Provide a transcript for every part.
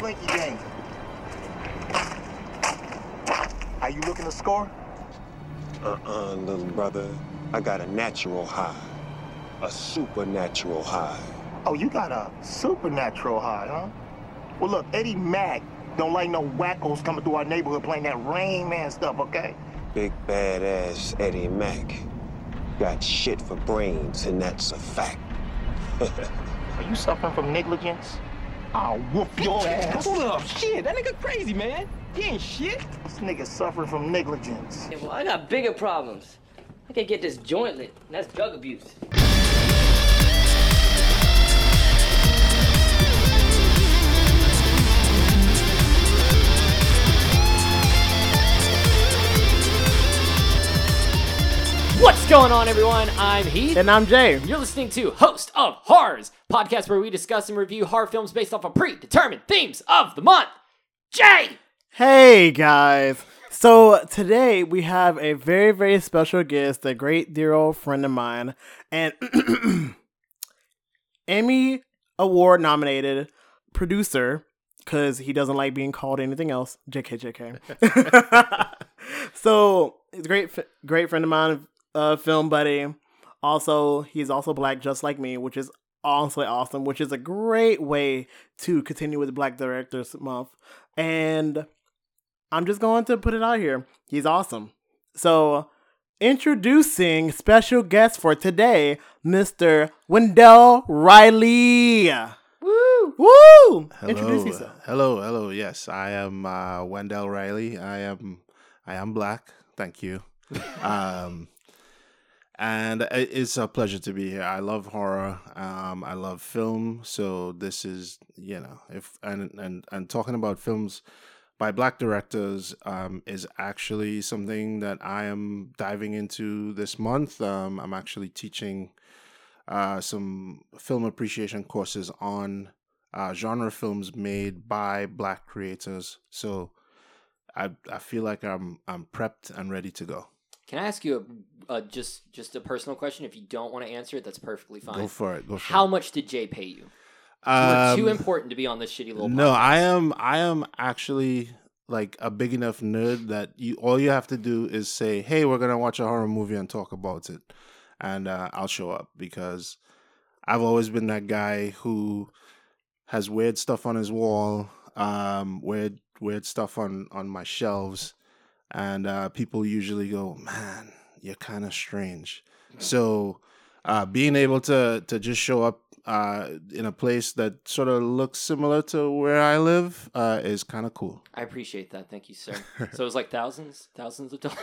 like Slinky. Are you looking to score? Uh-uh, little brother. I got a natural high. A supernatural high. Oh, you got a supernatural high, huh? Well, look, Eddie Mack don't like no wackos coming through our neighborhood playing that Rain Man stuff, okay? Big badass Eddie Mack. Got shit for brains, and that's a fact. Are you suffering from negligence? I'll whoop your ass. Hold up, shit, that nigga crazy, man. He ain't shit. This nigga suffering from negligence. Yeah, well, I got bigger problems. I can't get this joint lit, and that's drug abuse. What's going on, everyone? I'm Heath. And I'm Jay. You're listening to Host of Horrors, podcast where we discuss and review horror films based off of predetermined themes of the month. Jay! Hey guys. So today we have a very, very special guest, a great dear old friend of mine, and Emmy Award nominated producer, because he doesn't like being called anything else. JK, JK. so he's a great, great friend of mine, uh, film buddy. Also, he's also black, just like me, which is honestly awesome. Which is a great way to continue with Black Directors Month. And I'm just going to put it out here. He's awesome. So, introducing special guest for today, Mr. Wendell Riley. Woo! Woo! Hello, Introduce yourself. hello, hello. Yes, I am uh, Wendell Riley. I am, I am black. Thank you. um, and it's a pleasure to be here. I love horror. Um, I love film. So this is, you know, if and and and talking about films by black directors um, is actually something that I am diving into this month. Um, I'm actually teaching uh, some film appreciation courses on uh, genre films made by black creators. So I I feel like I'm I'm prepped and ready to go. Can I ask you a, uh, just just a personal question? If you don't want to answer it, that's perfectly fine. Go for it. Go for How it. much did Jay pay you? You are too Um, important to be on this shitty little. No, podcast. I am I am actually like a big enough nerd that you all you have to do is say, "Hey, we're gonna watch a horror movie and talk about it," and uh, I'll show up because I've always been that guy who has weird stuff on his wall, um, weird weird stuff on on my shelves, and uh, people usually go, "Man, you're kind of strange." So, uh, being able to to just show up uh, in a place that sort of looks similar to where I live uh, is kind of cool. I appreciate that. Thank you, sir. so it was like thousands, thousands of dollars.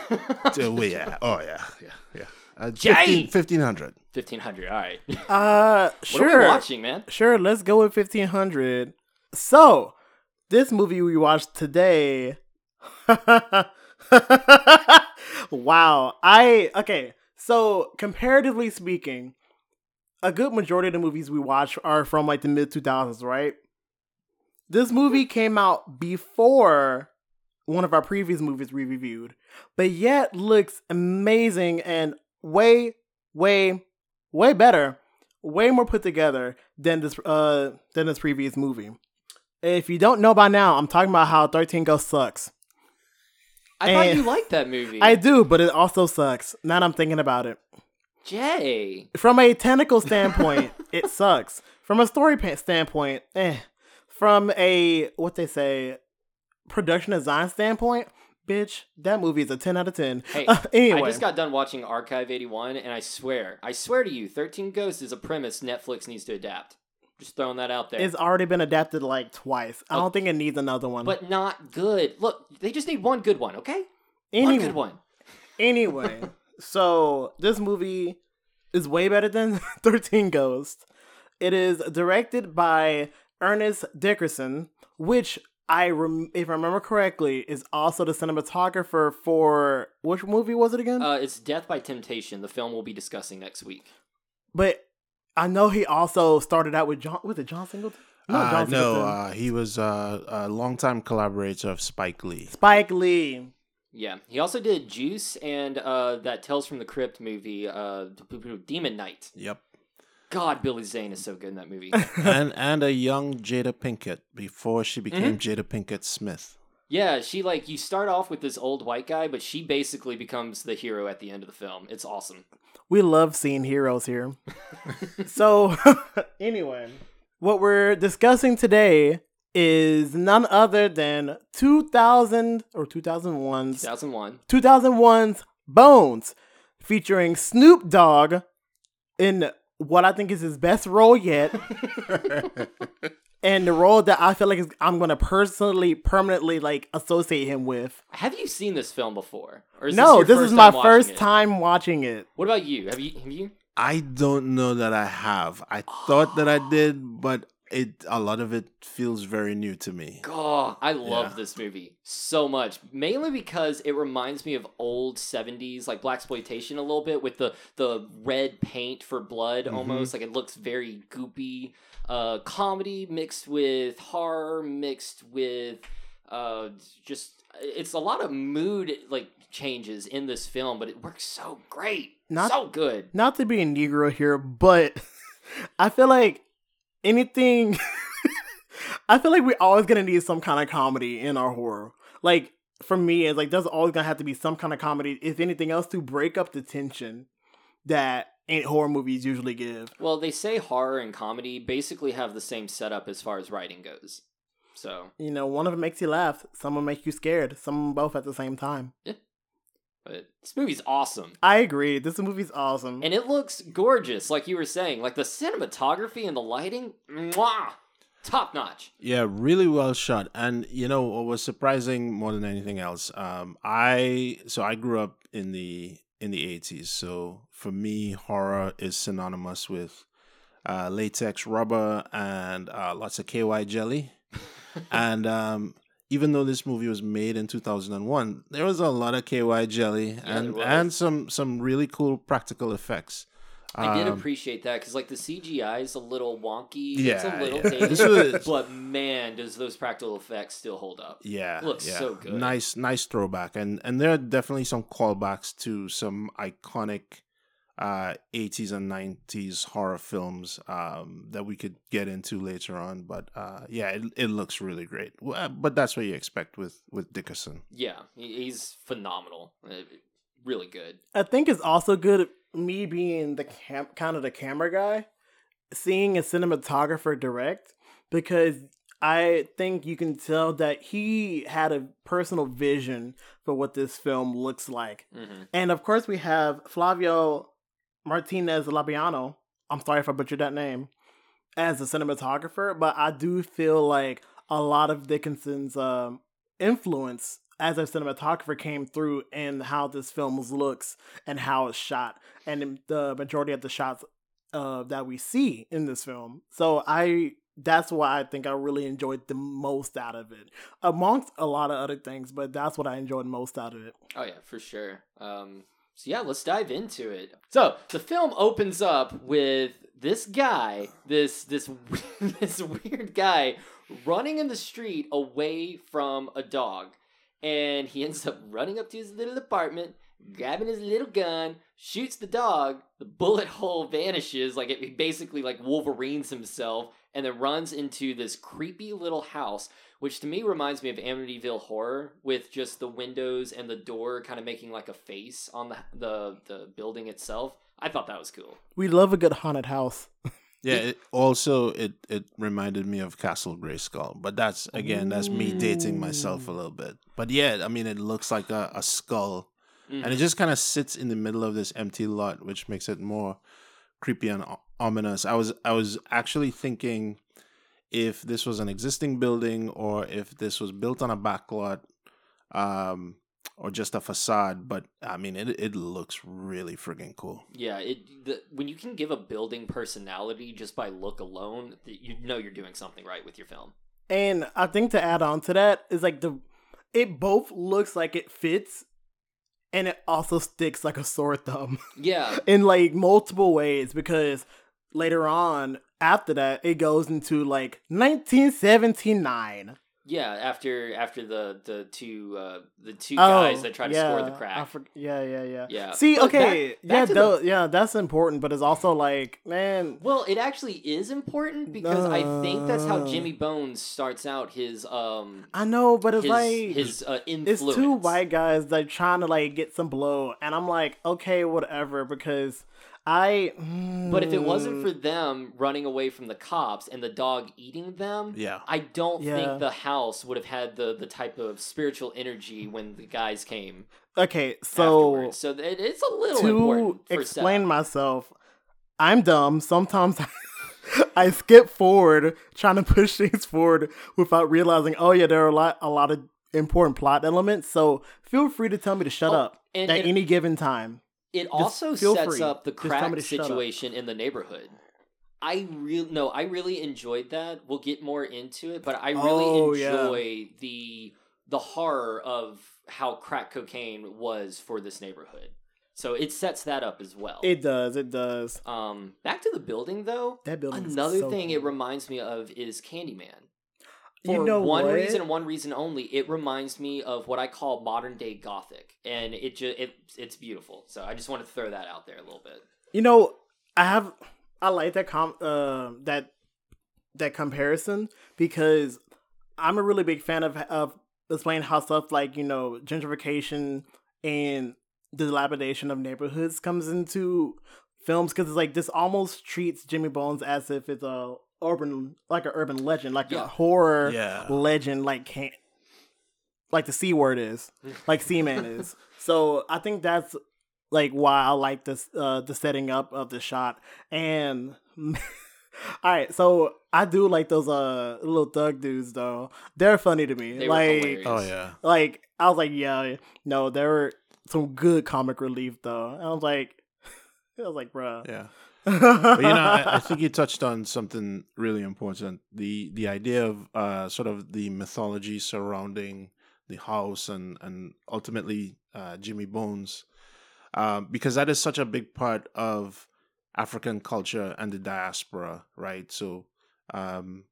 Oh, yeah. Oh, yeah. Yeah. Yeah. Uh, 15, 1500. Fifteen hundred. All right. Uh, sure. watching, man? Sure, let's go with 1500. So, this movie we watched today. wow. I, okay. So, comparatively speaking, a good majority of the movies we watch are from like the mid 2000s, right? This movie came out before one of our previous movies we reviewed, but yet looks amazing and way, way, way better, way more put together than this uh than this previous movie. If you don't know by now, I'm talking about how 13 Ghosts sucks. I thought you liked that movie. I do, but it also sucks. Now that I'm thinking about it. Jay. From a technical standpoint, it sucks. From a story standpoint, eh. From a what they say, production design standpoint, bitch, that movie is a 10 out of 10. Hey, Uh, anyway, I just got done watching Archive 81, and I swear, I swear to you, 13 Ghosts is a premise Netflix needs to adapt. Just throwing that out there. it's already been adapted like twice. I Oh. don't think it needs another one. but not good. Look, they just need one good one, okay? One good one. Anyway, so this movie is way better than 13 Ghosts. It is directed by Ernest Dickerson, which I rem- if I remember correctly is also the cinematographer for which movie was it again? Uh, it's Def by Temptation, the film we'll be discussing next week. but I know he also started out with John was it John Singleton? No, Uh, John no, Singleton. uh, he was uh, a longtime collaborator of Spike Lee. Spike Lee. Yeah, he also did Juice and uh, that Tales from the Crypt movie, uh, Demon Knight. Yep. God, Billy Zane is so good in that movie. and and a young Jada Pinkett before she became Mm-hmm. Jada Pinkett Smith. yeah, she like you start off with this old white guy, but she basically becomes the hero at the end of the film. It's awesome. We love seeing heroes here. so, anyway, what we're discussing today is none other than 2000 or 2001's 2001. 2001's Bones, featuring Snoop Dogg in what I think is his best role yet, and the role that I feel like is, I'm going to personally, permanently like associate him with. Have you seen this film before? Or is no, your this, first is my time first it? time watching it. What about you? Have you? Have you? I don't know that I have. I thought that I did, but it a lot of it feels very new to me. Oh, I love Yeah. this movie so much. Mainly because it reminds me of old '70s, like blaxploitation, a little bit with the the red paint for blood, Mm-hmm. almost like it looks very goopy. Uh, comedy mixed with horror, mixed with uh, just it's a lot of mood like changes in this film, but it works so great, Not- so good. Not to be a Negro here, but I feel like anything. I feel like we're always gonna need some kind of comedy in our horror. Like for me, it's like there's always gonna have to be some kind of comedy, if anything else, to break up the tension that horror movies usually give. Well, they say horror and comedy basically have the same setup as far as writing goes. So, You know, one of them makes you laugh, some will make you scared, some of them both at the same time. But this movie's awesome. I agree. This movie's awesome. And it looks gorgeous, like you were saying. Like the cinematography and the lighting, mwah, top notch. Yeah, really well shot. And you know what was surprising more than anything else? Um, I so I grew up in the in the eighties. So for me, horror is synonymous with uh, latex rubber and uh, lots of KY jelly. and um, even though this movie was made in two thousand and one, there was a lot of KY jelly and there and some some really cool practical effects. I did Um, appreciate that because, like, the CGI is a little wonky. it's a little yeah. dated. Was- but man, does those practical effects still hold up? Yeah, Looks yeah. so good. Nice, nice throwback, and and there are definitely some callbacks to some iconic uh 80s and 90s horror films um that we could get into later on but uh yeah it, it looks really great but that's what you expect with with dickerson Yeah, he's phenomenal. Uh, Really good. I think it's also good me being the cam- kind of the camera guy, seeing a cinematographer direct because I think you can tell that he had a personal vision for what this film looks like. hmm And of course, we have Flavio Martinez Labiano. I'm sorry if I butchered that name as a cinematographer, but I do feel like a lot of Dickerson's um, influence as a cinematographer came through in how this film looks and how it's shot, and the majority of the shots uh, that we see in this film. So I that's why I think I really enjoyed the most out of it, amongst a lot of other things. But that's what I enjoyed most out of it. Oh yeah, for sure. Um, so yeah, let's dive into it. So the film opens up with this guy, this this this weird guy, running in the street away from a dog, and he ends up running up to his little apartment, grabbing his little gun, shoots the dog. The bullet hole vanishes, like it basically like Wolverines himself, and then runs into this creepy little house which to me reminds me of Amityville Horror, with just the windows and the door kind of making like a face on the the, the building itself. I thought that was cool. We love a good haunted house. yeah it, also it it reminded me of castle grayskull but that's again that's me dating myself a little bit but yeah i mean it looks like a, a skull and it mm-hmm. just kind of sits in the middle of this empty lot which makes it more creepy and o- ominous i was i was actually thinking if this was an existing building or if this was built on a back lot um or just a facade but i mean it it looks really friggin' cool. Yeah, it the, when you can give a building personality just by look alone, th- you know you're doing something right with your film. And I think to add on to that is like the it both looks like it fits and it also sticks like a sore thumb. Yeah, in like multiple ways because later on after that it goes into like 1979 Yeah, after after the the two uh the two Oh, guys that try to yeah, score the crack. for- yeah, yeah, yeah. Yeah, See, but okay, back- back yeah, to tho- the- yeah, that's important, but it's also like, man, Well, it actually is important because I think that's how. Jimmy Bones starts out his um I know, but it's his like his uh, it's two white guys that trying to like get some blow, and I'm like, okay, whatever, because I. But if it wasn't mm, for them running away from the cops and the dog eating them, Yeah. I don't Yeah. think the house would have had the the type of spiritual energy when the guys came okay, so afterwards. So it, it's a little to important for explain setup. myself, I'm dumb. Sometimes I skip forward trying to push things forward without realizing. Oh yeah, there are a lot a lot of important plot elements. So feel free to tell me to shut Oh, up and- at and- any given time. It also sets free. up the crack me to shut up. situation in the neighborhood. I real no, I really enjoyed that. We'll get more into it, but I really Oh, yeah. enjoy the the horror of how crack cocaine was for this neighborhood. So it sets that up as well. It does. It does. um, back to the building though. That building. Another so thing it reminds me of is Candyman. For You know one what? reason one reason only, it reminds me of what I call modern day Gothic, and it just it it's beautiful. So I just want to throw that out there a little bit. You know, I have I like that com uh, that that comparison because I'm a really big fan of of explaining how stuff like you know gentrification and the dilapidation of neighborhoods comes into films because it's like this almost treats Jimmy Bones as if it's a urban like an urban legend like Yeah. a horror Yeah. legend like can't like the c word is like c-man is so i think that's like why i like this uh the setting up of the shot and all right so i do like those uh little thug dudes though they're funny to me They like hilarious. Oh yeah. like i was like yeah no there were some good comic relief though i was like i was like bruh Yeah. But, you know, I, I think you touched on something really important. The the idea of uh, sort of the mythology surrounding the house and and ultimately uh, Jimmy Bones, um, because that is such a big part of African culture and the diaspora, right? So, um,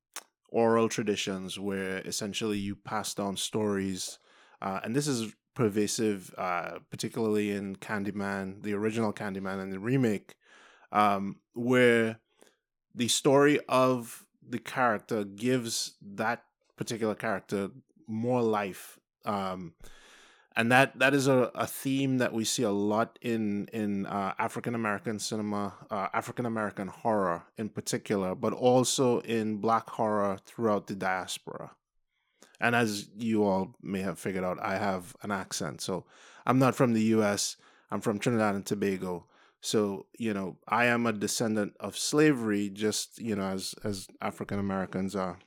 oral traditions where essentially you pass down stories, uh, and this is pervasive, uh, particularly in Candyman, the original Candyman, and the remake um, where the story of the character gives that particular character more life. Um, and that that is a, a theme that we see a lot in in uh, African American cinema, uh, African American horror in particular, but also in Black horror throughout the diaspora. And as you all may have figured out, I have an accent, so I'm not from the U.S. I'm from Trinidad and Tobago. So you know, I am a descendant of slavery, just you know, as as African Americans are.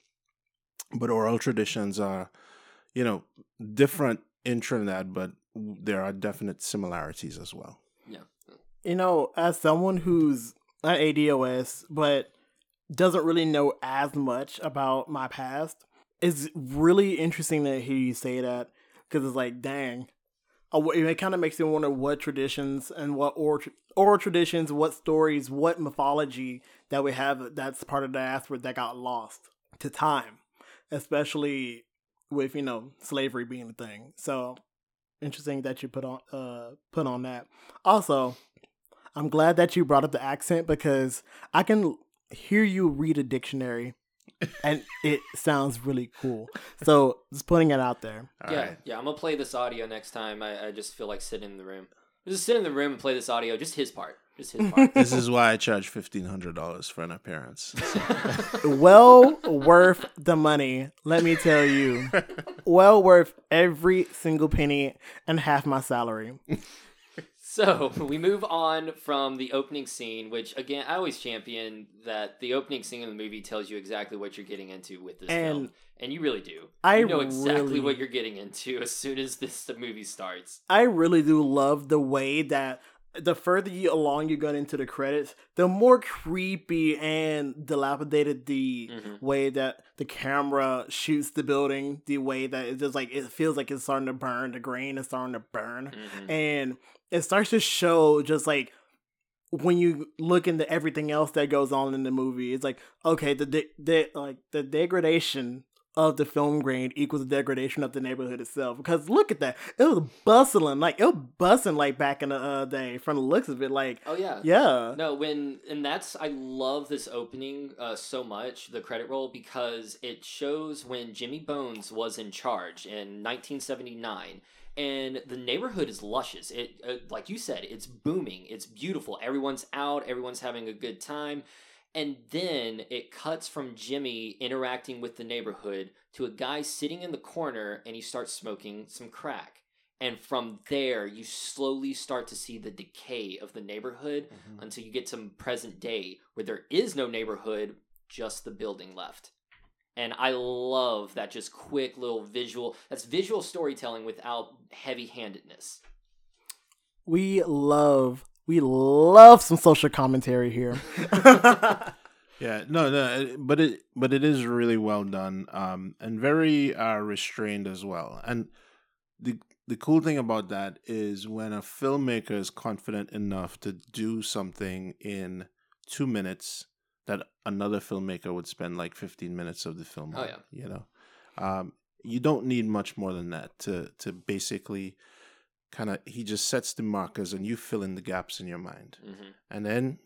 But oral traditions are, you know, different in Trinidad, but there are definite similarities as well. Yeah. You know, as someone who's an ADOS but doesn't really know as much about my past, it's really interesting to hear you say that because it's like, dang, wh- it kind of makes me wonder what traditions and what oral, oral traditions, what stories, what mythology that we have that's part of the diaspora that got lost to time, especially with you know slavery being a thing. So interesting that you put on uh put on that. Also, I'm glad that you brought up the accent because I can hear you read a dictionary and it sounds really cool. So just putting it out there. All yeah, right. yeah. I'm gonna play this audio next time. I, I just feel like sitting in the room. Just sit in the room and play this audio. Just his part. Just his part. This is why I charge fifteen hundred dollars for an appearance. Well worth the money, let me tell you. Well worth every single penny and half my salary. So we move on from the opening scene, which again I always champion that the opening scene of the movie tells you exactly what you're getting into with this And film, and you really do. I you know exactly really- what you're getting into as soon as this the movie starts. I really do love the way that the further you along you go into the credits, the more creepy and dilapidated the Mhm. way that the camera shoots the building, the way that it just like it feels like it's starting to burn, the grain is starting to burn. Mhm. And it starts to show just like when you look into everything else that goes on in the movie, it's like okay, the de- de- like the degradation of the film grain equals the degradation of the neighborhood itself. Because look at that, it was bustling, like it was bustling like back in the uh, day. From the looks of it, like Oh yeah. yeah, No, when and that's I love this opening uh, so much, the credit roll because it shows when Jimmy Bones was in charge in 1979, and the neighborhood is luscious. It uh, like you said, it's booming, it's beautiful. Everyone's out, everyone's having a good time, and then it cuts from Jimmy interacting with the neighborhood to a guy sitting in the corner, and he starts smoking some crack. And from there, you slowly start to see the decay of the neighborhood until you get to present day where there is no neighborhood, just the building left. And I love that just quick little visual. That's visual storytelling without heavy handedness. we love we love some social commentary here. Yeah, no, no, uh, but it but it is really well done, um, and very uh, restrained as well. And the the cool thing about that is when a filmmaker is confident enough to do something in two minutes that another filmmaker would spend like fifteen minutes of the film. Oh, on, yeah. you know, um, you don't need much more than that to to basically kind of he just sets the markers and you fill in the gaps in your mind, hmm and then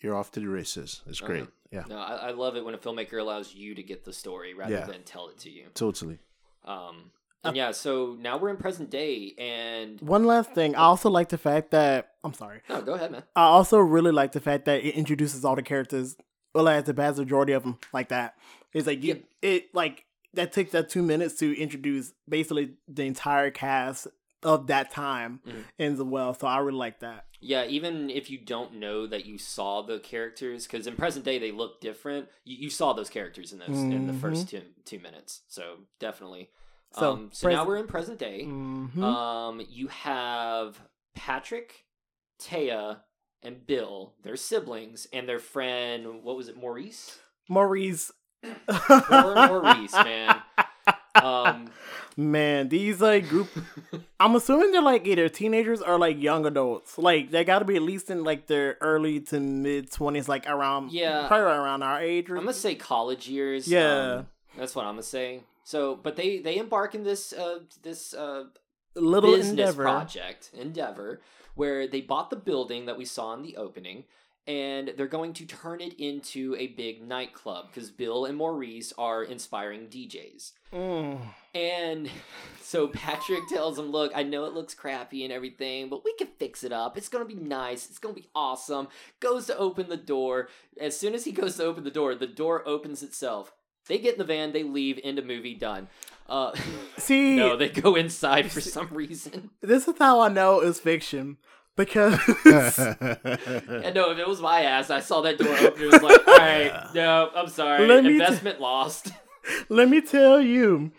you're off to the races. It's Uh-huh. great. Yeah. No, I, I love it when a filmmaker allows you to get the story rather Yeah. than tell it to you. Totally. Um, and yeah, so now we're in present day, and One last thing, I also like the fact that I'm sorry. no, go ahead, man. I also really like the fact that it introduces all the characters, well, as the vast majority of them, like that. It's like you, it like that takes that two minutes to introduce basically the entire cast of that time Mhm. as well. So I really like that. Yeah, even if you don't know that you saw the characters, because in present day they look different, you, you saw those characters in those in the first two two minutes. So definitely. So, um, so now we're in present day. Mhm. Um, you have Patrick, Taya, and Bill, their siblings, and their friend. What was it, Maurice? Maurice. Poor Maurice, man. Um, Man, these like group. I'm assuming they're like either teenagers or like young adults. Like they got to be at least in like their early to mid twenties, like around Yeah. probably around our age. Or, I'm gonna say college years. Yeah. um, that's what I'm gonna say. So, but they they embark in this uh this uh little business endeavor. project endeavor where they bought the building that we saw in the opening and they're going to turn it into a big nightclub because bill and maurice are inspiring djs Mm. and so patrick tells him look i know it looks crappy and everything but we can fix it up. It's gonna be nice. It's gonna be awesome. Goes to open the door. As soon as he goes to open the door the door opens itself. They get in the van. They leave. End of movie. Done uh See, no they go inside for some reason this is how I know it's fiction because And no, if it was my ass, I saw that door open. It was like, all right, no, I'm sorry, Let me t- investment lost. let me tell you,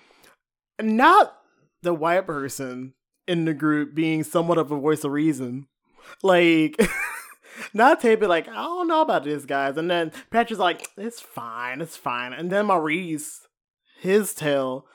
not the white person in the group being somewhat of a voice of reason, like. Not taping like I don't know about this, guys, and then Patrick's like, "It's fine, it's fine," and then Maurice, his tale,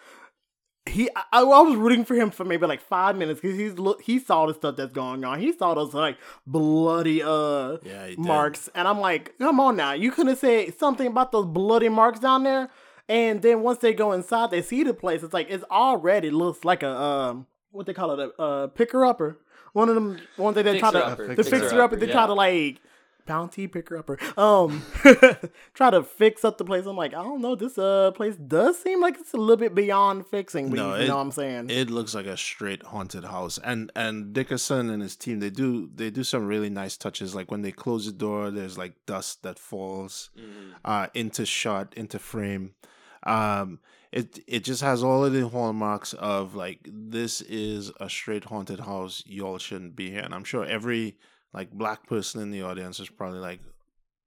he I, I was rooting for him for maybe like five minutes because he's look he saw the stuff that's going on. He saw those like bloody uh Yeah, he did. marks, and I'm like, come on now, you couldn't say something about those bloody marks down there. And then once they go inside, they see the place. It's like it's already looks like a um what they call it a uh, picker upper. One of them one that they try to Fixer-upper, the fixer-upper. They try to like bounty picker upper. Um, try to fix up the place. I'm like, I don't know. This uh place does seem like it's a little bit beyond fixing. No, you it- know what I'm saying? It looks like a straight haunted house, and and Dickerson and his team they do they do some really nice touches. Like when they close the door, there's like dust that falls Mhm. uh, into shot, into frame. Um, it it just has all of the hallmarks of like this is a straight haunted house. Y'all shouldn't be here, and I'm sure every like black person in the audience is probably like,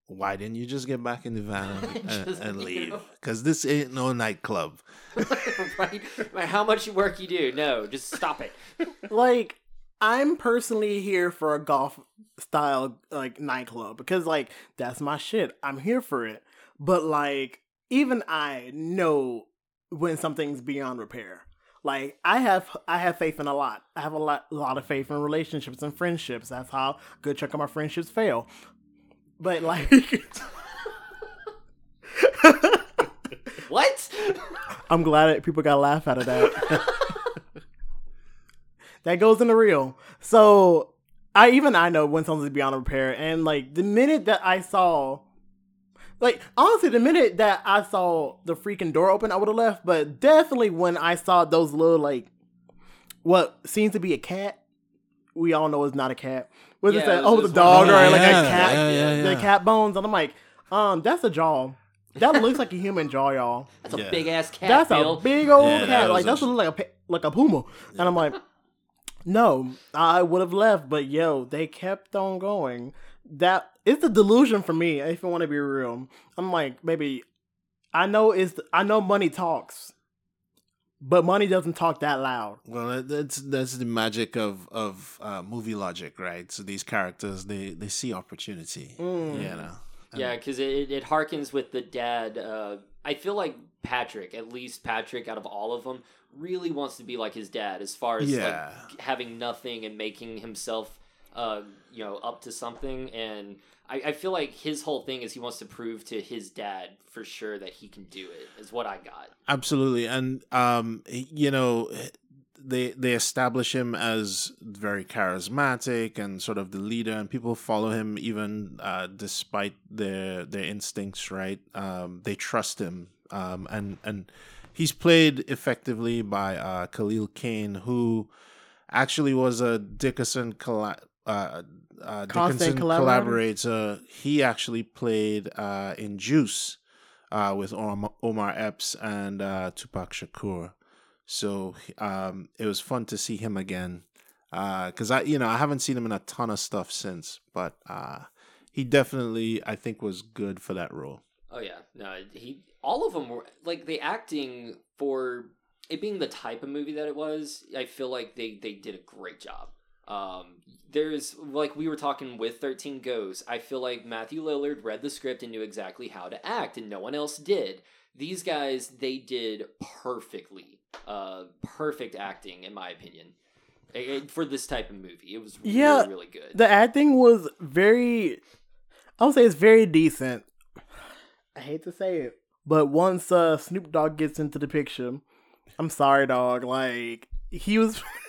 why didn't you just get back in the van and, and, Just and leave. leave? Because this ain't no nightclub. right? No how much work you do, no, just stop it. like I'm personally here for a golf style like nightclub because like that's my shit. I'm here for it. But like even I know when something's beyond repair. Like I have I have faith in a lot. I have a lot a lot of faith in relationships and friendships. That's how a good chunk of my friendships fail. But like What? I'm glad that people got a laugh out of that. that goes in the reel. So I even I know when something's beyond repair, and like the minute that I saw, like honestly, the minute that I saw the freaking door open, I would have left. But definitely when I saw those little like what seems to be a cat, we all know it's not a cat. What is Yeah, that? it Oh, was the dog of or like Yeah, a cat, yeah, yeah, the cat bones, and I'm like, um, that's a jaw. That looks like a human jaw, y'all. That's a Yeah. big ass cat. That's Bill. a big old Yeah, cat. was Like that's what look like a like a puma. And I'm like, no, I would have left, but yo, they kept on going. That it's a delusion for me. If I want to be real, I'm like, maybe I know it's I know money talks, but money doesn't talk that loud. Well, that's that's the magic of of uh, movie logic, right? So these characters they they see opportunity, Mm. you know. Yeah, because it, it harkens with the dad. Uh, I feel like Patrick, at least Patrick, out of all of them, really wants to be like his dad as far as Yeah. like having nothing and making himself, uh, you know, up to something. And I, I feel like his whole thing is he wants to prove to his dad for sure that he can do it. Is what I got. Absolutely, and um, you know, they they establish him as very charismatic and sort of the leader, and people follow him even uh, despite their their instincts. Right? Um, they trust him, um, and and he's played effectively by uh, Khalil Kain, who actually was a Dickerson colla- uh, uh, Constant Dickerson collaborator? collaborator. He actually played uh, in Juice uh, with Omar, Omar Epps and uh, Tupac Shakur. So um, it was fun to see him again. Because I, you know, I haven't seen him in a ton of stuff since, but uh, he definitely, I think, was good for that role. Oh yeah, no, he. All of them were like the acting for it being the type of movie that it was. I feel like they they did a great job. Um, there's like we were talking with Thirteen Ghosts. I feel like Matthew Lillard read the script and knew exactly how to act, and no one else did. These guys, they did perfectly. Uh, perfect acting, in my opinion, for this type of movie. It was really, Yeah, really good. The acting was very, I would say it's very decent. I hate to say it, but once uh, Snoop Dogg gets into the picture, I'm sorry, dog. Like he was,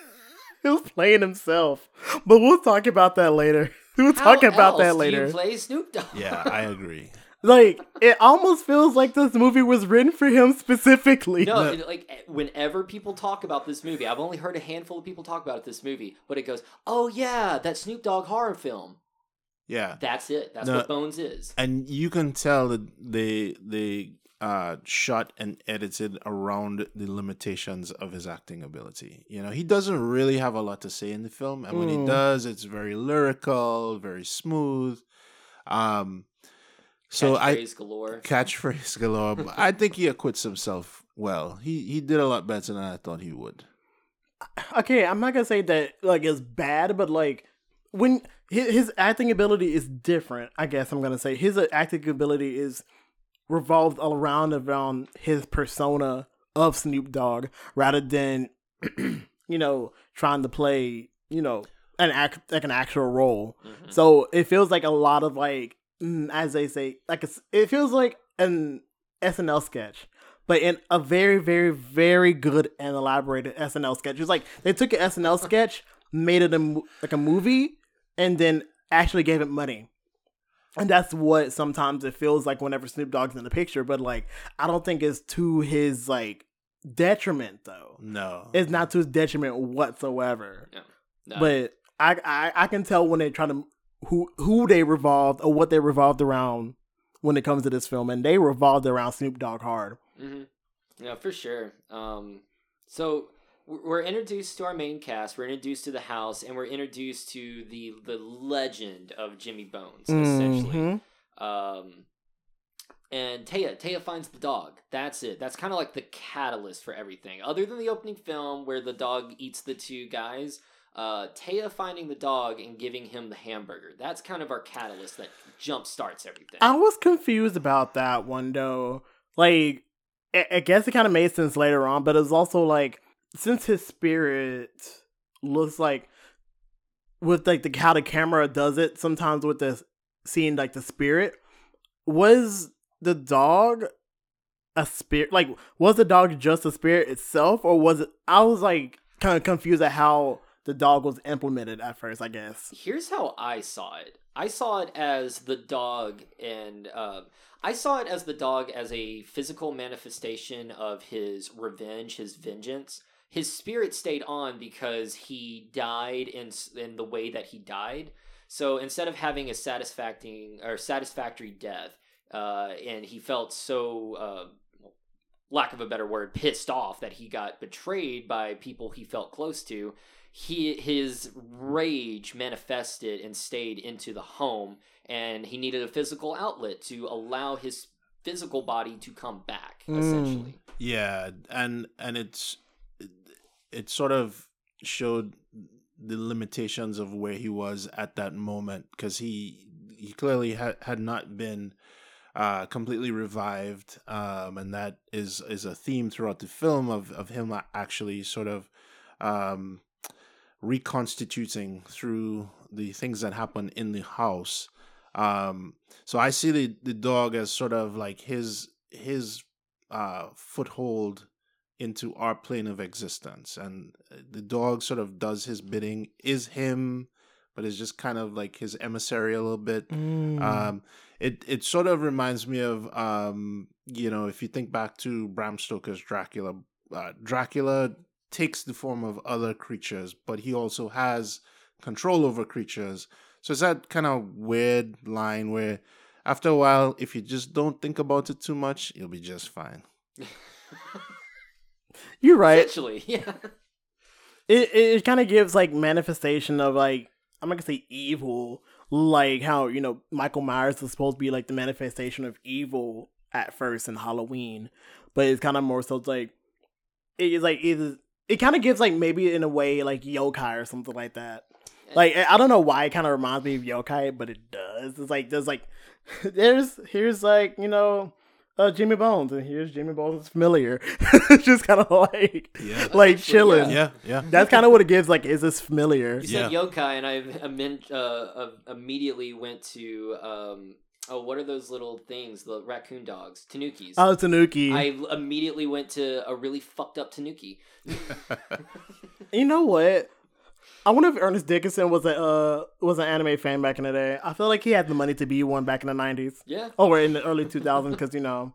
he was playing himself. But we'll talk about that later. We'll How talk about that else do later. you play Snoop Dogg. Yeah, I agree. Like it almost feels like this movie was written for him specifically. No, it- like whenever people talk about this movie, I've only heard a handful of people talk about this movie, but it goes, "Oh yeah, that Snoop Dogg horror film." Yeah. That's it. That's No. what Bones is. and you can tell that they they uh shot and edited around the limitations of his acting ability. You know he doesn't really have a lot to say in the film and when he Mm. does it's very lyrical very smooth. Um so i Catchphrase galore. catchphrase galore but i think he acquits himself well. He he did a lot better than i thought he would. Okay, I'm not gonna say that like it's bad, but like when his, his acting ability is different, I guess I'm gonna say. His acting ability is revolved all around around his persona of Snoop Dogg rather than you know trying to play you know an act like an actual role. Mhm. So it feels like a lot of like, mm, as they say, like it feels like an SNL sketch, but in a very, very, very good and elaborated SNL sketch. It's like they took an SNL sketch, made it a, like a movie, and then actually gave it money. And that's what sometimes it feels like whenever Snoop Dogg's in the picture. But like, I don't think it's to his like detriment though. no It's not to his detriment whatsoever No. but I, I I can tell when they try to who who they revolved or what they revolved around when it comes to this film, and they revolved around Snoop Dogg hard. hmm Yeah, for sure. Um, so we're introduced to our main cast. We're introduced to the house, and we're introduced to the the legend of Jimmy Bones, essentially. Mhm. Um, and Taya, Taya finds the dog. That's it. That's kind of like the catalyst for everything. Other than the opening film where the dog eats the two guys, uh, Taya finding the dog and giving him the hamburger. That's kind of our catalyst that jump starts everything. I was confused about that one though. Like, I, I guess it kind of made sense later on, but it was also like since his spirit looks like with like the how the camera does it sometimes with the seeing like the spirit was the dog a spirit? Like, was the dog just a spirit itself, or was it? I was like kind of confused at how the dog was implemented at first. I guess. Here's how I saw it. I saw it as the dog, and uh, I saw it as the dog as a physical manifestation of his revenge, his vengeance. His spirit stayed on because he died in in the way that he died. So instead of having a satisfactory or satisfactory death, uh, and he felt so. Uh, lack of a better word, pissed off that he got betrayed by people he felt close to he his rage manifested and stayed into the home and he needed a physical outlet to allow his physical body to come back Mm. essentially Yeah, and and it's it sort of showed the limitations of where he was at that moment because he he clearly had had not been uh, completely revived, um, and that is is a theme throughout the film of of him actually sort of um, reconstituting through the things that happen in the house. Um, so I see the the dog as sort of like his his uh, foothold into our plane of existence, and uh, the dog sort of does his bidding, is him, but is just kind of like his emissary a little bit. Mm. Um, it it sort of reminds me of um, you know, if you think back to Bram Stoker's Dracula, uh, Dracula takes the form of other creatures, but he also has control over creatures. So it's that kind of weird line where, after a while, if you just don't think about it too much, you'll be just fine. You're right. essentially yeah it it, kind of gives like manifestation of like I'm not gonna say evil, like how you know Michael Myers is supposed to be like the manifestation of evil at first in Halloween, but it's kind of more so it's like it is like it it kind of gives like maybe in a way like yokai or something like that. Like I I don't know why it kind of reminds me of yokai, but it does. It's like there's like there's here's like you know. Uh, Jimmy Bones, and here's Jimmy Bones' familiar. just kind of like, Yeah. like Actually, chilling. Yeah, yeah. That's kind of what it gives. Like, is this familiar? you said Yeah. yokai and i imme- uh, uh, immediately went to um, oh what are those little things the raccoon dogs tanukis Oh, Tanuki. I immediately went to a really fucked up tanuki. you know what? I wonder if Ernest Dickerson was a uh, was an anime fan back in the day. I feel like he had the money to be one back in the nineties. Yeah. Oh, or in the early two thousands, because you know.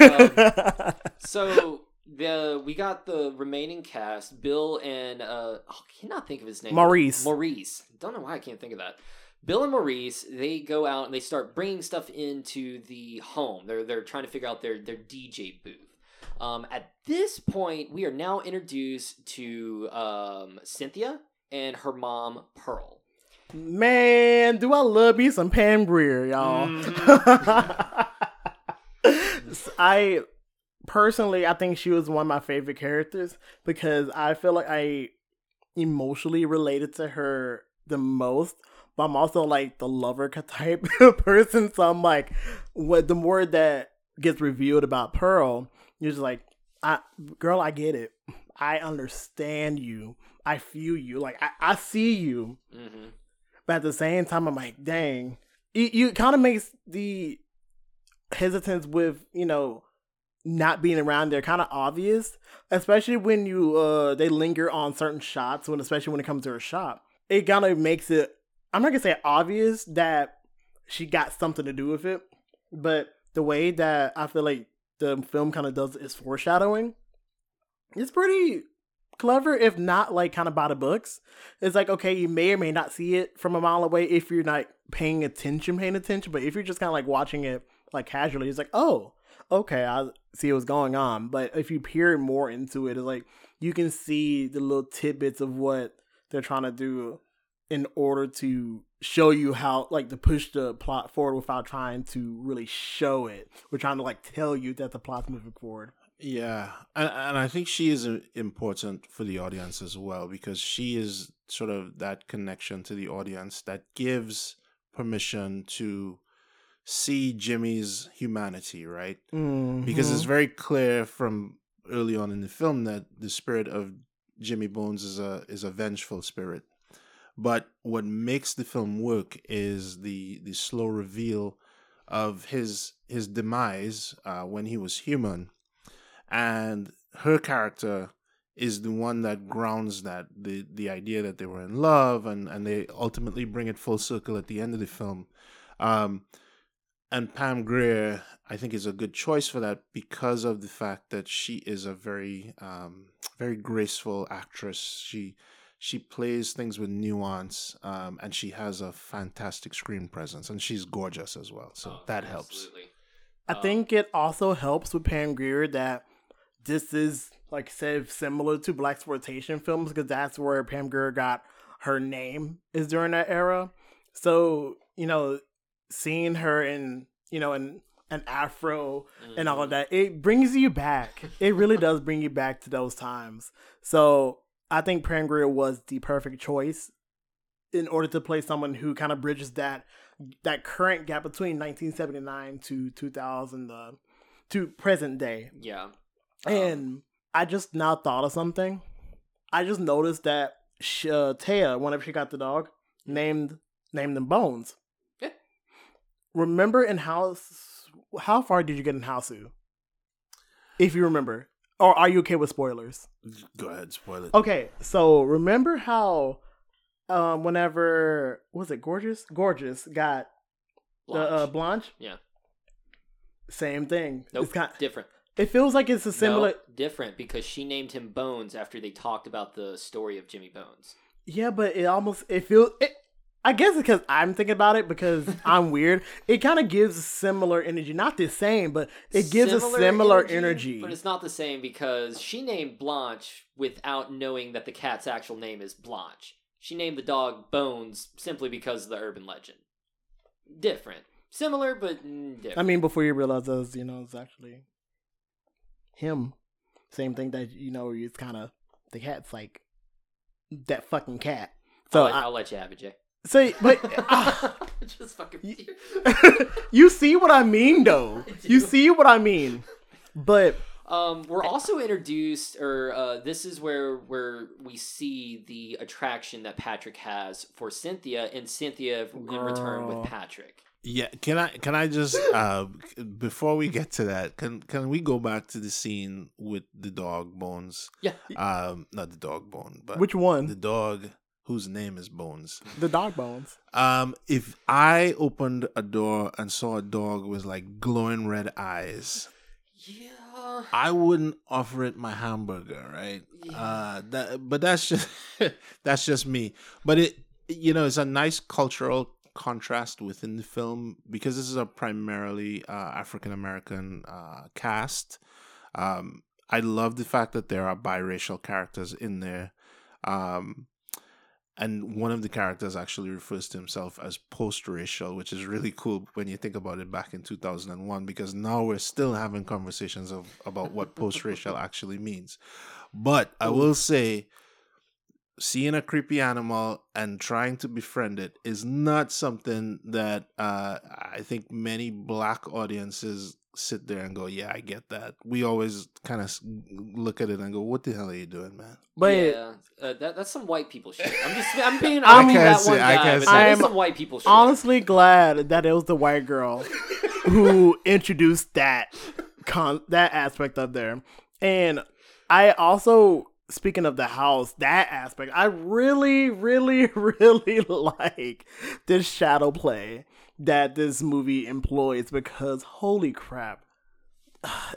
Um, So the we got the remaining cast, Bill and uh, oh, I cannot think of his name. Maurice. Maurice. Don't know why I can't think of that. Bill and Maurice, they go out and they start bringing stuff into the home. They're they're trying to figure out their their DJ booth. Um, at this point, we are now introduced to um, Cynthia and her mom Pearl. Man, do I love me some Pam Grier, y'all. Mm-hmm. I personally, I think she was one of my favorite characters because I feel like I emotionally related to her the most. But I'm also like the lover type person, so I'm like, what the more that gets revealed about Pearl, you're just like, I, girl, I get it. I understand you. I feel you. Like I, I see you. Mm-hmm. But at the same time, I'm like, dang. You, you kind of makes the hesitance with, you know, not being around there kind of obvious, especially when you uh they linger on certain shots when especially when it comes to her shop. It kind of makes it I'm not going to say obvious that she got something to do with it, but the way that I feel like the film kind of does its foreshadowing, it's pretty clever, if not like kind of by the books. It's like okay, you may or may not see it from a mile away if you're not paying attention, paying attention. But if you're just kind of like watching it like casually, it's like oh, okay, I see what's going on. But if you peer more into it, it's like you can see the little tidbits of what they're trying to do in order to show you how like to push the plot forward without trying to really show it. We're trying to like tell you that the plot's moving forward. Yeah, and, and I think she is uh, important for the audience as well because she is sort of that connection to the audience that gives permission to see Jimmy's humanity, right? Because it's very clear from early on in the film that the spirit of Jimmy Bones is a is a vengeful spirit. But what makes the film work is the the slow reveal of his his demise uh, when he was human, and her character is the one that grounds that the the idea that they were in love and and they ultimately bring it full circle at the end of the film. Um and Pam Grier I think is a good choice for that because of the fact that she is a very um very graceful actress. She she plays things with nuance um and she has a fantastic screen presence and she's gorgeous as well so Oh, that helps absolutely. I Um, think it also helps with Pam Grier that this is like I said similar to blaxploitation films because that's where Pam Grier got her name is during that era. So you know, seeing her in you know in an afro and all of that, it brings you back. It really does bring you back to those times. So I think Pam Grier was the perfect choice in order to play someone who kind of bridges that that current gap between 1979 to 2000 uh, to present day. Yeah. And I just now thought of something. I just noticed that sh- uh, Taya, whenever she got the dog, named named them Bones. Yeah. Remember in House? How far did you get in Hausu? If you remember, or are you okay with spoilers? go ahead spoil it Okay, so remember how, um, whenever was it Gorgeous? Gorgeous got the uh, Blanche. Blanche. Yeah. Same thing. Nope. It's kind. different. It feels like it's a similar. No, different because she named him Bones after they talked about the story of Jimmy Bones. Yeah, but it almost it feels. It, I guess it's because I'm thinking about it because I'm weird. It kind of gives similar energy, not the same, but it gives a similar energy. But it's not the same because she named Blanche without knowing that the cat's actual name is Blanche. She named the dog Bones simply because of the urban legend. Different. Similar, but different. I mean, before you realize us, you know, it's actually him. Same thing that you know, it's kind of the cat's like that fucking cat. So I'll, let, I, I'll let you have it, Jay. So, but ah, Just fucking. you see what I mean, though. You see what I mean. But Um, we're also introduced, or uh, this is where where we see the attraction that Patrick has for Cynthia, and Cynthia in return with Patrick. Yeah, can I can I just uh before we get to that, can can we go back to the scene with the dog Bones? Yeah. Um not the dog Bone, but which one? the dog whose name is Bones. The dog bones. Um if I opened a door and saw a dog with like glowing red eyes, Yeah. I wouldn't offer it my hamburger, right? Uh that but that's just that's just me. But it you know, it's a nice cultural contrast within the film because this is a primarily uh, African American uh, cast. Um, I love the fact that there are biracial characters in there. Um, and one of the characters actually refers to himself as post-racial, which is really cool when you think about it back in 2001, because now we're still having conversations of about what post-racial actually means. But I will say, seeing a creepy animal and trying to befriend it is not something that uh, I think many black audiences sit there and go, "Yeah, I get that." We always kind of look at it and go, "What the hell are you doing, man?" But yeah, uh, that, that's some white people shit. I'm just, I'm being, I'm- I'm can't that say- one I guy, can't but say- that is I'm some white people shit. honestly glad that it was the white girl who introduced that con that aspect up there. And I also speaking of the house, that aspect, I really, really, really like this shadow play that this movie employs because holy crap.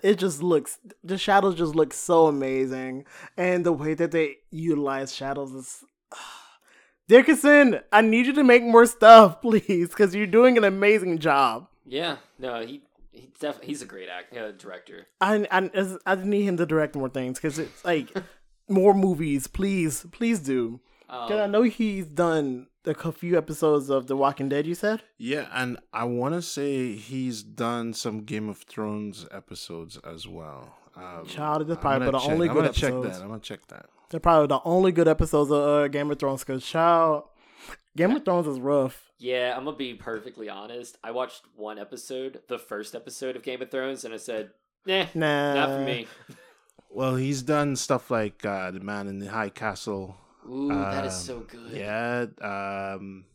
It just looks the shadows just look so amazing. And the way that they utilize shadows is Dickerson, I need you to make more stuff, please, because you're doing an amazing job. Yeah, no, he, he def- he's a great act, uh, director. I, I, I need him to direct more things because it's like more movies, please, please do. Um, I know he's done a few episodes of The Walking Dead. You said Yeah, and I want to say he's done some Game of Thrones episodes as well. Um, Child, that's I'm probably gonna the check- only I'm good gonna check that. I'm gonna check that. they're probably the only good episodes of uh, Game of Thrones. Because child, Game of Thrones is rough. Yeah, I'm gonna be perfectly honest. I watched one episode, the first episode of Game of Thrones, and I said, "Nah, Nah, not for me." Well, he's done stuff like uh, the Man in the High Castle. Ooh, that is Um, so good. Yeah, um,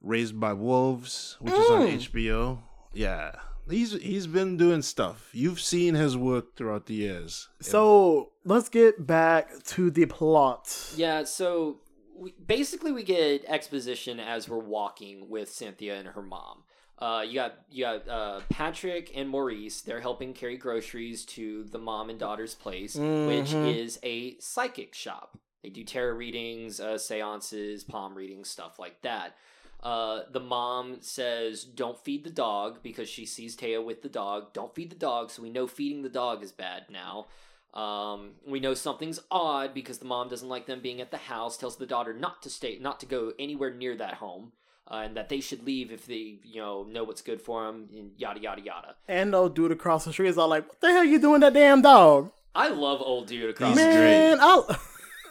Raised by Wolves, which is on Mm. HBO. Yeah, He's he's been doing stuff. You've seen his work throughout the years. So let's get back to the plot. Yeah, so we, basically we get exposition as we're walking with Cynthia and her mom. Uh, you got you got uh, Patrick and Maurice. They're helping carry groceries to the mom and daughter's place, which Mhm. is a psychic shop. They do tarot readings, uh, seances, palm readings, stuff like that. Uh, the mom says, "Don't feed the dog" because she sees Taya with the dog. Don't feed the dog, so we know feeding the dog is bad now. Um, we know something's odd because the mom doesn't like them being at the house. Tells the daughter not to stay, not to go anywhere near that home, uh, and that they should leave if they, you know, know what's good for them. And yada yada yada. And old dude across the street is all like, "What the hell are you doing, that damn dog?" I love old dude across. He's the street. Man, I,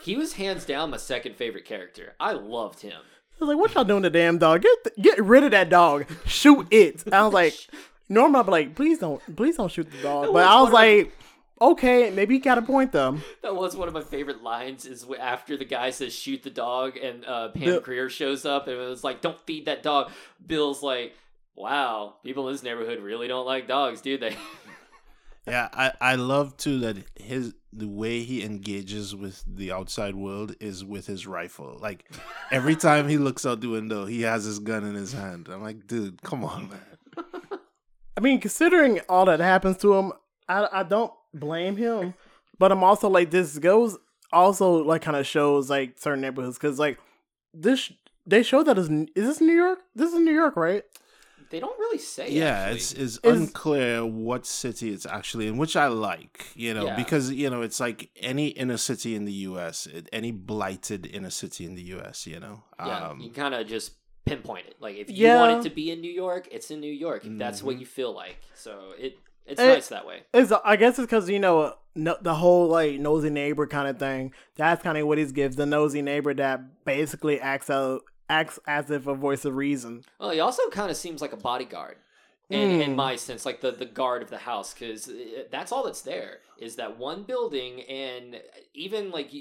He was hands down my second favorite character. I loved him. I was like, "What y'all doing, to the damn dog? Get th- get rid of that dog. Shoot it." I was like, normally I'd be like, "Please don't, please don't shoot the dog." But I was like, "Okay, maybe you got a point though." That was one of my favorite lines. Is after the guy says "shoot the dog" and uh, Pam Bill- Grier shows up and it was like, "Don't feed that dog." Bill's like, "Wow, people in this neighborhood really don't like dogs, do they?" Yeah, I, I love too that his the way he engages with the outside world is with his rifle. Like every time he looks out the window, he has his gun in his hand. I'm like, dude, come on, man. I mean, considering all that happens to him, I I don't blame him. But I'm also like, this goes also like kind of shows like certain neighborhoods because like this they show that is is this New York? This is New York, right? They don't really say. yeah, actually. it's it's Is- unclear what city it's actually in, which I like, you know, Yeah. because you know it's like any inner city in the U.S., any blighted inner city in the U.S., you know. yeah. Um, you kind of just pinpoint it. Like if you Yeah. want it to be in New York, it's in New York. If that's Mm-hmm. what you feel like. So it it's Eh, nice that way. It's I guess it's because you know no, the whole like nosy neighbor kind of thing. That's kind of what he gives the nosy neighbor that basically acts out acts as if a voice of reason. Well, he also kind of seems like a bodyguard. In, in Mm. my sense, like the, the guard of the house, because that's all that's there is that one building, and even like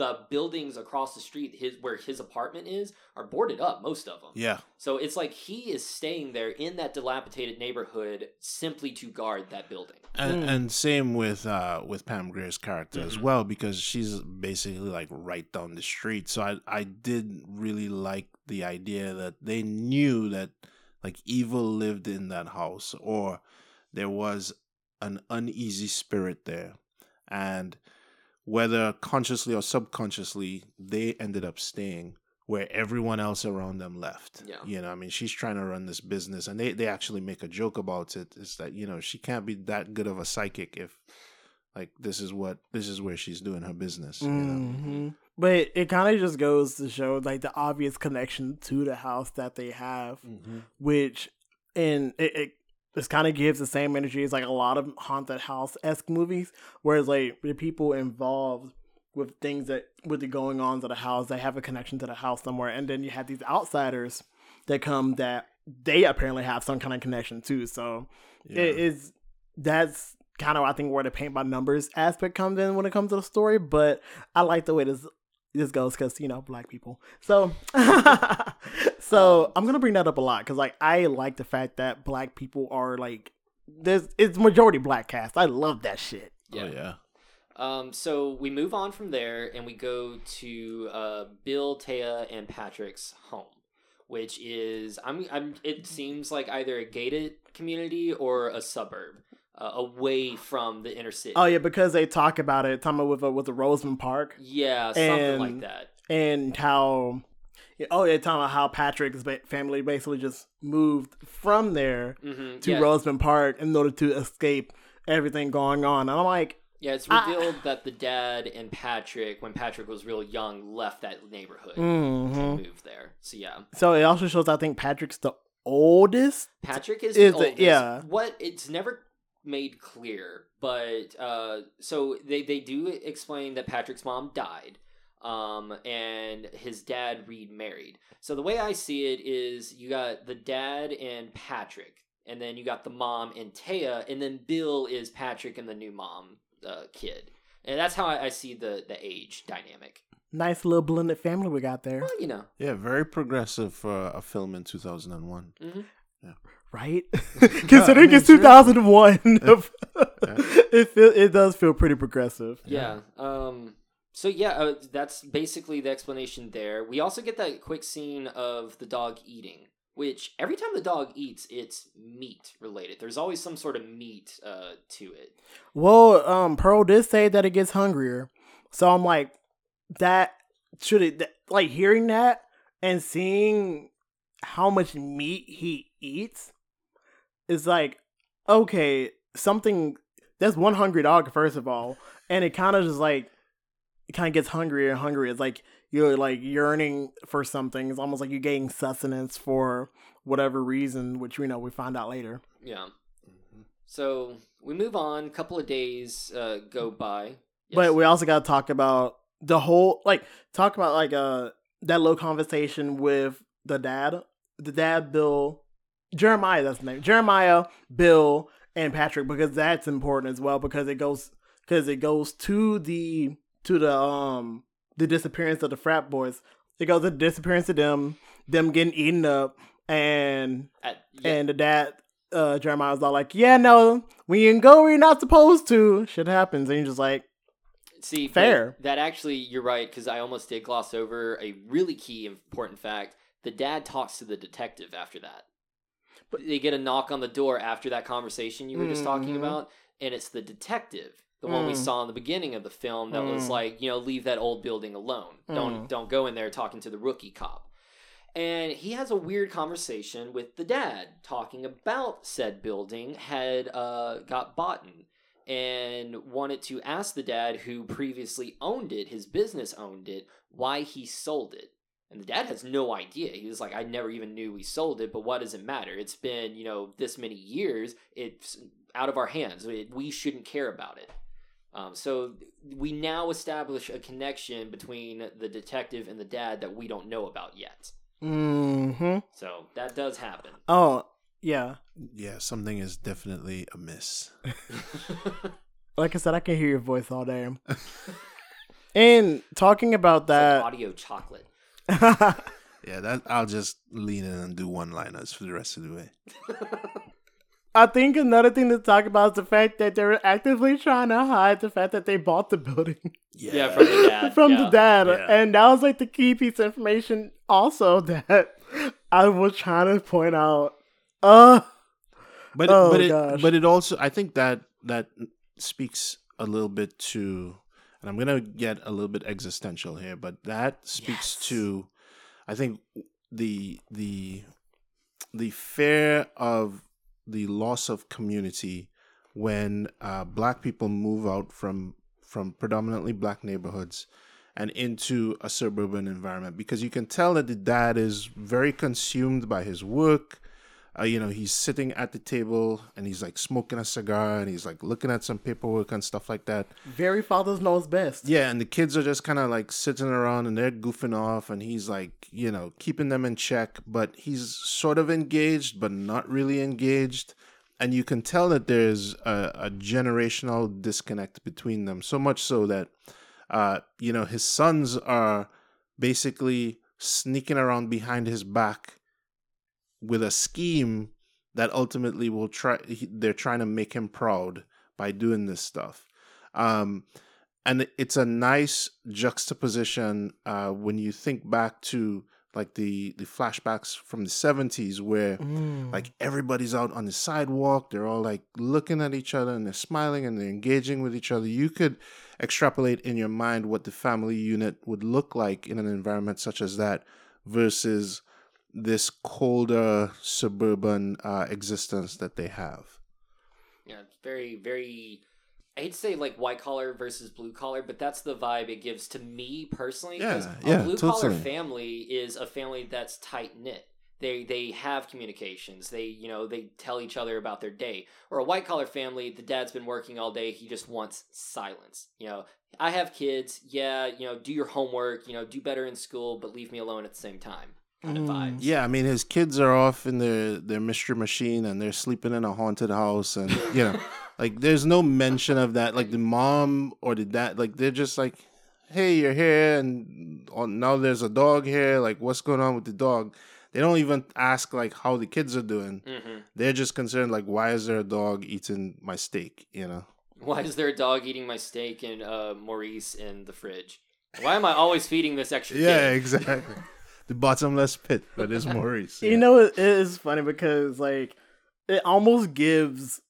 the buildings across the street, his where his apartment is, are boarded up. Most of them. yeah, So it's like he is staying there in that dilapidated neighborhood simply to guard that building. and, Mm. and same with uh with Pam Grier's character as Mhm. well because she's basically like right down the street. So I I did really like the idea that they knew that like evil lived in that house or there was an uneasy spirit there, and whether consciously or subconsciously they ended up staying where everyone else around them left. Yeah. You know, I mean, she's trying to run this business and they, they actually make a joke about it. Is that, you know, she can't be that good of a psychic if like this is what this is where she's doing her business. You know? Mm-hmm. But it kind of just goes to show like the obvious connection to the house that they have, mm-hmm. which and it, it this kind of gives the same energy as like a lot of haunted house esque movies, whereas like the people involved with things that with the going on to the house, they have a connection to the house somewhere, and then you have these outsiders that come that they apparently have some kind of connection too. So Yeah. it is that's kind of I think where the paint by numbers aspect comes in when it comes to the story. But I like the way this this goes because you know black people. So so I'm gonna bring that up a lot because like I like the fact that black people are like there's it's majority black cast. I love that shit. Yeah. Oh, yeah. Um, so we move on from there and we go to uh, Bill, Taya, and Patrick's home, which is I'm, I'm it seems like either a gated community or a suburb uh, away from the inner city. Oh yeah, because they talk about it, talking about with a, with the Roseman Park yeah, something like that. and how. Oh, yeah, talking about how Patrick's family basically just moved from there hmm to yeah, Roseman Park in order to escape everything going on. And I'm like, yeah, it's I- revealed that the dad and Patrick, when Patrick was real young, left that neighborhood mhm. and moved there. So yeah, so it also shows I think Patrick's the oldest. Patrick is, Is the the- oldest. yeah. What it's never made clear, but uh, so they they do explain that Patrick's mom died, um, and his dad remarried. So the way I see it is, you got the dad and Patrick, and then you got the mom and Taya, and then Bill is Patrick and the new mom uh, kid. And that's how I, I see the the age dynamic. Nice little blended family we got there. Well, you know, Yeah, very progressive for a film in 2001. hmm right? Considering mean, it's sure. 2001, it feel, it does feel pretty progressive. Yeah. Um. So yeah, uh, that's basically the explanation there. We also get that quick scene of the dog eating, which every time the dog eats, it's meat related. There's always some sort of meat uh, to it. Well, um, Pearl did say that it gets hungrier, so I'm like, that should it that, like hearing that and seeing how much meat he eats is like, okay, something that's one hungry dog first of all, and it kind of just like it kind of gets hungrier and hungrier. It's like you're like yearning for something. It's almost like you're getting sustenance for whatever reason, which we know we find out later. Yeah. So we move on. A couple of days uh, go by. But we also got to talk about the whole like talk about like uh that little conversation with the dad, the dad, Bill, Jeremiah. That's the name. Jeremiah, Bill, and Patrick because that's important as well because it goes because it goes to the to the um the disappearance of the frat boys. It goes to the disappearance of them, them getting eaten up, and At- yeah, and the dad, uh, Jeremiah was all like, "Yeah, no, we can go where you're not supposed to, shit happens." And you're just like, See, Fair. That actually, you're right because I almost did gloss over a really key important fact. The dad talks to the detective after that. But they get a knock on the door after that conversation you were just talking Mhm. about, and it's the detective, the one we Mm. saw in the beginning of the film that was Mm. like, you know, leave that old building alone. Don't Mm. don't go in there talking to the rookie cop. And he has a weird conversation with the dad, talking about said building had uh, got bought and wanted to ask the dad who previously owned it, his business owned it, why he sold it. And the dad has no idea. He was like, I never even knew we sold it, but what does it matter? It's been, you know, this many years. It's out of our hands. We shouldn't care about it. Um, so we now establish a connection between the detective and the dad that we don't know about yet. "Hmm." So that does happen. Oh, yeah. Yeah, something is definitely amiss. Like I said, I can hear your voice all day. and talking about It's like that, audio chocolate. Yeah, that I'll just lean in and do one liners for the rest of the way. I think another thing to talk about is the fact that they're actively trying to hide the fact that they bought the building Yeah, from the dad. from yeah. the dad, Yeah. and that was like the key piece of information. Also, that I was trying to point out. Uh, But Oh, but it gosh. but it also I think that that speaks a little bit to and I'm gonna get a little bit existential here, but that speaks Yes. to I think the the the fear of the loss of community when uh, black people move out from from predominantly black neighborhoods and into a suburban environment because you can tell that the dad is very consumed by his work uh, you know, he's sitting at the table and he's like smoking a cigar and he's like looking at some paperwork and stuff like that. very fathers knows best. Yeah, and the kids are just kind of like sitting around and they're goofing off and he's like, you know, keeping them in check, but he's sort of engaged, but not really engaged. And you can tell that there's a, a generational disconnect between them, so much so that, uh, you know, his sons are basically sneaking around behind his back with a scheme that ultimately will try he- they're trying to make him proud by doing this stuff um and it's a nice juxtaposition uh when you think back to like the the flashbacks from the 70s where Mm. like everybody's out on the sidewalk they're all like looking at each other and they're smiling and they're engaging with each other you could extrapolate in your mind what the family unit would look like in an environment such as that versus this colder suburban uh, existence that they have Yeah, very, very. I'd say like white collar versus blue collar, but that's the vibe it gives to me personally. Yeah, a yeah, blue collar totally. family is a family that's tight knit. They they have communications. They you know they tell each other about their day. Or a white collar family, the dad's been working all day. He just wants silence. You know, I have kids. Yeah, you know, do your homework. You know, do better in school, but leave me alone at the same time. Kind of Mm. vibes. Yeah, I mean, his kids are off in their their mystery machine and they're sleeping in a haunted house, and you know, like there's no mention of that. Like the mom or the dad, like they're just like, "Hey, you're here," and oh, now there's a dog here. Like, what's going on with the dog? They don't even ask like how the kids are doing. hmm They're just concerned like, why is there a dog eating my steak? You know. Why is there a dog eating my steak and uh, Maurice in the fridge? Why am I always feeding this extra Yeah, kid? exactly. the bottomless pit that is Maurice. You know, it is funny because like it almost gives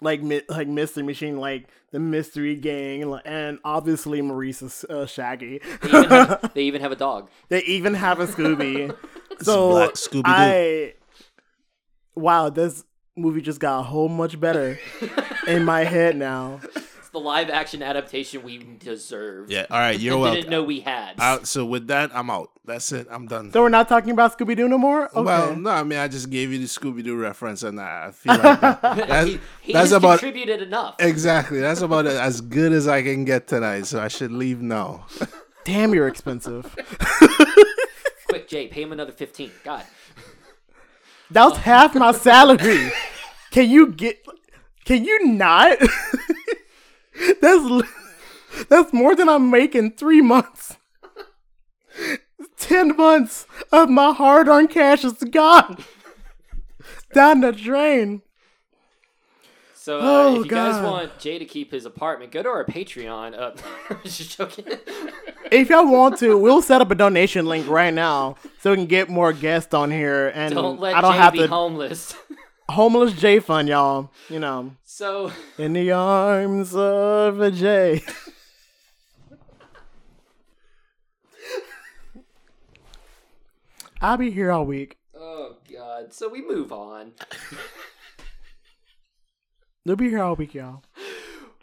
like mi- like Mystery Machine like the mystery gang, and obviously Maurice is uh, Shaggy. They even, have, they even have a dog. they even have a Scooby. so Black Scooby-Doo. I wow, this movie just got a whole much better in my head now. It's the live action adaptation we deserve. Yeah. All right. You're and welcome. didn't know we had. Out, so with that, I'm out. That's it. I'm done. So we're not talking about Scooby Doo no more. Okay. Well, no, I mean I just gave you the Scooby Doo reference, and I feel like that, that's, he he that's about contributed enough. exactly. That's about as good as I can get tonight. So I should leave now. Damn, you're expensive. Quick, Jay, pay him another fifteen. God. That was oh. half my salary. Can you get? Can you not? that's that's more than I'm making three months. Ten months of my hard-earned cash is gone down the drain. So uh, Oh, if you guys want Jay to keep his apartment, go to our Patreon. Uh, just joking. If y'all want to, we'll set up a donation link right now so we can get more guests on here, and Don't let I don't Jay have be to homeless. homeless J fund, y'all. You know, so in the arms of a J. I'll be here all week. Oh God! So we move on. They'll be here all week, y'all.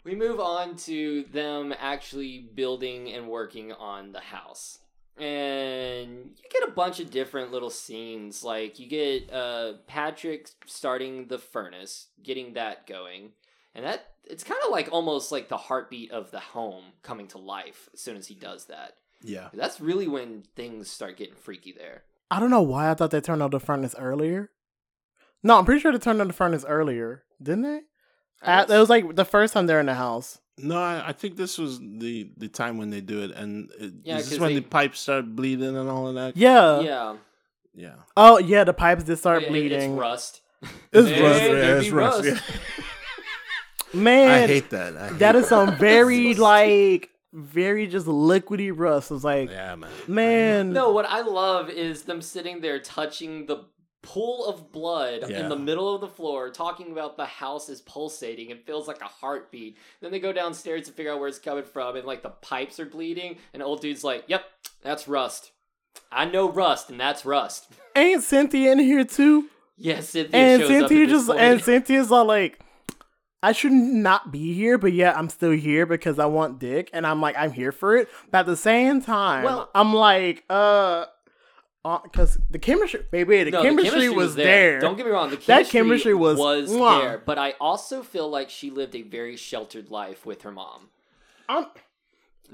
We move on to them actually building and working on the house. And you get a bunch of different little scenes. Like you get uh Patrick starting the furnace, getting that going. And that it's kind of like almost like the heartbeat of the home coming to life as soon as he does that. Yeah. That's really when things start getting freaky there. I don't know why I thought they turned on the furnace earlier. No, I'm pretty sure they turned on the furnace earlier, didn't they? Uh, it was like the first time they're in the house. No, I, I think this was the the time when they do it, and it, Yeah, is this 'cause when they- the pipes start bleeding and all of that. Yeah. yeah. Yeah. Oh yeah, the pipes did start It- bleeding. It's rust. It's Hey, rust, yeah, it's be rust, yeah. Man, I hate that. I hate that is some very like very just liquidy rust. It's like Yeah, man. man, No, what I love is them sitting there touching the pool of blood in the middle of the floor, talking about the house is pulsating and feels like a heartbeat. Then they go downstairs to figure out where it's coming from, and like the pipes are bleeding, and old dude's like, "Yep, that's rust. I know rust, and that's rust." ain't Cynthia in here too? yes, Cynthia And shows Cynthia just and Cynthia's all like, I should not be here, but yeah, I'm still here because I want dick, and I'm like, I'm here for it. But at the same time, Well- I'm like, uh, because the chemistry, baby, the, No, chemistry, was there. Don't get me wrong. The That chemistry, chemistry was- mwah. there, but I also feel like she lived a very sheltered life with her mom. I'm-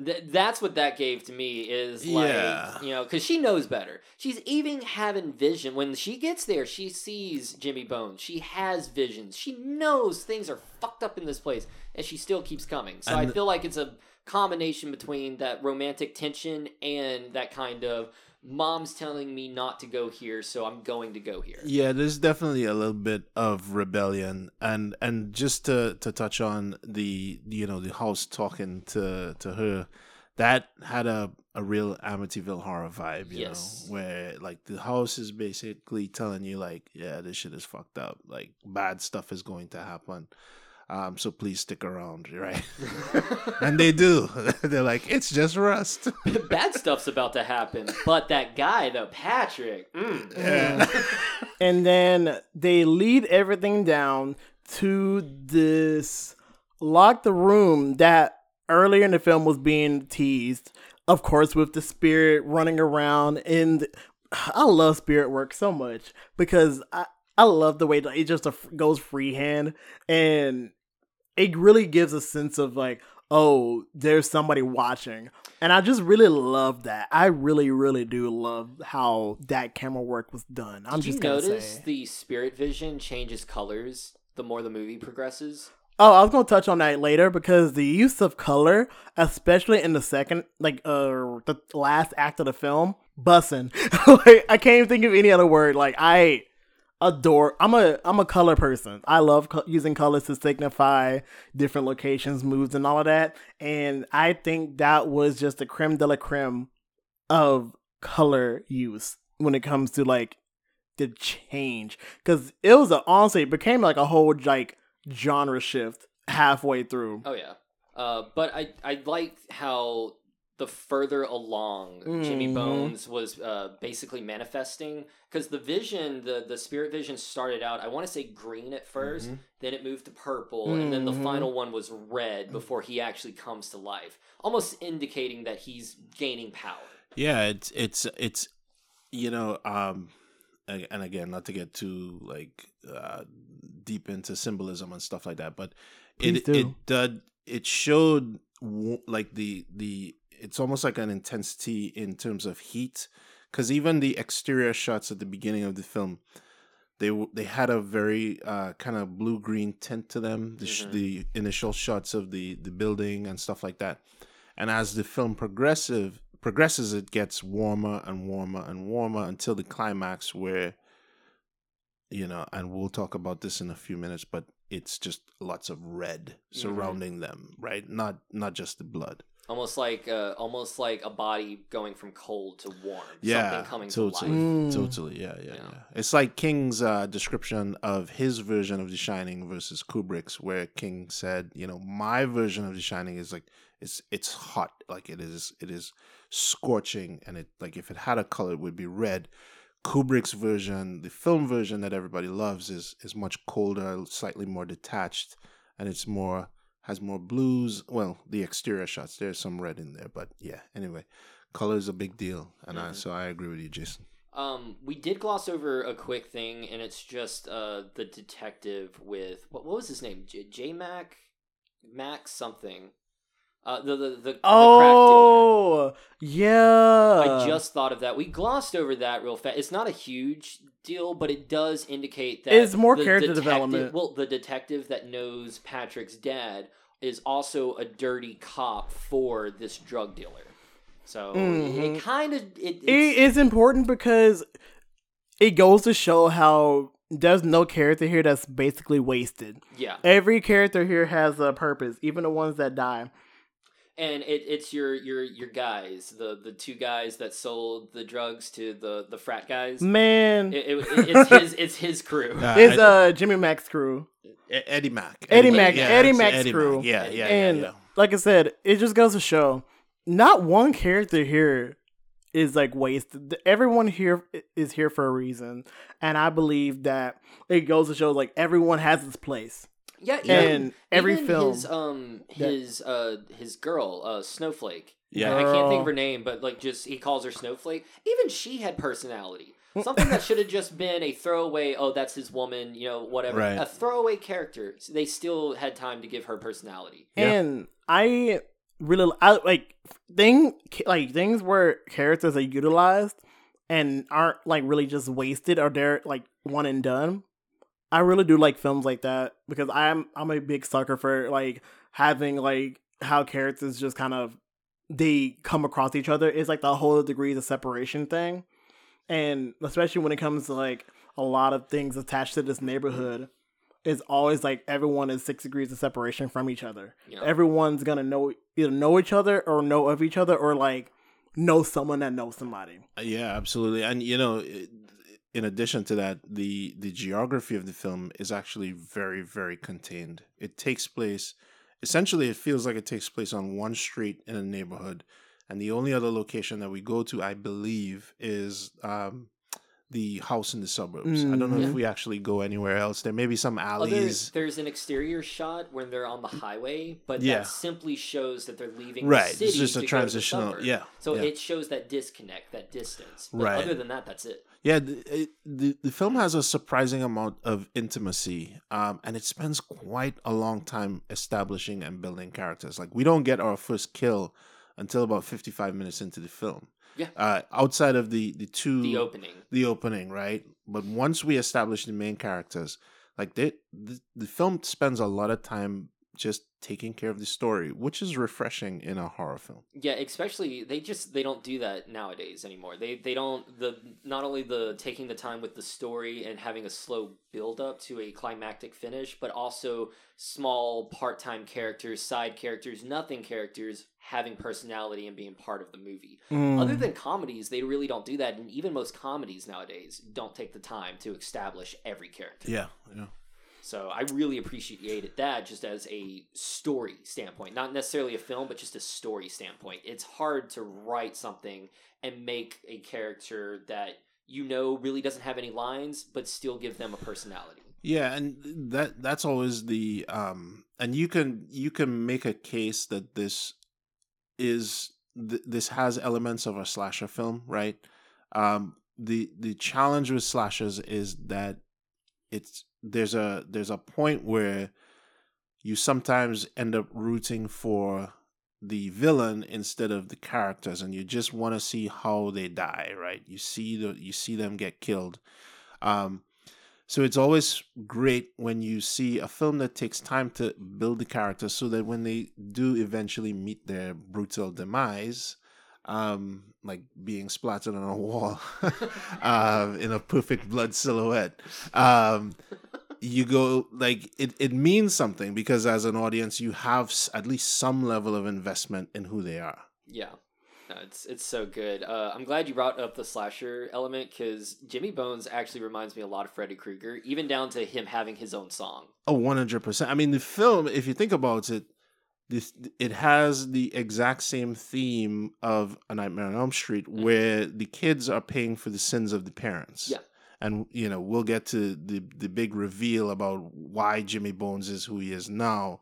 Th- that's what that gave to me is like Yeah. you know because she knows better she's even having vision when she gets there she sees jimmy bones she has visions she knows things are fucked up in this place and she still keeps coming so i feel like it's a combination between that romantic tension and that kind of mom's telling me not to go here so i'm going to go here Yeah, there's definitely a little bit of rebellion, and and just to to touch on the you know the house talking to to her, that had a a real Amityville horror vibe, you Yes. know, where like the house is basically telling you like, yeah, this shit is fucked up, like bad stuff is going to happen. Um, so please stick around, right? and they do. They're like, it's just rust. bad stuff's about to happen but that guy the patrick mm, Yeah. and then they lead everything down to this lock the room that earlier in the film was being teased of course with the spirit running around and i love spirit work so much because i i love the way that it just goes freehand and it really gives a sense of like oh there's somebody watching and i just really love that i really really do love how that camera work was done i'm did you just gonna notice say the spirit vision changes colors the more the movie progresses Oh, I was gonna touch on that later because the use of color, especially in the second, like uh, the last act of the film, bussing. like I can't even think of any other word. Like I adore. I'm a I'm a color person. I love co- using colors to signify different locations, moods, and all of that. And I think that was just the creme de la creme of color use when it comes to like the change. Because it was honestly it became like a whole like genre shift halfway through. Oh yeah. Uh, but I I like how the further along Jimmy Mhm. Bones was uh, basically manifesting because the vision, the the spirit vision started out. I want to say green at 1st Mhm. then it moved to purple, and then the Mhm. final one was red before he actually comes to life, almost indicating that he's gaining power. Yeah, it's it's it's you know, um and again, not to get too like uh deep into symbolism and stuff like that, but Please it do. it did it showed like the the it's almost like an intensity in terms of heat cuz even the exterior shots at the beginning of the film they they had a very uh, kind of blue green tint to them the, Mhm. the initial shots of the the building and stuff like that. And as the film progressive progresses it gets warmer and warmer and warmer until the climax where you know and we'll talk about this in a few minutes but it's just lots of red surrounding them right? Not not just the blood Almost like uh, almost like a body going from cold to warm. yeah something coming totally to life. Mm. totally yeah, yeah Yeah. yeah it's like king's uh description of his version of the shining versus kubrick's where king said you know my version of the shining is like it's it's hot like it is it is scorching and it like if it had a color it would be red kubrick's version the film version that everybody loves is is much colder slightly more detached and it's more has more blues well the exterior shots there's some red in there but yeah anyway color is a big deal and I, Mhm. so i agree with you jason Um, we did gloss over a quick thing, and it's just uh the detective with what what was his name? J, J Mac, Mac something. Uh, the the the, the crack dealer. Oh, yeah. I just thought of that. We glossed over that real fast. It's not a huge deal, but it does indicate that It's more the character development. Well, the detective that knows Patrick's dad is also a dirty cop for this drug dealer. So Mhm. it kind of it, it is important because it goes to show how there's no character here that's basically wasted. yeah. Every character here has a purpose, even the ones that die. And it, it's your your your guys, the the two guys that sold the drugs to the the frat guys. Man, It, it, it's his it's his crew. Uh, it's I- uh Jimmy Mac's crew. Eddie Mac. Eddie Mac- Eddie it's Mac's crew. Mac. Yeah, yeah, and yeah, yeah. like I said, it just goes to show not one character here is like wasted. Everyone here is here for a reason, and I believe that it goes to show like everyone has its place. Yeah, And even- every even film his um that- his uh his girl uh Snowflake. Yeah. I can't think of her name, but like just he calls her Snowflake. Even she had personality. Something that should have just been a throwaway. Oh, that's his woman. You know, whatever. Right. A throwaway character. They still had time to give her personality. Yeah. And I really I like thing like things where characters are utilized and aren't like really just wasted or they're like one and done. I really do like films like that because I'm I'm a big sucker for like having like how characters just kind of they come across each other. It's like the whole degrees of separation thing. And especially when it comes to like a lot of things attached to this neighborhood, it's always like everyone is six degrees of separation from each other. Know? Everyone's gonna know either know each other or know of each other or like know someone that knows somebody. Uh, yeah, absolutely. And you know, in addition to that, the the geography of the film is actually very very contained. It takes place essentially it feels like it takes place on one street in a neighborhood. And the only other location that we go to, I believe, is um the house in the suburbs. I don't know if Mhm. we actually go anywhere else. There may be some Oh, there's, alleys. there's an exterior shot when they're on the highway, but Yeah. that simply shows that they're leaving Right, the it's city just a to go to the transitional- suburbs. yeah, So yeah. it shows that disconnect, that distance. But Right. other than that, that's it. Yeah, the, the the film has a surprising amount of intimacy, um, and it spends quite a long time establishing and building characters. Like we don't get our first kill until about fifty five minutes into the film. Yeah. Uh, outside of the the two The opening. the opening, right? But once we establish the main characters, like they, the the film spends a lot of time just taking care of the story, which is refreshing in a horror film. Yeah, especially they just they don't do that nowadays anymore. They they don't the not only the taking the time with the story and having a slow build up to a climactic finish, but also small part-time characters, side characters, nothing characters having personality and being part of the movie. Mm. Other than comedies, they really don't do that and even most comedies nowadays don't take the time to establish every character. Yeah, yeah. So I really appreciated that just as a story standpoint, not necessarily a film, but just a story standpoint. It's hard to write something and make a character that you know really doesn't have any lines, but still give them a personality. Yeah, and that that's always the um and you can you can make a case that this is th- this has elements of a slasher film, right? Um the the challenge with slashers is that it's there's a there's a point where you sometimes end up rooting for the villain instead of the characters and you just want to see how they die right? You see the you see them get killed. Um so it's always great when you see a film that takes time to build the characters so that when they do eventually meet their brutal demise um like being splattered on a wall uh, in a perfect blood silhouette um you go like it, it means something because as an audience you have at least some level of investment in who they are Yeah. No, it's it's so good. Uh, I'm glad you brought up the slasher element because Jimmy Bones actually reminds me a lot of Freddy Krueger, even down to him having his own song. oh 100% i mean the film if you think about it this it has the exact same theme of a nightmare on elm street where the kids are paying for the sins of the parents Yeah. And you know we'll get to the the big reveal about why jimmy bones is who he is now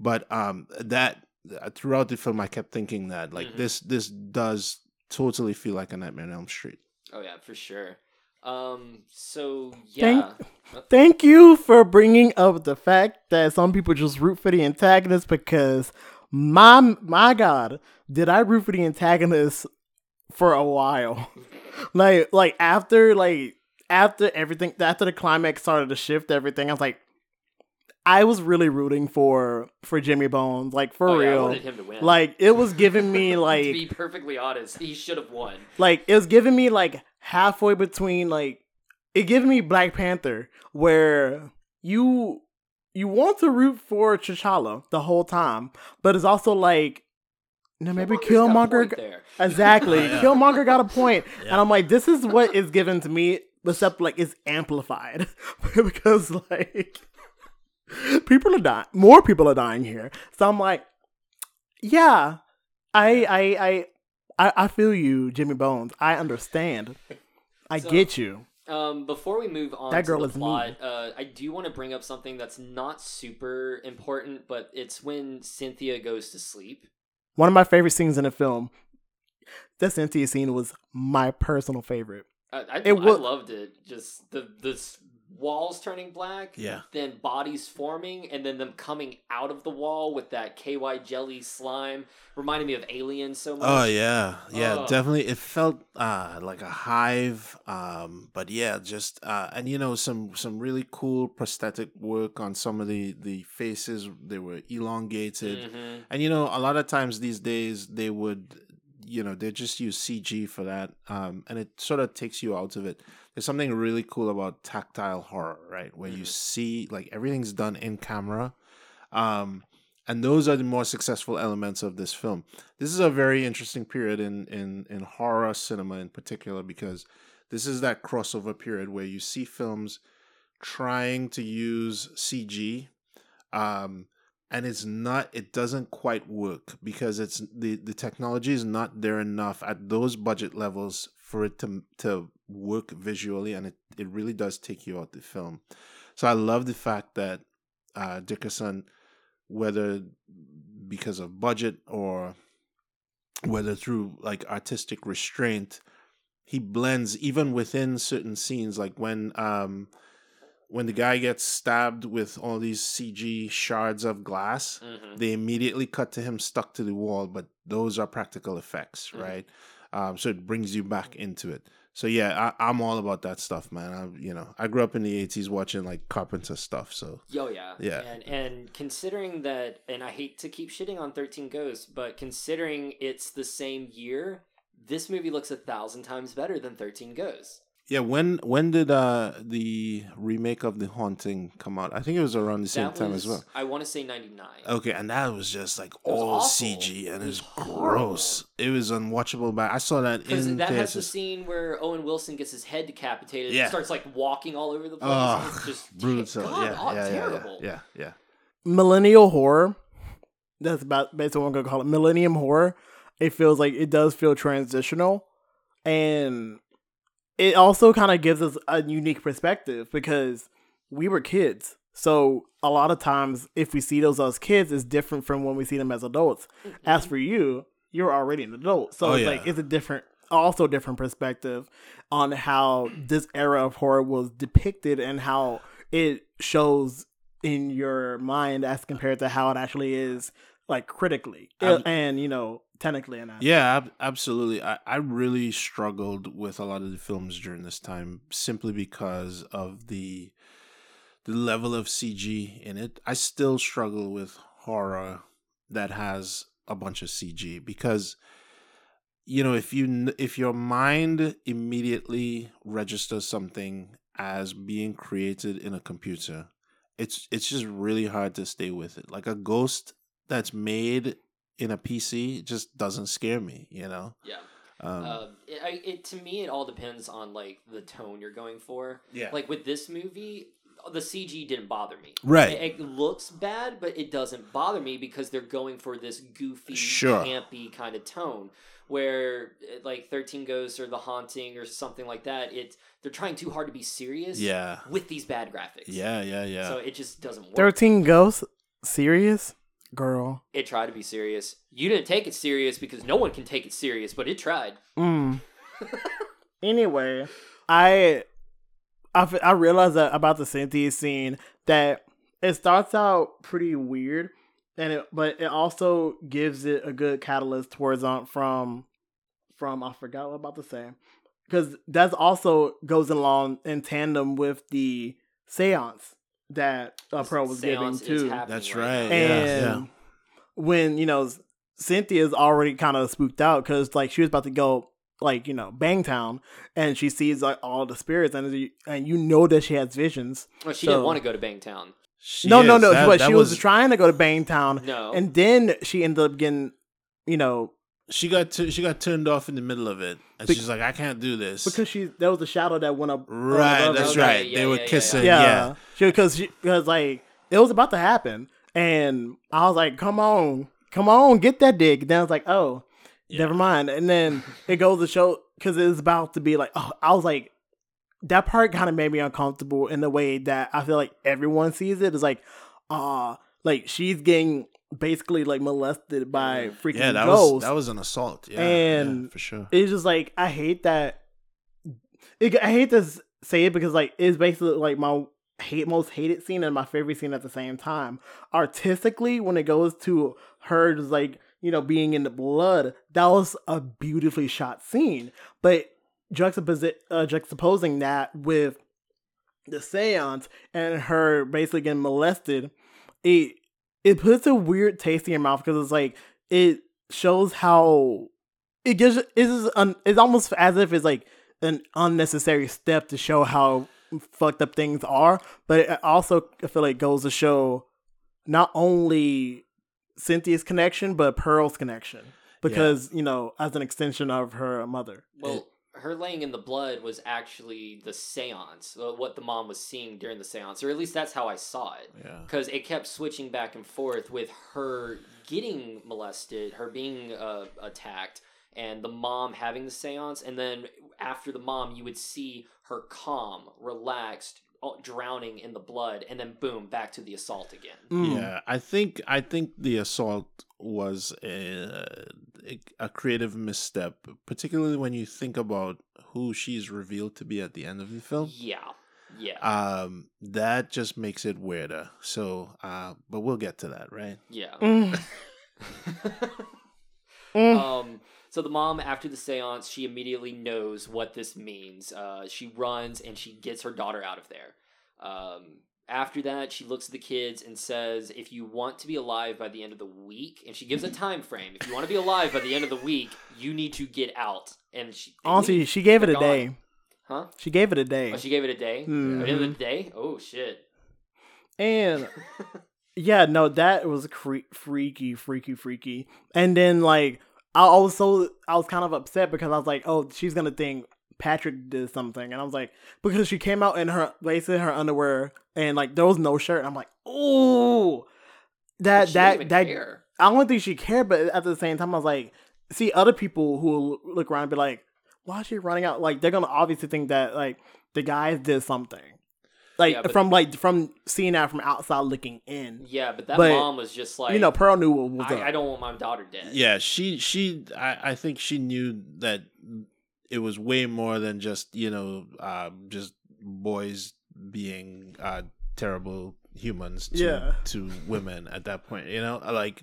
but um that throughout the film i kept thinking that like Mhm. this this does totally feel like a nightmare on elm street Oh yeah, for sure. Um. So Thank- yeah. Thank you for bringing up the fact that some people just root for the antagonist because my my god, did I root for the antagonist for a while? like like after like after everything after the climax started to shift everything, I was like I was really rooting for for Jimmy Bones, like for Oh, yeah, I real. wanted him to win. like it was giving me like to like be perfectly honest, he should have won. like it was giving me like halfway between like it giving me Black Panther where you you want to root for T'Challa the whole time, but it's also like no maybe Killmonger's got a point there. exactly Yeah. Killmonger got a point, Yeah. and I'm like this is what is given to me, except like it's amplified because like people are dying, more people are dying here, so I'm like yeah, I I I I, feel you, Jimmy Bones. I understand. I So- get you. Um, before we move on That to girl the is plot, mean. uh, I do want to bring up something that's not super important, but it's when Cynthia goes to sleep. One of my favorite scenes in the film. The Cynthia scene was my personal favorite. I, I, It I loved it. Just the the walls turning black, Yeah. then bodies forming, and then them coming out of the wall with that KY jelly slime, reminded me of Alien so much. Oh yeah, yeah, Oh. definitely. It felt uh, like a hive, um, but yeah, just uh, and you know some some really cool prosthetic work on some of the the faces. They were elongated, Mhm. and you know a lot of times these days they would, you know, they just use CG for that, um, and it sort of takes you out of it. There's something really cool about tactile horror, right? Where you Mhm. see like everything's done in camera. Um, and those are the more successful elements of this film. This is a very interesting period in in in horror cinema in particular because this is that crossover period where you see films trying to use CG um and it's not it doesn't quite work because it's the the technology is not there enough at those budget levels for it to to work visually and it, it really does take you out the film. So i love the fact that uh dickerson whether because of budget or whether through like artistic restraint he blends even within certain scenes like when um when the guy gets stabbed with all these cg shards of glass Mhm. they immediately cut to him stuck to the wall but those are practical effects Mhm. right um, so it brings you back into it So yeah, I, I'm all about that stuff, man. I you know I grew up in the '80s watching like Carpenter stuff. So Yo, yeah, Yeah. and and considering that, and I hate to keep shitting on Thirteen Ghosts, but considering it's the same year, this movie looks a thousand times better than Thirteen Ghosts. Yeah, when when did uh the remake of The Haunting come out? I think it was around the same That time was, as well. I want to say ninety nine. Okay, and that was just like was all awful. CG and It it was was gross. It was unwatchable. But I saw that Because in that has the scene where Owen Wilson gets his head decapitated Yeah. and starts like walking all over the place. Oh, it's just brutal. God, yeah, aw- yeah, yeah, yeah, terrible. yeah, yeah. millennial horror. That's about basically what I'm gonna call it. Millennium horror. It feels like it does feel transitional, and it also kind of gives us a unique perspective because we were kids. So a lot of times, if we see those as kids, it's different from when we see them as adults. As for you, you're already an adult, so Oh, it's yeah. like it's a different, also different perspective on how this era of horror was depicted and how it shows in your mind as compared to how it actually is, like critically and you know technically and Yeah, ab- absolutely. I, I really struggled with a lot of the films during this time simply because of the the level of CG in it. I still struggle with horror that has a bunch of CG because you know if you if your mind immediately registers something as being created in a computer it's it's just really hard to stay with it like a ghost that's made in a PC just doesn't scare me, you know. Yeah. Um, Uh, it, I, it to me, it all depends on like the tone you're going for. yeah, Like with this movie, the CG didn't bother me. right. It, it looks bad, but it doesn't bother me because they're going for this goofy, Sure. campy kind of tone. Where like Thirteen Ghosts or The Haunting or something like that, it's they're trying too hard to be serious. yeah, With these bad graphics. yeah, yeah, yeah. So it just doesn't work. Thirteen Ghosts, serious girl. It tried to be serious. You didn't take it serious because no one can take it serious, but it tried. Mm. anyway, I, I f- I realized that about the Cynthia scene that it starts out pretty weird, and it but it also gives it a good catalyst towards on from from I forgot what I'm about to say because that's also goes along in tandem with the seance that uh, Pearl was giving Seance is too. That's right right. Yeah, and yeah. when you know Cynthia's already kind of spooked out because like she was about to go like you know Bangtown and she sees like all the spirits and you, and you know that she has visions. Well, she So- didn't want to go to Bangtown. She no, no, is. no. That- but that she was, trying to go to Bangtown No. and then she ended up getting you know She got tu- she got turned off in the middle of it, and Be- she's like, "I can't do this." because she there was a shadow that went up right, that's her. Okay, right. yeah, they were yeah, yeah, kissing. yeah, Yeah, because she because like it was about to happen, and I was like, "Come on, come on, get that dick." And Then I was like, "Oh, Yeah. never mind." And then it goes to show because it was about to be like, oh, I was like, that part kind of made me uncomfortable in the way that I feel like everyone sees it. It's like, ah, like she's getting basically like molested by freaking yeah. That ghosts. was that was an assault. Yeah, And- yeah, for sure. it's just like I hate that. It, I hate to say it because like it's basically like my hate most hated scene and my favorite scene at the same time. Artistically, when it goes to her just like you know being in the blood, that was a beautifully shot scene. But juxtapose uh, juxtaposing that with the seance and her basically getting molested, it it puts a weird taste in your mouth because it's like it shows how it gives it's un, it's almost as if it's like an unnecessary step to show how fucked up things are, but it also I feel like goes to show not only Cynthia's connection but Pearl's connection because you know as an extension of her mother. Well, her laying in the blood was actually the seance, uh, what the mom was seeing during the seance, or at least that's how I saw it. Yeah. Because it kept switching back and forth with her getting molested, her being uh, attacked, and the mom having the seance. And then after the mom, you would see her calm, relaxed, uh, drowning in the blood, and then boom, back to the assault again. Mm. Yeah, I think I think the assault was a, a creative misstep, particularly when you think about who she's revealed to be at the end of the film. Yeah. Yeah. Um, that just makes it weirder. So, uh, but we'll get to that, right? yeah. Mm. Mm. um So the mom, after the seance, she immediately knows what this means. Uh, she runs and she gets her daughter out of there. Um, after that, she looks at the kids and says, "If you want to be alive by the end of the week," and she gives a time frame. If you want to be alive by the end of the week, you need to get out. And she Honestly, she gave it a day. huh? She gave it a day. Oh, she gave it a day. Mhm. By the end of the day. Oh shit. And yeah, no, that was cre- freaky, freaky, freaky. And then like I I was so I was kind of upset because I was like, oh, she's gonna think Patrick did something, and I was like, because she came out in her basically her underwear and like there was no shirt. And I'm like, oh, that She that that. care. I don't think she cared, but at the same time, I was like, see other people who will look around and be like, why is she running out? Like they're gonna obviously think that like the guys did something. Like Yeah, from like from seeing that from outside looking in. Yeah, but that But, mom was just like, you know, Pearl knew what was up. I, I don't want my daughter dead. Yeah, she she I, I think she knew that it was way more than just you know uh, just boys being uh, terrible humans to Yeah. to women at that point. You know, like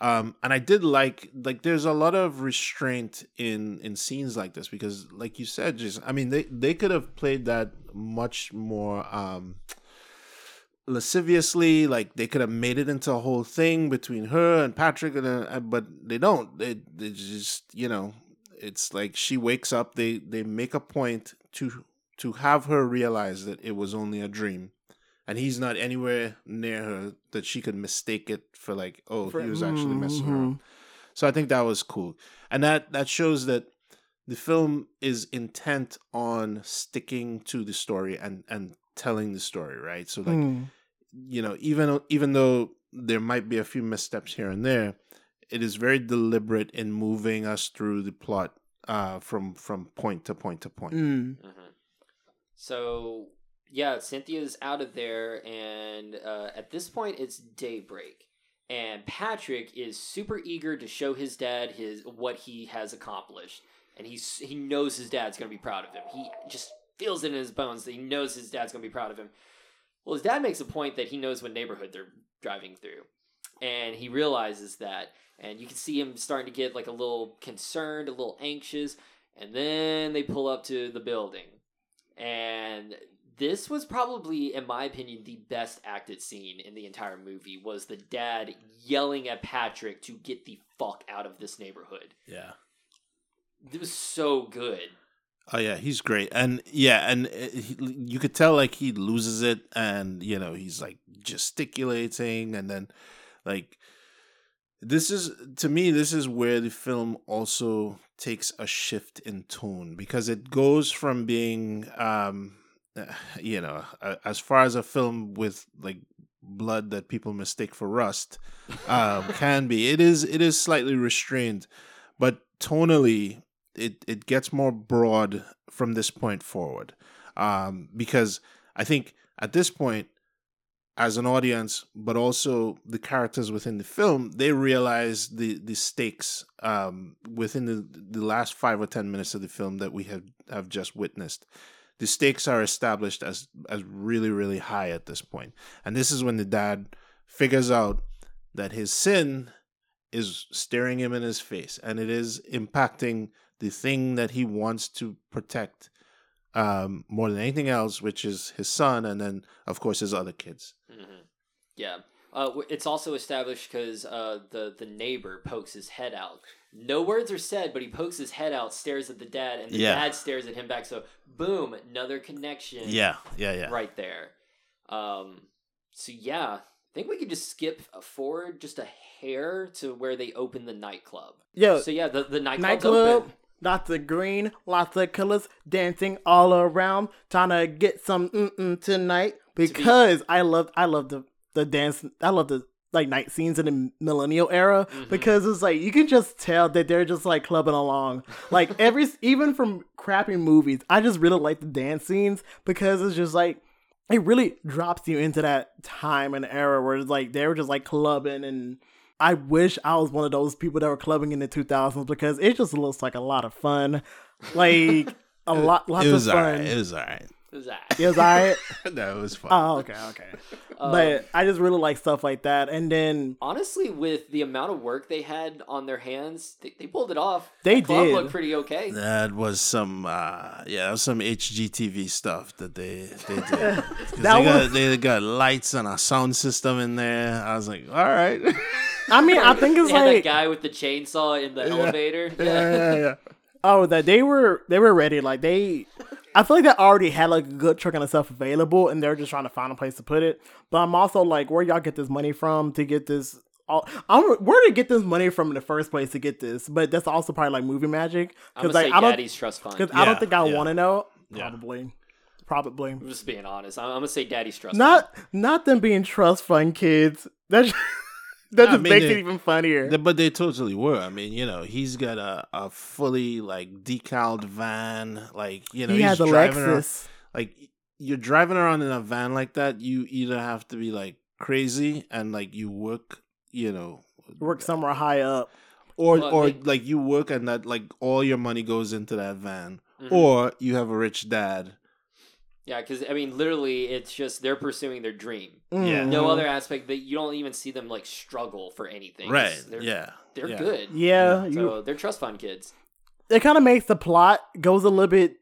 um and I did like like there's a lot of restraint in in scenes like this because like you said just I mean they they could have played that much more um lasciviously like they could have made it into a whole thing between her and patrick and uh, but they don't they, they just you know it's like she wakes up they they make a point to to have her realize that it was only a dream and he's not anywhere near her that she could mistake it for like oh For- he was actually messing Mhm. around so i think that was cool and that that shows that the film is intent on sticking to the story and and telling the story right so like Mm. you know even even though there might be a few missteps here and there it is very deliberate in moving us through the plot uh from from point to point to point Mm. hmm So yeah, Cynthia's out of there, and uh, at this point, it's daybreak, and Patrick is super eager to show his dad his what he has accomplished, and he's he knows his dad's gonna be proud of him. He just feels it in his bones that he knows his dad's gonna be proud of him. Well, his dad makes a point that he knows what neighborhood they're driving through, and he realizes that, and you can see him starting to get like a little concerned, a little anxious, and then they pull up to the building. And this was probably in my opinion the best acted scene in the entire movie was the dad yelling at patrick to get the fuck out of this neighborhood. Yeah. It was so good. Oh yeah he's great. And yeah and uh, he, you could tell like he loses it and you know he's like gesticulating. And then like this is to me this is where the film also takes a shift in tone because it goes from being um you know as far as a film with like blood that people mistake for rust um can be it is it is slightly restrained but tonally it it gets more broad from this point forward um because i think at this point as an audience, but also the characters within the film, they realize the the stakes um, within the the last five or ten minutes of the film that we have have just witnessed. The stakes are established as as really really high at this point, and this is when the dad figures out that his sin is staring him in his face, and it is impacting the thing that he wants to protect um, more than anything else, which is his son, and then of course his other kids. hmm yeah uh, it's also established because uh, the the neighbor pokes his head out. No words are said, but he pokes his head out, stares at the dad, and the Yeah. dad stares at him back. So, boom, another connection. Yeah, yeah, yeah. right there. Um, so yeah, I think we could just skip forward just a hair to where they open the nightclub. Yeah. So yeah, the the nightclub's nightclub, open. Lots of green, lots of colors, dancing all around, trying to get some mm-mm tonight because I love I love the the dance. I love the like night scenes in the millennial era Mhm. because it's like you can just tell that they're just like clubbing along. Like every even from crappy movies, I just really like the dance scenes because it's just like it really drops you into that time and era where it's like they were just like clubbing and I wish I was one of those people that were clubbing in the 2000s because it just looks like a lot of fun. Like a lot lots it of was fun. alright. It was alright. It was that. It was alright. that was fun. oh, okay, okay. Um, but I just really like stuff like that. And then honestly, with the amount of work they had on their hands, they, they pulled it off. They That club did. looked pretty okay. That was some, uh, yeah, that was some HGTV stuff that they they did. 'Cause That they, got, was- they got lights and a sound system in there. I was like, all right. I mean, I think it's They had that guy with the chainsaw in the elevator. yeah, yeah, yeah. oh that they were they were ready. Like they, I feel like they already had like a good truck and stuff available, and they're just trying to find a place to put it. But I'm also like, where y'all get this money from to get this? All, I'm where to get this money from in the first place to get this? But that's also probably like movie magic I'm gonna like say I don't Daddy's Trust Fund. because I don't think I yeah. want to know. Yeah. Probably, probably I'm just being honest. I'm, I'm gonna say Daddy's Trust not not them being trust fund kids. That just- that I mean, makes they- it even funnier. They- But they totally were. I mean, you know, he's got a, a fully like decaled van. Like, you know, he he's has a driving around- Lexus. like you're driving around in a van like that. You either have to be like crazy and like you work, you know, Work somewhere high up. or Well, or they- like you work and that like all your money goes into that van, Mhm. or you have a rich dad. Yeah, because I mean, literally, it's just they're pursuing their dream. Yeah. No other aspect that you don't even see them like struggle for anything. Right. It's- They're, yeah. They're yeah. good. Yeah, you, So they're trust fund kids. it kind of makes the plot goes a little bit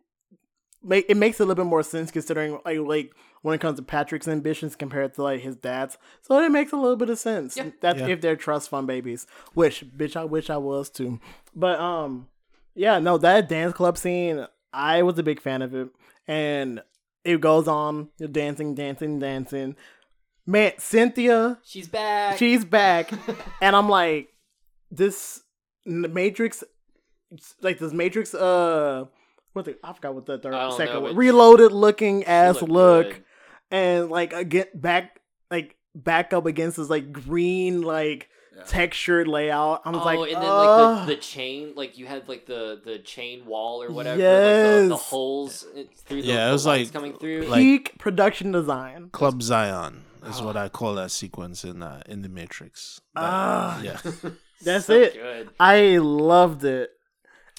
make it makes a little bit more sense considering like like when it comes to Patrick's ambitions compared to like his dad's. So it makes a little bit of sense. Yeah. That's Yeah. if they're trust fund babies. Which bitch I wish I was too. But um yeah, no, that dance club scene, I was a big fan of it. And it goes on, you're dancing, dancing, dancing. Man, Cynthia, She's back. she's back. and I'm like, this Matrix, like this Matrix, uh, what the, I forgot what the third, second know, reloaded looking ass looked look, good. and like again back, like back up against this like green like textured layout. I was like, oh, like, and then "Ugh." like the, the chain, like you had like the the chain wall or whatever, like the, the holes uh, through the, Yeah, it was lights like- coming through. like- peak production design. Club Zion is Oh. what I call that sequence in uh, in the Matrix. That- Ah. yeah. That's So it. Good. I loved it,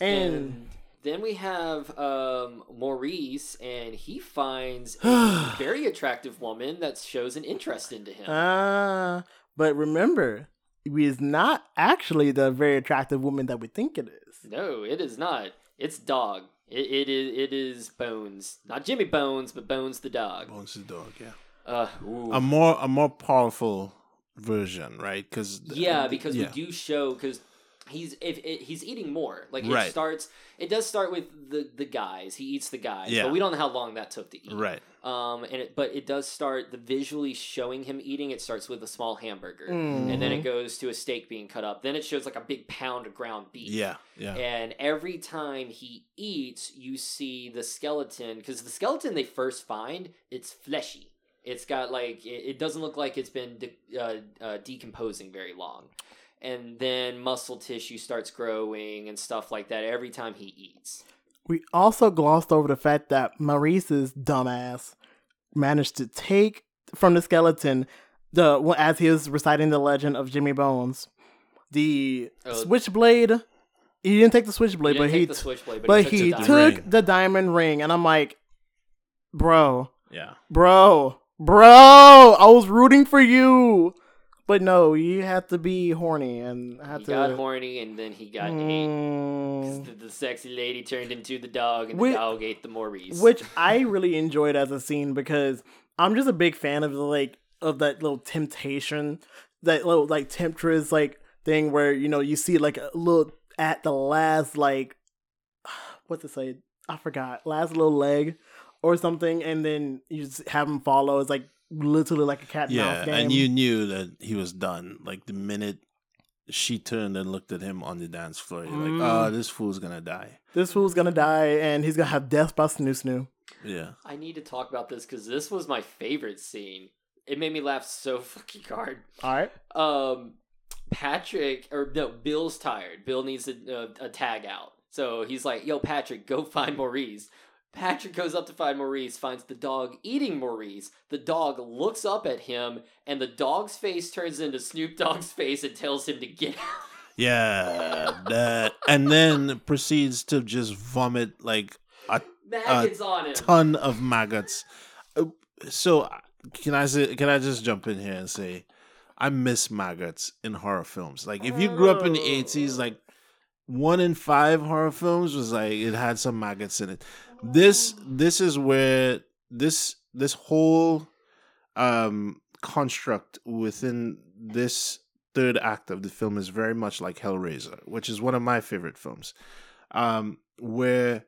and, And then we have um, Maurice, and he finds a very attractive woman that shows an interest into him. ah, but remember, he is not actually the very attractive woman that we think it is. no, it is not. It's Dog. It, it is it is Bones, not Jimmy Bones, but Bones the dog. Bones the dog. Yeah. Uh. A more a more powerful version, right? Because yeah, because yeah. we do show because he's if it, he's eating more. Like it Right. starts. It does start with the the guys. He eats the guys, Yeah. but we don't know how long that took to eat. Right. Um, and it, but it does start the visually showing him eating. It starts with a small hamburger, Mm. and then it goes to a steak being cut up. Then it shows like a big pound of ground beef. Yeah. Yeah. And every time he eats, you see the skeleton because the skeleton they first find it's fleshy. It's got like it, it doesn't look like it's been de- uh, uh, decomposing very long, and then muscle tissue starts growing and stuff like that every time he eats. We also glossed over the fact that Maurice's dumbass managed to take from the skeleton the as he was reciting the legend of Jimmy Bones, the Oh. switchblade. He didn't take the switchblade, but he the switchblade, but took he the the took the diamond ring, and I'm like, bro, Yeah. bro, bro, I was rooting for you, but no, you have to be horny and have he to. got horny and then he got ate. 'Cause Mm. The, the sexy lady turned into the dog, and Which- the dog ate the Maurice. which I really enjoyed as a scene because I'm just a big fan of the like of that little temptation, that little like temptress like thing where you know you see like a little at the last like what's it say I forgot last little leg or something, and then you just have him follow. It's like literally like a cat and Yeah. mouse game. And you knew that he was done. Like the minute she turned and looked at him on the dance floor, you're Mm. like, oh, this fool's gonna die. this fool's gonna die, and he's gonna have death by snoo snoo. Yeah. I need to talk about this because this was my favorite scene. It made me laugh so fucking hard. All right. Um, Patrick or no, Bill's tired. Bill needs a, a, a tag out, so he's like, "Yo, Patrick, go find Maurice." Patrick goes up to find Maurice, finds the dog eating Maurice. The dog looks up at him, and the dog's face turns into Snoop Dogg's face and tells him to get out. Yeah. that and then proceeds to just vomit like a Maggots on him. ton of maggots. Uh, So uh, can I say, can I just jump in here and say I miss maggots in horror films. Like if you grew up in the eighties, like one in five horror films was like it had some maggots in it. This this is where this this whole um construct within this third act of the film is very much like Hellraiser, which is one of my favorite films. Um where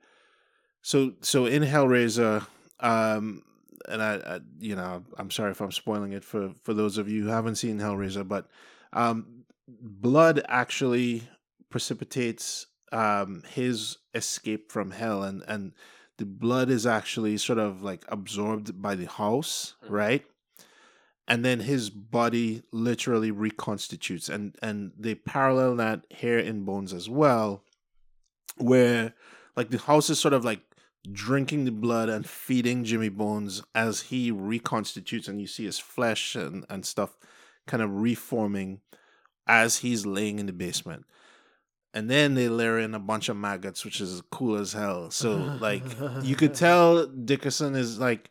so so in Hellraiser, um and I, I you know, I'm sorry if I'm spoiling it for for those of you who haven't seen Hellraiser, but um blood actually precipitates um his escape from hell and and the blood is actually sort of like absorbed by the house, Mhm. right? And then his body literally reconstitutes and and they parallel that here in Bones as well, where like the house is sort of like drinking the blood and feeding Jimmy Bones as he reconstitutes and you see his flesh and, and stuff kind of reforming as he's laying in the basement. And then they layer in a bunch of maggots, which is cool as hell. So like you could tell Dickerson is like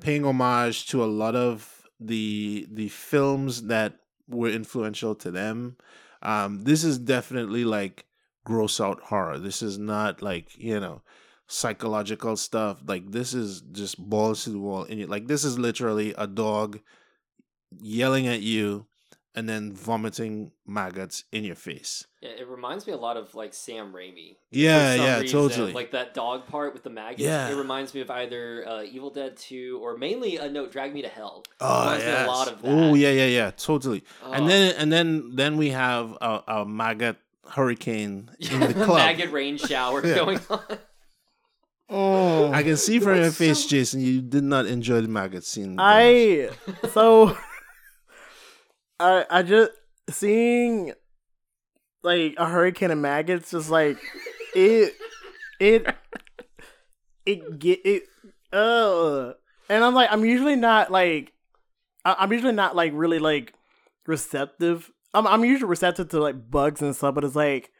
paying homage to a lot of the the films that were influential to them. Um, this is definitely like gross out horror. This is not like you know psychological stuff. Like this is just balls to the wall. And like this is literally a dog yelling at you and then vomiting maggots in your face. Yeah, it reminds me a lot of like Sam Raimi. Yeah, yeah, reason. totally. Like that dog part with the maggots. Yeah. It reminds me of either uh, Evil Dead 2 or mainly a note Drag Me to Hell. Oh, reminds me a yes. lot of. Oh, yeah, yeah, yeah, totally. Oh. And then and then then we have a, a maggot hurricane in the club. maggot rain shower Yeah. going on. Oh, I can see from your face, so- Jason, you did not enjoy the maggot scene. I so I I just seeing like a hurricane of maggots just like it it it get it uh and I'm like I'm usually not like I, I'm usually not like really like receptive. I'm I'm usually receptive to like bugs and stuff, but it's like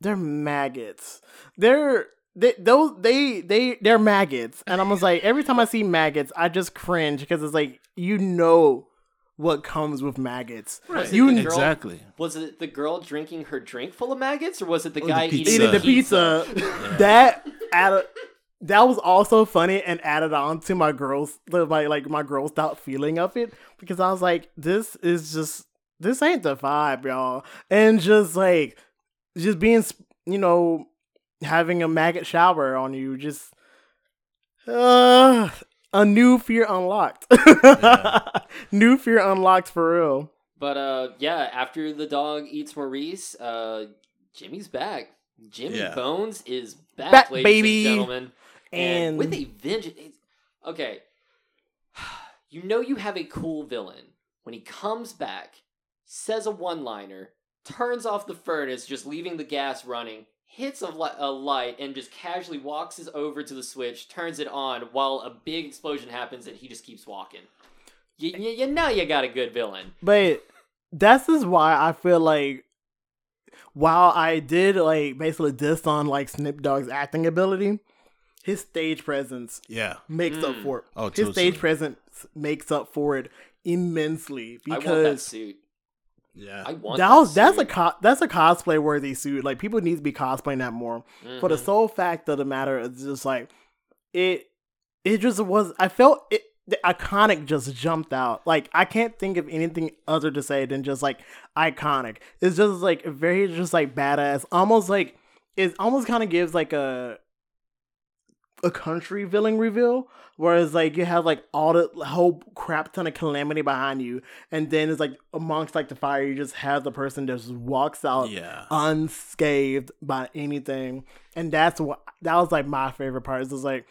they're maggots. They're they those they they they're maggots, and I'm just like every time I see maggots, I just cringe because it's like you know what comes with maggots. Was it You girl- exactly. Was it the girl drinking her drink full of maggots, or was it the Or the guy pizza. eating Eating the pizza, that added that was also funny and added on to my girls the my like my girls out feeling of it because I was like, this is just this ain't the vibe, y'all, and just like just being you know having a maggot shower on you just uh a new fear unlocked new fear unlocked for real But uh, yeah, after the dog eats Maurice, uh, Jimmy's back. Jimmy Yeah. Bones is back, Back, ladies baby. and gentlemen, and, And- with a vengeance. it's- Okay, you know you have a cool villain when he comes back, says a one-liner, turns off the furnace, just leaving the gas running, hits a, li- a light, and just casually walks us over to the switch, turns it on, while a big explosion happens, and he just keeps walking. You, you, you know you got a good villain. But that's just why I feel like while I did like basically diss on like Snoop Dogg's acting ability, his stage presence Yeah. makes up Mm. for it. Oh, his totally. stage presence makes up for it immensely I want that because suit. Yeah. I want that was that's a co- that's a cosplay worthy suit. Like people need to be cosplaying that more. For the Mhm. sole fact of the matter, it's just like it. It just was. I felt it. The iconic just jumped out. Like I can't think of anything other to say than just like iconic. It's just like very just like badass. Almost like it almost kind of gives like a a country villain reveal. Whereas like you have like all the whole crap ton of calamity behind you, and then it's like amongst like the fire, you just have the person that just walks out Yeah. unscathed by anything. And that's what that was like my favorite part. It's just like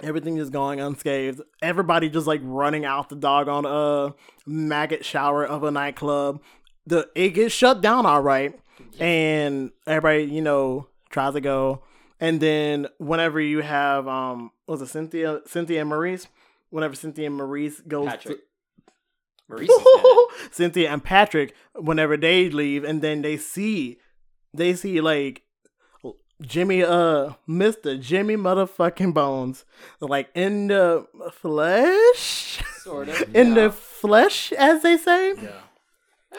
everything is going unscathed. Everybody just like running out the dog on a uh, maggot shower of a nightclub. The it gets shut down all right. And everybody, you know, tries to go. And then whenever you have um was it Cynthia Cynthia and Maurice? Whenever Cynthia and Maurice goes Patrick. to, Maurice. Cynthia and Patrick, whenever they leave, and then they see, they see like Jimmy, uh, Mister Jimmy motherfucking Bones, like in the flesh, Sort of. in yeah. the flesh, as they say. Yeah.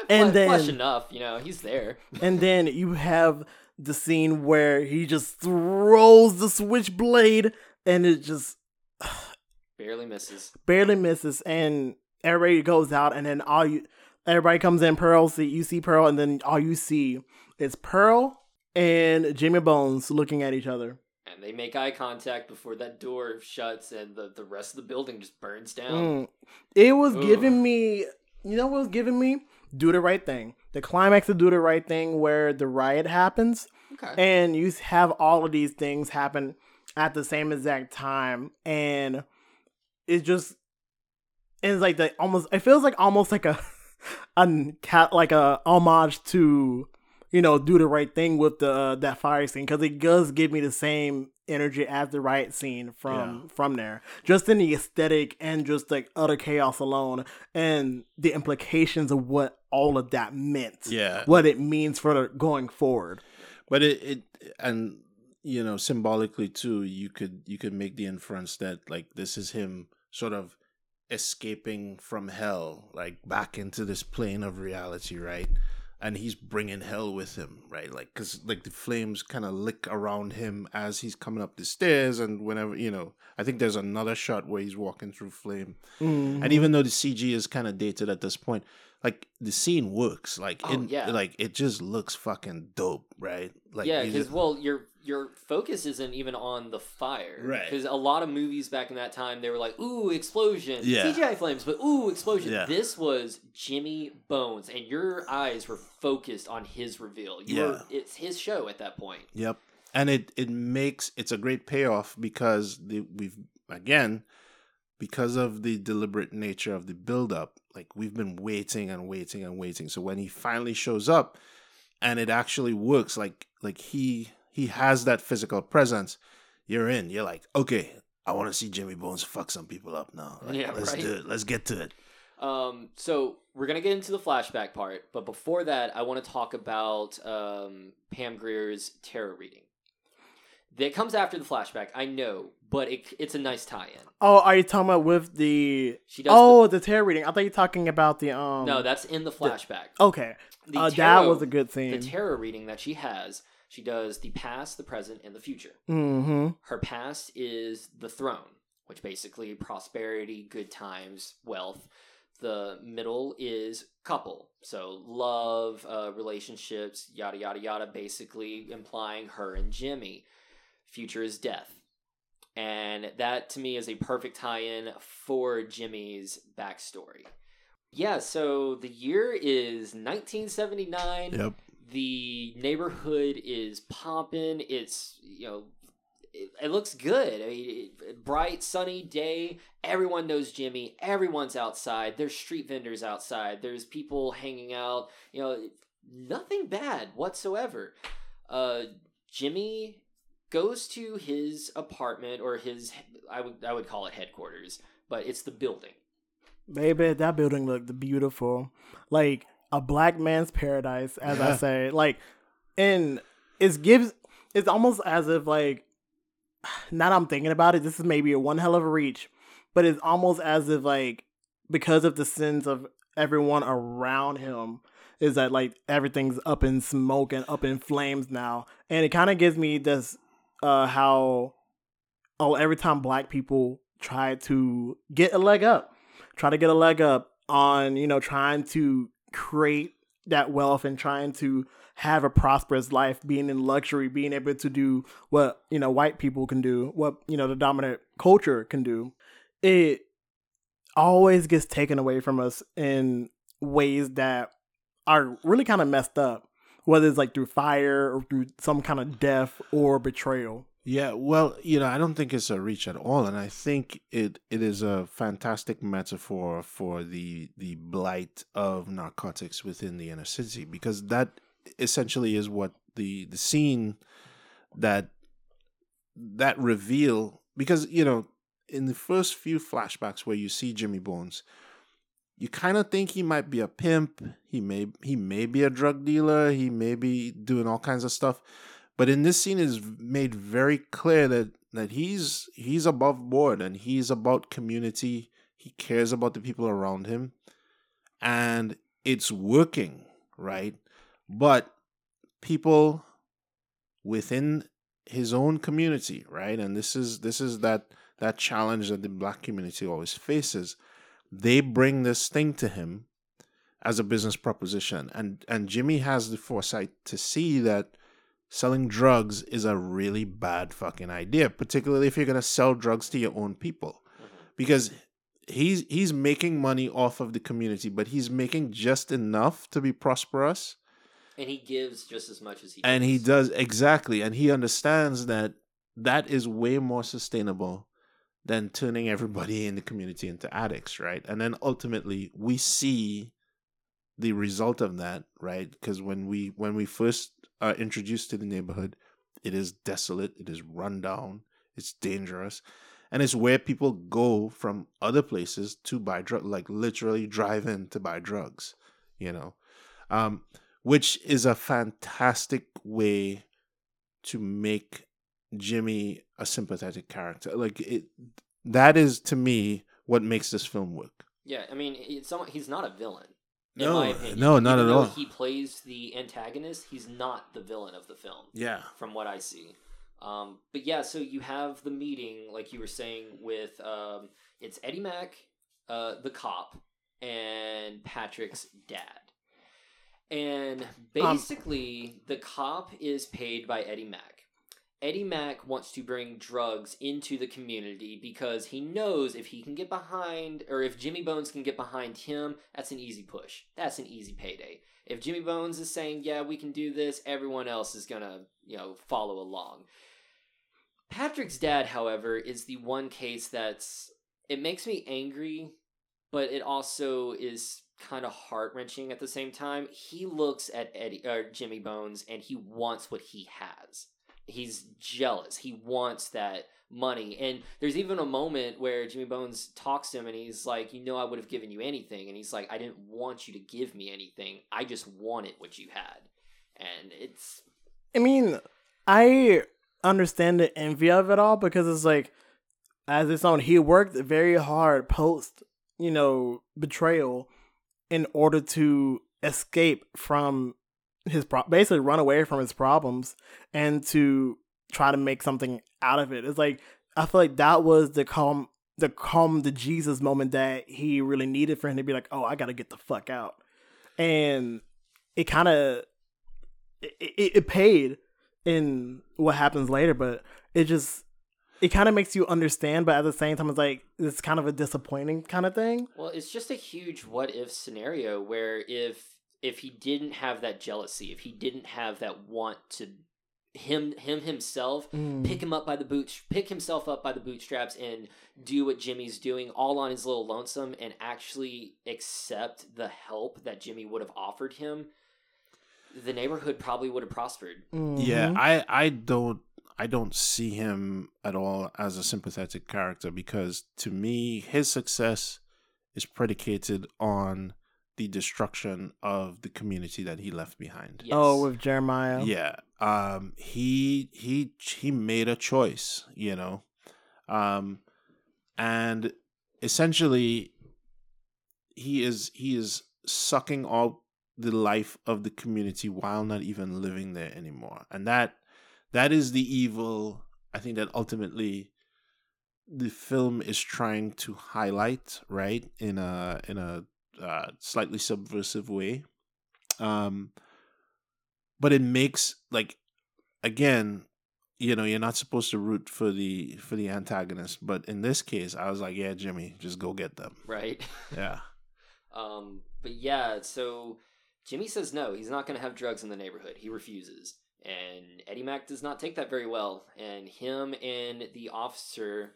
and flesh then- enough, you know, he's there. And then you have the scene where he just throws the switchblade, and it just Barely misses. barely misses, and everybody goes out, and then all you, everybody comes in. Pearl, see you see Pearl, and then all you see is Pearl and Jimmy Bones looking at each other. And they make eye contact before that door shuts and the, the rest of the building just burns down. Mm. It was Ugh. giving me, you know what was giving me? Do the right thing. The climax of Do the Right Thing, where the riot happens, Okay. and you have all of these things happen at the same exact time, and it just it's like the almost. It feels like almost like a, a cat like a homage to you know do the right thing with the uh, that fire scene because it does give me the same energy as the riot scene from from there just in the aesthetic and just like utter chaos alone and the implications of what all of that meant Yeah. what it means for going forward But it, it and you know symbolically too, you could you could make the inference that like this is him sort of escaping from hell, like back into this plane of reality, right? And he's bringing hell with him, right? Like because like the flames kind of lick around him as he's coming up the stairs, and whenever you know, I think there's another shot where he's walking through flame, Mm-hmm. and even though the CG is kind of dated at this point, like the scene works, like Oh, it, yeah. like it just looks fucking dope, right? Like yeah, because well, your your focus isn't even on the fire, Right. Because a lot of movies back in that time, they were like, "Ooh, explosion!" Yeah. CGI flames, but ooh, explosion. Yeah. This was Jimmy Bones, and your eyes were focused on his reveal. You were, Yeah. it's his show at that point. Yep. And it it makes it's a great payoff because the we've again because of the deliberate nature of the build up, like we've been waiting and waiting and waiting. So when he finally shows up and it actually works, like like he he has that physical presence, you're in. You're like, okay, I want to see Jimmy Bones fuck some people up now. Like, Yeah, let's right. do it. Let's get to it. Um, so we're gonna get into the flashback part, but before that, I want to talk about um, Pam Grier's tarot reading. That comes after the flashback, I know, but it, it's a nice tie-in. oh are you talking about with the She does. oh the tarot reading i thought you were talking about the um no, that's in the flashback. okay The uh, that was a good thing. The tarot reading that she has, she does the past, the present, and the future. mm-hmm Her past is the throne, which basically prosperity, good times, wealth. The middle is couple, so love, uh, relationships, yada yada yada. Basically implying her and Jimmy. Future is death, and that to me is a perfect tie-in for Jimmy's backstory. Yeah, so the year is 1979 Yep. the neighborhood is pumping. It's you know, it, it looks good. I mean, it, bright sunny day. Everyone knows Jimmy. Everyone's outside. There's street vendors outside. There's people hanging out. You know, nothing bad whatsoever. Uh, Jimmy goes to his apartment or his I would I would call it headquarters, but it's the building. Baby, that building looked beautiful. Like a black man's paradise, as I say. Like and it gives it's almost as if like now I'm thinking about it, this is maybe a one hell of a reach, but it's almost as if like because of the sins of everyone around him is that like everything's up in smoke and up in flames now. And it kind of gives me this uh how oh every time black people try to get a leg up try to get a leg up on you know trying to create that wealth and trying to have a prosperous life being in luxury being able to do what you know white people can do what you know the dominant culture can do it always gets taken away from us in ways that are really kind of messed up whether it's like through fire or through some kind of death or betrayal. Yeah, well, you know, I don't think it's a reach at all, and I think it it is a fantastic metaphor for the the blight of narcotics within the inner city because that essentially is what the the scene that that reveal because you know in the first few flashbacks where you see Jimmy Bones you kind of think he might be a pimp he may he may be a drug dealer he may be doing all kinds of stuff But in this scene is made very clear that that he's he's above board and he's about community. He cares about the people around him. And it's working, right? But people within his own community, right? And this is this is that that challenge that the black community always faces. They bring this thing to him as a business proposition. And and Jimmy has the foresight to see that selling drugs is a really bad fucking idea, particularly if you're going to sell drugs to your own people. Mm-hmm. Because he's he's making money off of the community, but he's making just enough to be prosperous. And he gives just as much as he And he does exactly, and he understands that that is way more sustainable than turning everybody in the community into addicts, right? And then ultimately we see the result of that, right? Because when we when we first are introduced to the neighborhood, it is desolate, it is run down, it's dangerous, and it's where people go from other places to buy drugs, like literally drive in to buy drugs, you know, um, which is a fantastic way to make Jimmy a sympathetic character. Like it, that is to me what makes this film work. Yeah, I mean, it's almo- he's not a villain. In No, my opinion. no, not Even at all. He plays the antagonist. He's not the villain of the film. Yeah, from what I see. Um, but yeah, so you have the meeting, like you were saying, with um, it's Eddie Mack, uh, the cop, and Patrick's dad. And Um, basically, the cop is paid by Eddie Mack. Eddie Mack wants to bring drugs into the community because he knows if he can get behind, or if Jimmy Bones can get behind him, that's an easy push. That's an easy payday. If Jimmy Bones is saying, yeah, we can do this, everyone else is gonna, you know, follow along. Patrick's dad, however, is the one case that's, it makes me angry, but it also is kind of heart wrenching at the same time. He looks at Eddie, or Jimmy Bones, and he wants what he has he's jealous. He wants that money. And there's even a moment where Jimmy Bones talks to him and he's like, You know, I would have given you anything. And he's like, I didn't want you to give me anything. I just wanted what you had. And it's. I mean, I understand the envy of it all because it's like, as it's on, he worked very hard post, you know, betrayal in order to escape from his pro- basically run away from his problems and to try to make something out of it. It's like I feel like that was the calm the calm the Jesus moment that he really needed for him to be like, "Oh, I got to get the fuck out." And it kind of it, it, it paid in what happens later, but it just it kind of makes you understand, but at the same time, it's like it's kind of a disappointing kind of thing. Well, it's just a huge what if scenario where if if he didn't have that jealousy, if he didn't have that want to him him himself Mm. pick him up by the boots pick himself up by the bootstraps and do what Jimmy's doing all on his little lonesome and actually accept the help that Jimmy would have offered him the neighborhood probably would have prospered yeah. Mhm. I I don't I don't see him at all as a sympathetic character because to me his success is predicated on the destruction of the community that he left behind. yes. Oh, with Jeremiah. Yeah. Um he he he made a choice, you know. Um and essentially he is he is sucking all the life of the community while not even living there anymore. And that that is the evil I think that ultimately the film is trying to highlight, right? In a in a uh, slightly subversive way. Um but it makes like again you know you're not supposed to root for the for the antagonist but in this case i was like yeah jimmy just go get them right yeah Um, but yeah, so Jimmy says no, he's not going to have drugs in the neighborhood. He refuses. And Eddie Mack does not take that very well. And him and the officer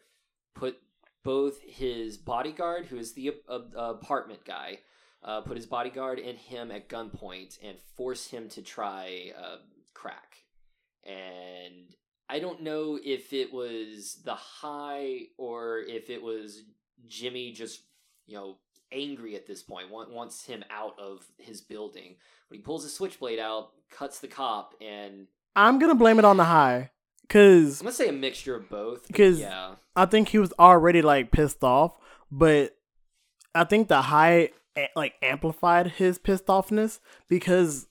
put both his bodyguard, who is the uh, apartment guy, uh, put his bodyguard and him at gunpoint and force him to try uh, crack. And I don't know if it was the high or if it was Jimmy just, you know, angry at this point, want, wants him out of his building. But he pulls his switchblade out, cuts the cop, and I'm gonna blame it on the high, cause I'm gonna say a mixture of both. Cause yeah, I think he was already like pissed off, but I think the high eh, like amplified his pissed offness because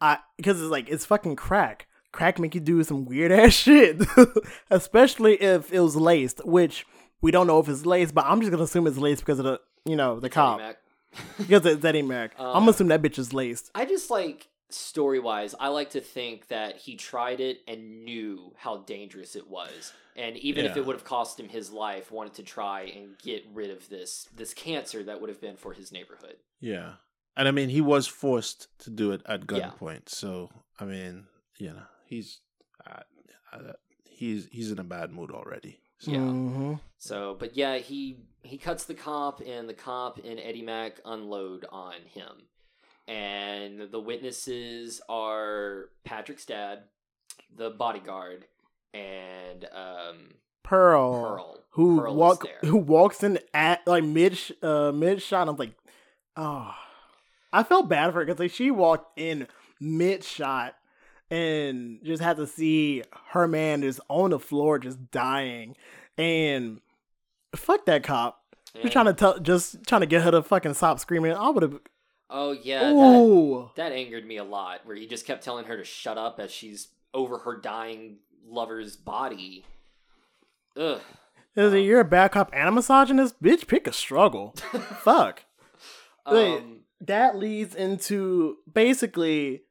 I because it's like it's fucking crack. Crack make you do some weird ass shit, especially if it was laced, which we don't know if it's laced, but I'm just gonna assume it's laced because of the you know the cop because it's Eddie Mack. I'm Uh, gonna assume that bitch is laced. I just like story wise, I like to think that he tried it and knew how dangerous it was. And even if it would have cost him his life, wanted to try and get rid of this this cancer that would have been for his neighborhood. Yeah. And I mean, he was forced to do it at Yeah. gunpoint. So, I mean, you know, he's uh, uh, he's he's in a bad mood already. So, Yeah. Mhm. So, but yeah, he he cuts the cop, and the cop and Eddie Mack unload on him, and the witnesses are Patrick's dad, the bodyguard, and um, Pearl, Pearl. who Pearl walk who walks in at like mid uh mid shot. I'm like, oh, I felt bad for her because like she walked in mid shot and just had to see her man just on the floor just dying and fuck that cop. You're trying to tell, just trying to get her to fucking stop screaming. I would have. Oh yeah, that, Ooh, that angered me a lot. Where he just kept telling her to shut up as she's over her dying lover's body. Ugh. Is it you're a bad cop and a misogynist? Bitch, pick a struggle. Fuck. Wait. Um, that leads into basically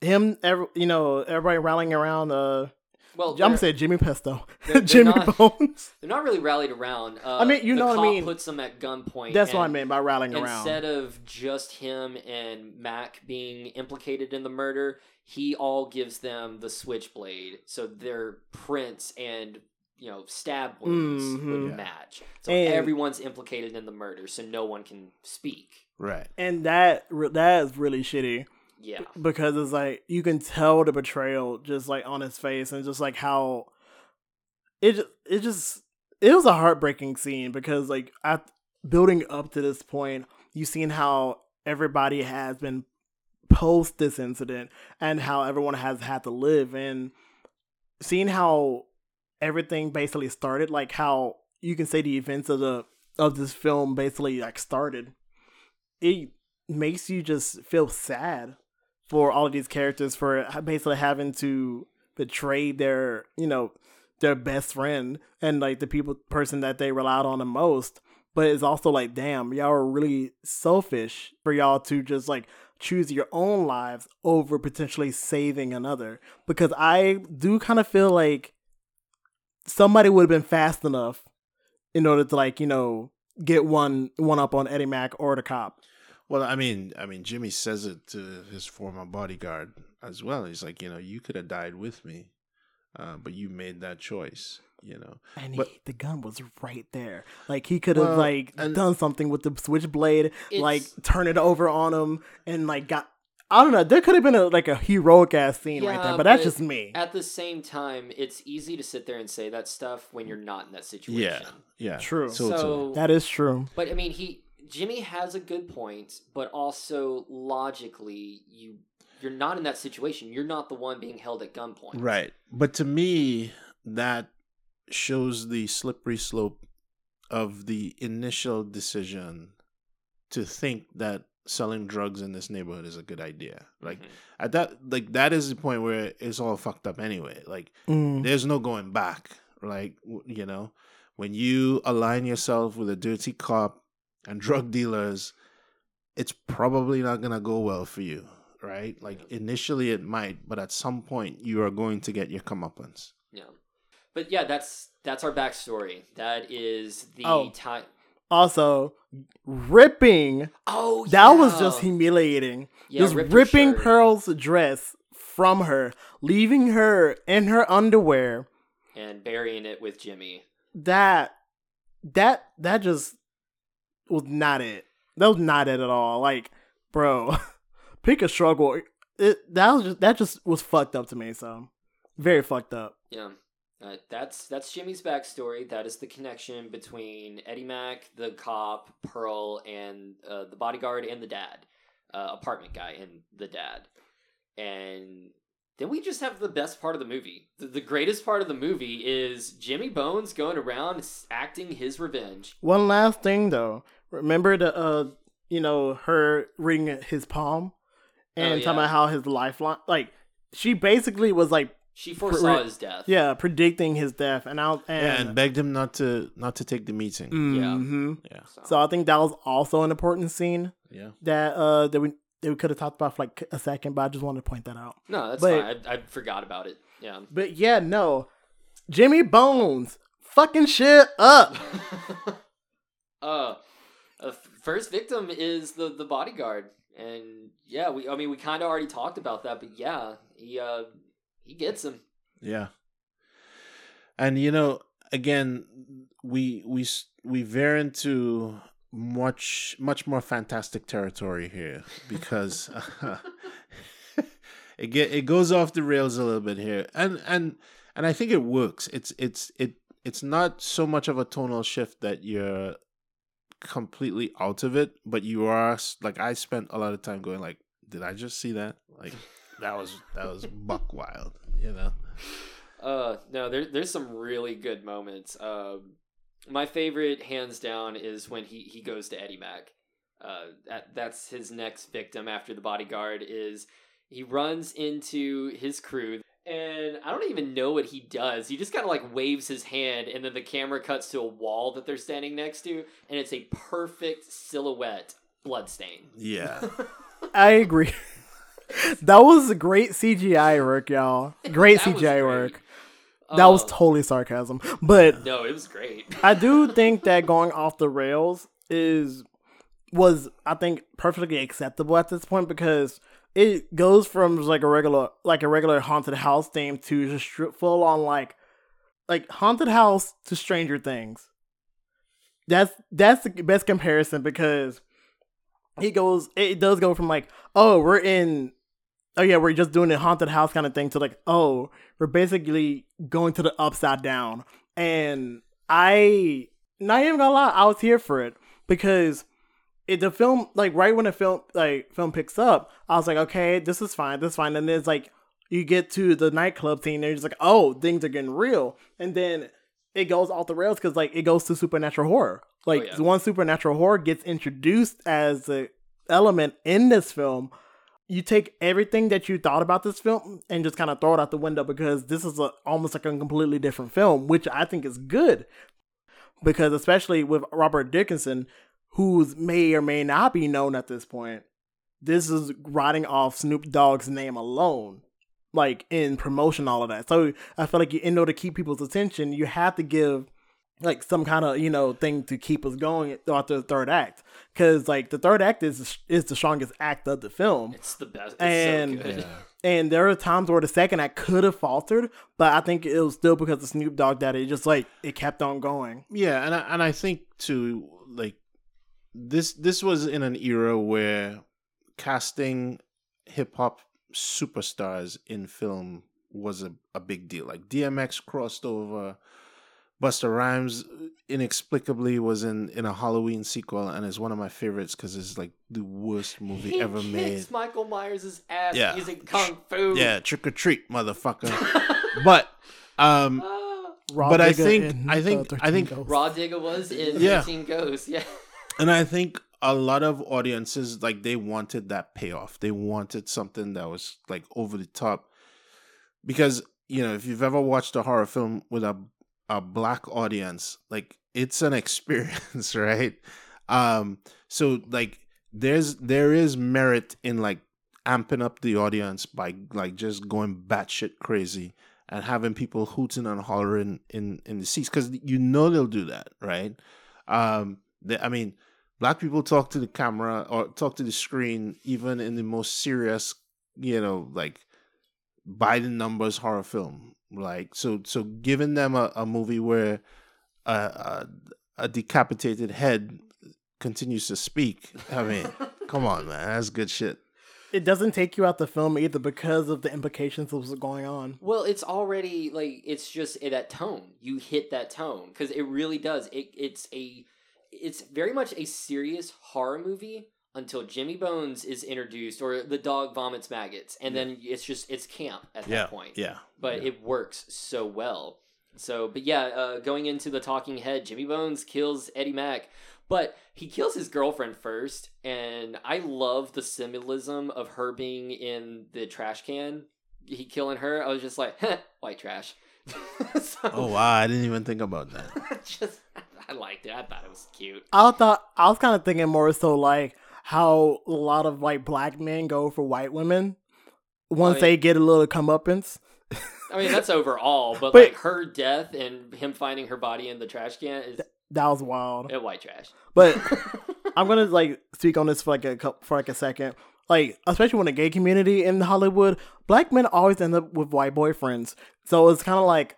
him every, you know everybody rallying around uh well, I'm gonna say Jimmy Pesto they're- they're Jimmy not- Bones They're not really rallied around. Uh, I mean, you the know what I mean. Puts them at gunpoint. that's what I and meant by rallying around Instead of just him and Mac being implicated in the murder, he all gives them the switchblade, so their prints and you know stab wounds Mhm. would Yeah. match. So And- everyone's implicated in the murder, so no one can speak. right. and that that is really shitty Yeah, because it's like you can tell the betrayal just like on his face and just like how it it just it was a heartbreaking scene because like at building up to this point you've seen how everybody has been post this incident and how everyone has had to live and seeing how everything basically started like how you can say the events of the of this film basically like started it makes you just feel sad for all of these characters for basically having to betray their you know their best friend and like the people person that they relied on the most. But it's also like damn y'all are really selfish for y'all to just like choose your own lives over potentially saving another. Because i do kind of feel like somebody would have been fast enough in order to like you know get one one up on eddie mack or the cop Well, I mean, I mean, Jimmy says it to his former bodyguard as well. He's like, you know, you could have died with me, uh, but you made that choice. You know, And But- he, the gun was right there. Like he could have Well, like done something with the switchblade, like turn it over on him, and like got. I don't know. There could have been a like a heroic ass scene right there, Yeah, but that's but just me. At the same time, it's easy to sit there and say that stuff when you're not in that situation. yeah, yeah, True. totally. So, That is true. but I mean, he Jimmy has a good point, but also logically, you you're not in that situation. You're not the one being held at gunpoint. Right. But to me, that shows the slippery slope of the initial decision to think that selling drugs in this neighborhood is a good idea. Like Mhm. at that like that is the point where it's all fucked up anyway. Like Mm. there's no going back. Like you know, when you align yourself with a dirty cop and drug dealers, it's probably not gonna go well for you, right? Like initially it might, but at some point you are going to get your comeuppance. Yeah. But yeah, that's that's our backstory. That is the Oh. time. Also, ripping. Oh, That was just humiliating. Yeah, just ripped ripping. Pearl's dress from her, leaving her in her underwear. and burying it with Jimmy. that that that just was not it. That was not it at all. Like, bro, pick a struggle. It that was just that just was fucked up to me. So very fucked up. Yeah. Uh, that's that's Jimmy's backstory. That is the connection between Eddie Mack, the cop, Pearl, and uh, the bodyguard and the dad, uh, apartment guy and the dad. And then we just have the best part of the movie. The, the greatest part of the movie is Jimmy Bones going around acting his revenge. One last thing though. Remember the uh you know, her reading his palm and Oh, talking about how his lifeline like she basically was like She foresaw Pre- his death. yeah, predicting his death and I and, and begged him not to not to take the meeting. Mhm. Yeah, So I think that was also an important scene yeah. that uh that we that we could have talked about for like a second, but I just wanted to point that out. No, that's But- fine. I, I forgot about it. Yeah. But yeah, no. Jimmy Bones fucking shit up. uh, uh, first victim is the the bodyguard, and yeah, we. I mean, we kind of already talked about that, but yeah, he uh he gets him. Yeah. And you know, again, we we we veer into much much more fantastic territory here because it get it goes off the rails a little bit here, and and and I think it works. It's it's it it's not so much of a tonal shift that you're completely out of it, but you are like I spent a lot of time going like, did I just see that? Like that was that was buck wild, you know. Uh, no, there, there's some really good moments. Um, my favorite, hands down, is when he, he goes to Eddie Mack. Uh, that that's his next victim after the bodyguard is he runs into his crew and I don't even know what he does. He just kind of like waves his hand and then the camera cuts to a wall that they're standing next to and it's a perfect silhouette bloodstain. Yeah. I agree. that was great CGI work, y'all. Great CGI great. work. That was Uh, totally sarcasm. But no, it was great. I do think that going off the rails is was I think perfectly acceptable at this point because it goes from like a regular like a regular haunted house theme to just full on like like haunted house to Stranger Things. That's that's the best comparison because he goes it does go from like oh we're in oh yeah we're just doing a haunted house kind of thing to like oh we're basically going to the upside down and I not even gonna lie I was here for it because it the film like right when the film like film picks up I was like okay this is fine this is fine and then it's like you get to the nightclub scene and you're just like oh things are getting real and then it goes off the rails because like it goes to supernatural horror oh, like yeah. one supernatural horror gets introduced as a element in this film you take everything that you thought about this film and just kind of throw it out the window because this is a, almost like a completely different film, which I think is good. Because especially with Robert Dickinson, who's may or may not be known at this point, this is riding off Snoop Dogg's name alone, like in promotion, all of that. So I feel like you, in order to keep people's attention, you have to give like some kind of you know thing to keep us going throughout the third act because like the third act is is the strongest act of the film It's the best. It's And- so good. and there are times where the second act could have faltered but i think it was still because of snoop dogg that it just like it kept on going Yeah, and I, and I think too, like this this was in an era where casting hip hop superstars in film was a, a big deal. Like DMX crossed over, Busta Rhymes inexplicably was in in a Halloween sequel, and is one of my favorites because it's like the worst movie He ever kicks made. Michael Myers' ass Yeah. using kung fu. Yeah, trick or treat, motherfucker. but um. Raw But I Digga think- I think- uh, I think- Ghosts. Rah Digga was in Yeah. 13 Ghosts. Yeah. And I think a lot of audiences like they wanted that payoff. They wanted something that was like over the top. Because, you know, if you've ever watched a horror film with a a black audience, like it's an experience, right? Um so like there's there is merit in like amping up the audience by like just going batshit crazy and having people hooting and hollering in in the seats because you know they'll do that, right? Um, I mean, black people talk to the camera or talk to the screen even in the most serious, you know, like by the numbers horror film. Like so, so giving them a, a movie where a, a a decapitated head continues to speak. I mean, come on, man, that's good shit. it doesn't take you out the film either because of the implications of what's going on Well, it's already like it's just that tone. You hit that tone because it really does. It it's a it's very much a serious horror movie until Jimmy Bones is introduced or the dog vomits maggots, and then it's just it's camp at Yeah. that point. Yeah. But yeah. it works so well. So, but yeah, uh, going into the talking head, Jimmy Bones kills Eddie Mack, but he kills his girlfriend first, and I love the symbolism of her being in the trash can. He killing her, I was just like, white trash. so, Oh wow, I didn't even think about that. just I liked it. I thought it was cute. I thought I was kind of thinking more so like how a lot of like black men go for white women once mean- they get a little comeuppance. I mean, that's overall, but, But- like her death and him finding her body in the trash can is That was wild. uh, white trash. But I'm gonna like speak on this for like a for like a second. Like especially when the gay community in Hollywood, black men always end up with white boyfriends. So it's kind of like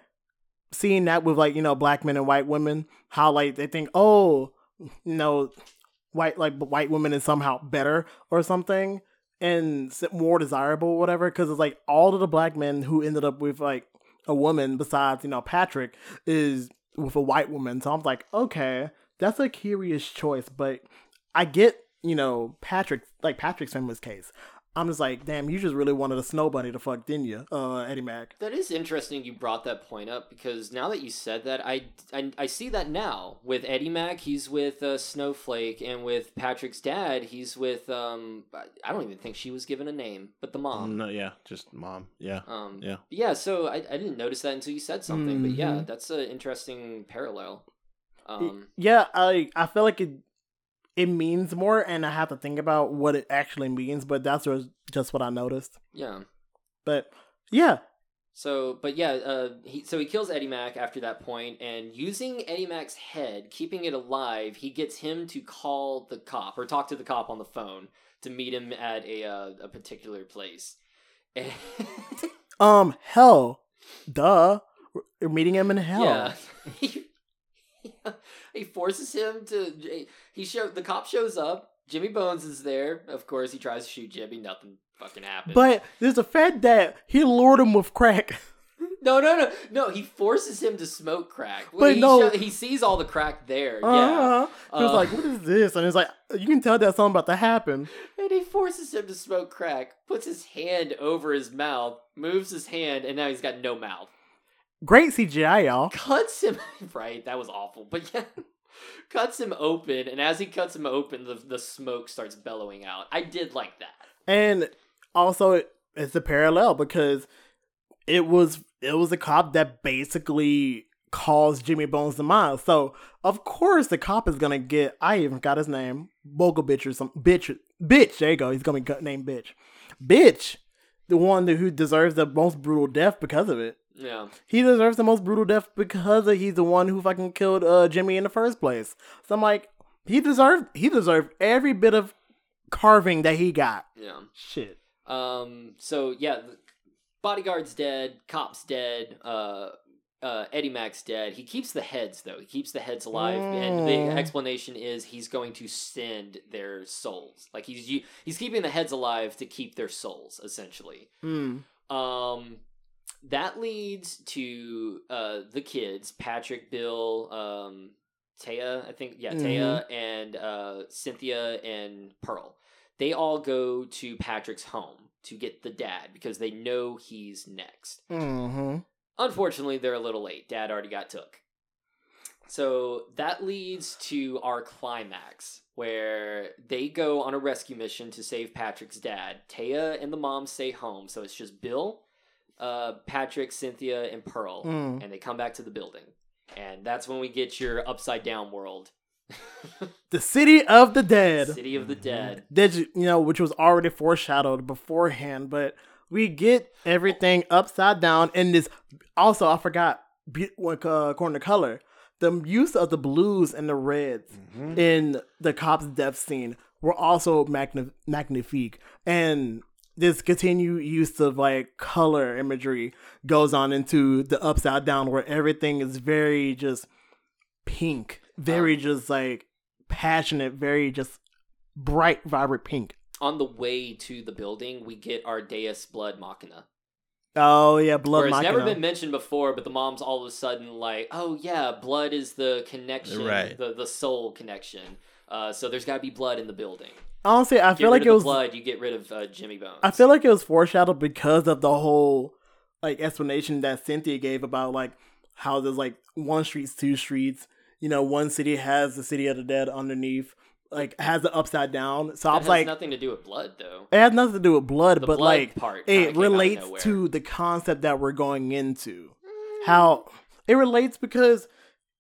seeing that with like you know black men and white women. How like they think, oh, you know, white like white women is somehow better or something and more desirable, whatever. Because it's like all of the black men who ended up with like a woman besides you know Patrick is with a white woman. So I'm like, okay, that's a curious choice, but I get you know Patrick like Patrick's famous case. I'm just like, damn, you just really wanted a snow bunny to fuck, didn't you, uh, Eddie Mack? That is interesting you brought that point up because now that you said that, I, I, I see that now. With Eddie Mack, he's with uh, Snowflake, and with Patrick's dad, he's with, um, I- I don't even think she was given a name, but the mom. no, yeah, just mom. Yeah. Um, Yeah. Yeah, so I, I didn't notice that until you said something, but yeah, Mhm. that's an interesting parallel. Um, Yeah, I I feel like it it means more, and I have to think about what it actually means. But that's just what I noticed. yeah. But yeah, So, but yeah, uh, he so he kills Eddie Mack after that point, and using Eddie Mack's head, keeping it alive, he gets him to call the cop or talk to the cop on the phone to meet him at a uh, a particular place. um, hell, duh, we're meeting him in hell. Yeah, he, forces him to. He show the cop shows up. Jimmy Bones is there. Of course, he tries to shoot Jimmy. Nothing fucking happens. But there's a fact that he lured him with crack. No, no, no, no. He forces him to smoke crack. But he, no- he sees all the crack there. Yeah, Uh-huh. He was Uh, like, "What is this?" And it's like, you can tell that something about to happen. and he forces him to smoke crack. Puts his hand over his mouth, moves his hand, and now he's got no mouth. Great CGI, y'all. Cuts him. right, that was awful. But yeah, cuts him open, and as he cuts him open, the the smoke starts bellowing out. I did like that. And also, it- it's a parallel because it was it was a cop that basically caused Jimmy Bones mind. So of course the cop is gonna get. I even got his name, Bogle bitch or some bitch. Bitch, there you go. He's gonna be cut- named bitch. Bitch, the one who deserves the most brutal death because of it. Yeah, He deserves the most brutal death because he's the one who fucking killed uh, Jimmy in the first place. So I'm like, he deserved he deserved every bit of carving that he got. yeah. Shit. Um. So yeah, the bodyguard's dead. Cop's dead. Uh. Uh, Eddie Mack's dead. He keeps the heads though. He keeps the heads alive, and the Mm. explanation is he's going to send their souls. Like he's he's keeping the heads alive to keep their souls, essentially. Mm. Um, that leads to uh the kids, Patrick, Bill, um, Taya, I think, yeah, Taya, and uh Cynthia and Pearl. They all go to Patrick's home to get the dad because they know he's next. Mm-hmm. Unfortunately, they're a little late. Dad already got took. So that leads to our climax where they go on a rescue mission to save Patrick's dad. Taya and the mom stay home, so it's just Bill, uh, Patrick, Cynthia, and Pearl, Mm. and they come back to the building. And that's when we get your upside down world. The City of the Dead. City of the Dead. Did you, you know, which was already foreshadowed beforehand, but we get everything upside down in this. Also, I forgot, be- uh, according to color, the use of the blues and the reds in the cop's death scene were also magni- magnifique. And this continued use of like color imagery goes on into the upside down where everything is very just pink, very um, just like passionate, very just bright, vibrant pink. On the way to the building, we get our Deus Blood Machina. Oh yeah, blood. Where it's never been mentioned before, but the mom's all of a sudden like, "Oh yeah, blood is the connection, Right. the the soul connection." Uh, so there's got to be blood in the building. honestly, I Get feel like it was. blood. You get rid of uh, Jimmy Bones. I feel like it was foreshadowed because of the whole like explanation that Cynthia gave about like how there's like one streets, two streets. You know, one city has the city of the dead underneath, like has the upside down. So I was has like, nothing to do with blood, though. it has nothing to do with blood, The but blood like part it came out of relates to the concept that we're going into. How it relates because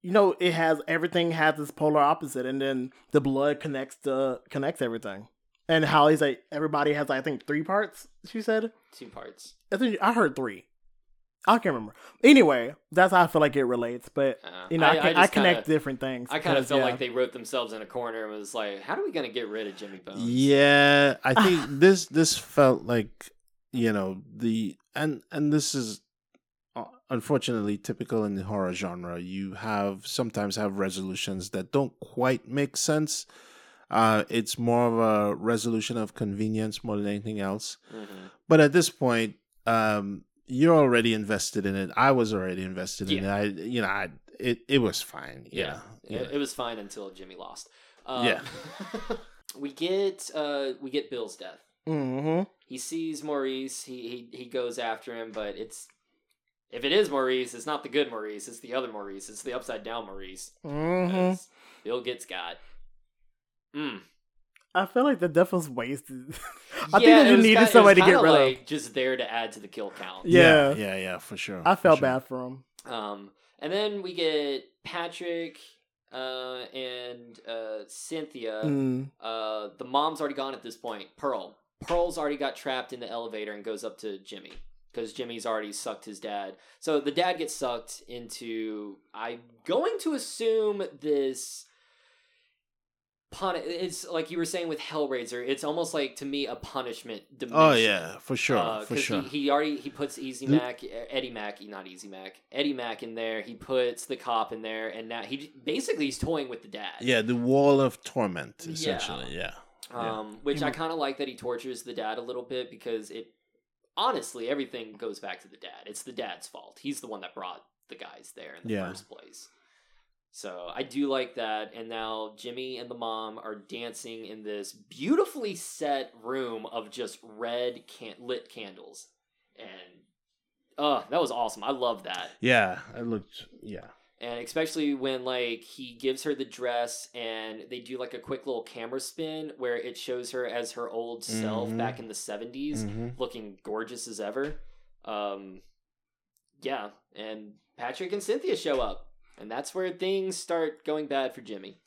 you know it has everything has this polar opposite, and then the blood connects the connects everything. And how he's like everybody has I think three parts. She said. Two parts. I think I heard three. I can't remember. Anyway, that's how I feel like it relates. But Uh, you know, I, I- I I, connect kinda- different things. I kind of because, felt yeah. like they wrote themselves in a corner and was like, "How are we gonna get rid of Jimmy Bones?" Yeah, I think this this felt like you know the and and this is unfortunately typical in the horror genre. You have sometimes have resolutions that don't quite make sense. Uh, it's more of a resolution of convenience more than anything else. Mhm. But at this point, um, you're already invested in it. I was already invested in it. I, you know, I it it was fine. Yeah, Yeah, It, it was fine until Jimmy lost. Um, Yeah. we get uh, we get Bill's death. Mhm. He sees Maurice. He, he he goes after him, but it's if it is Maurice, it's not the good Maurice. It's the other Maurice. It's the upside down Maurice. Mhm. 'Cause Bill gets got. Mm. I feel like the death was wasted. Yeah, I think it they just needed kinda- somebody to get kinda rid like Just there to add to the kill count. Yeah. yeah, yeah, for sure. of. I for felt sure. bad for him. Um, and then we get Patrick uh, and uh, Cynthia. Mm. Uh, the mom's already gone at this point. Pearl. Pearl's already got trapped in the elevator and goes up to Jimmy because Jimmy's already sucked his dad. So the dad gets sucked into. I'm going to assume this. Pun- it's like you were saying with Hellraiser. It's almost like to me a punishment dimension. Oh yeah, for sure, Uh, for 'cause sure. He, he already he puts Easy The- Mac, Eddie Mack, not Easy Mac, Eddie Mack in there. He puts the cop in there, and now he basically he's toying with the dad. yeah, the wall of torment, Yeah. essentially. Yeah. yeah. Um, which I kind of like that he tortures the dad a little bit because it honestly everything goes back to the dad. It's the dad's fault. He's the one that brought the guys there in the Yeah. first place. So I do like that. And now Jimmy and the mom are dancing in this beautifully set room of just red can- lit candles, and uh that was awesome. I love that. Yeah, it looked. Yeah. And especially when like he gives her the dress and they do like a quick little camera spin where it shows her as her old self Mhm. back in the 70s Mhm. looking gorgeous as ever um yeah and patrick and cynthia show up and that's where things start going bad for jimmy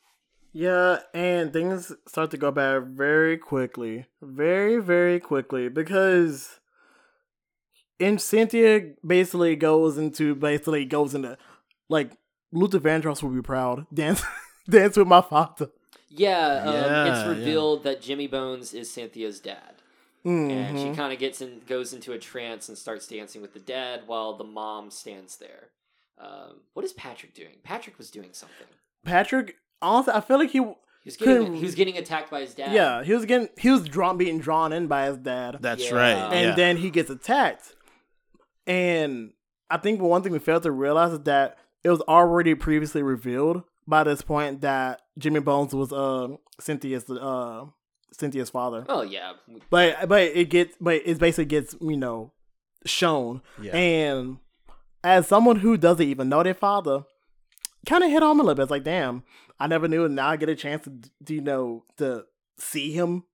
Yeah, and things start to go bad very quickly. Very, very quickly. Because and Cynthia basically goes into basically goes into like Luther Vandross will be proud. Dance dance with my father. yeah, um, Yeah, it's yeah. revealed that jimmy bones is cynthia's dad and she Mhm. kind of gets in goes into a trance and starts dancing with the dad while the mom stands there um, what is patrick doing patrick was doing something Patrick honestly I feel like he He was getting he was getting attacked by his dad. yeah, he was getting he was drawn being drawn in by his dad. That's Yeah. right. and yeah. then he gets attacked. And I think one thing we failed to realize is that it was already previously revealed by this point that Jimmy Bones was uh Cynthia's uh Cynthia's father. Oh yeah. But but it gets but it basically gets, you know, shown. Yeah. And as someone who doesn't even know their father, kind of hit home a little bit. It's like, damn, I never knew, and now I get a chance to, to you know, to see him.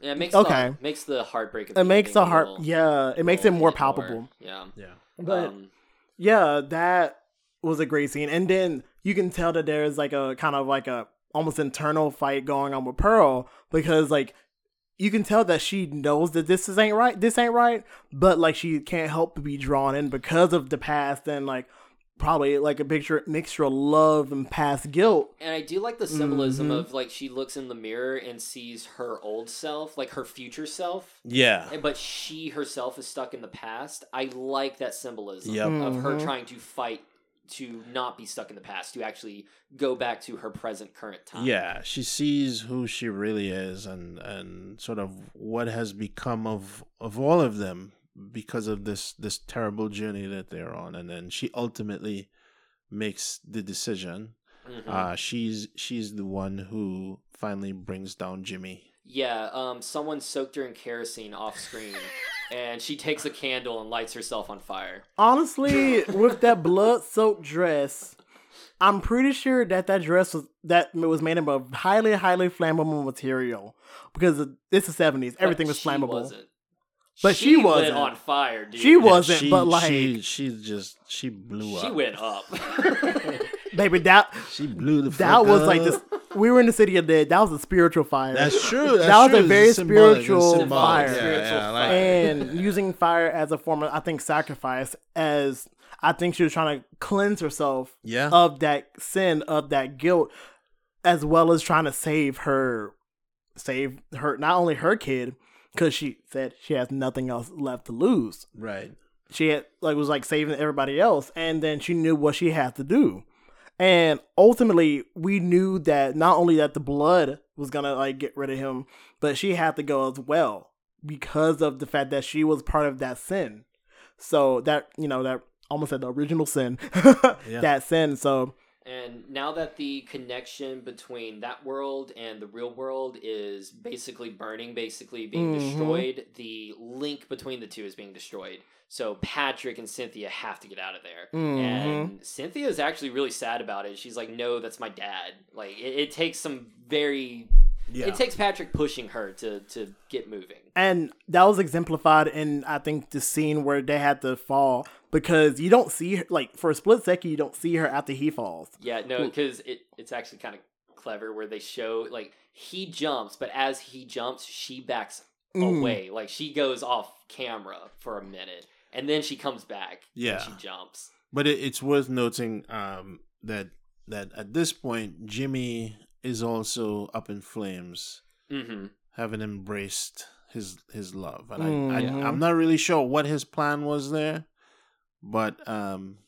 Yeah, it makes Okay. the, makes the heartbreak. Of It makes the heart, little- yeah, it makes it more hit palpable. Yeah. yeah. But um, yeah, that was a great scene. And then you can tell that there's like a kind of like a almost internal fight going on with Pearl because like you can tell that she knows that this is ain't right, this ain't right, but like she can't help but be drawn in because of the past and like probably like a picture mixture of love and past guilt. and I do like the symbolism Mhm. of like she looks in the mirror and sees her old self, like her future self, Yeah. but she herself is stuck in the past. I like that symbolism Yep. of her Mhm. trying to fight to not be stuck in the past, to actually go back to her present current time. Yeah, she sees who she really is and and sort of what has become of of all of them because of this this terrible journey that they're on and then she ultimately makes the decision Mhm. Uh, she's she's the one who finally brings down Jimmy. Yeah, um, someone soaked her in kerosene off screen, and she takes a candle and lights herself on fire. Honestly, with that blood-soaked dress, I'm pretty sure that that dress was that was made of a highly, highly flammable material because it's the '70s. Everything But was she flammable. Wasn't. But she lit wasn't. on fire, dude. She wasn't, she, but like, she she just she blew She up. She went up. baby, that She blew the. that fuck was like this. We were in the city of dead. That was a spiritual fire. That's true. That's That was a true. It's very symbolic. Spiritual fire. Yeah, Spiritual yeah, like fire. it. and using fire as a form of, I think, sacrifice. As I think she was trying to cleanse herself Yeah. of that sin, of that guilt, as well as trying to save her, save her, not only her kid, because she said she has nothing else left to lose. Right. She had like was like saving everybody else, and then she knew what she had to do. And ultimately, we knew that not only that the blood was gonna like get rid of him, but she had to go as well because of the fact that she was part of that sin. So that you know that almost said the original sin, that sin. So And now that the connection between that world and the real world is basically burning, basically being Mhm. destroyed, the link between the two is being destroyed. So Patrick and Cynthia have to get out of there. Mhm. And Cynthia is actually really sad about it. She's like, no, that's my dad. Like, it, it takes some very. Yeah. It takes Patrick pushing her to, to get moving. And that was exemplified in I think the scene where they had to fall because you don't see her like for a split second you don't see her after he falls. Yeah, no, because it, it's actually kind of clever where they show like he jumps, but as he jumps, she backs Mm. away. Like she goes off camera for a minute, and then she comes back. Yeah. and she jumps. But it, it's worth noting um, that that at this point, Jimmy is also up in flames, Mm-hmm. having embraced his his love, and Mhm. I, I I'm not really sure what his plan was there, but um,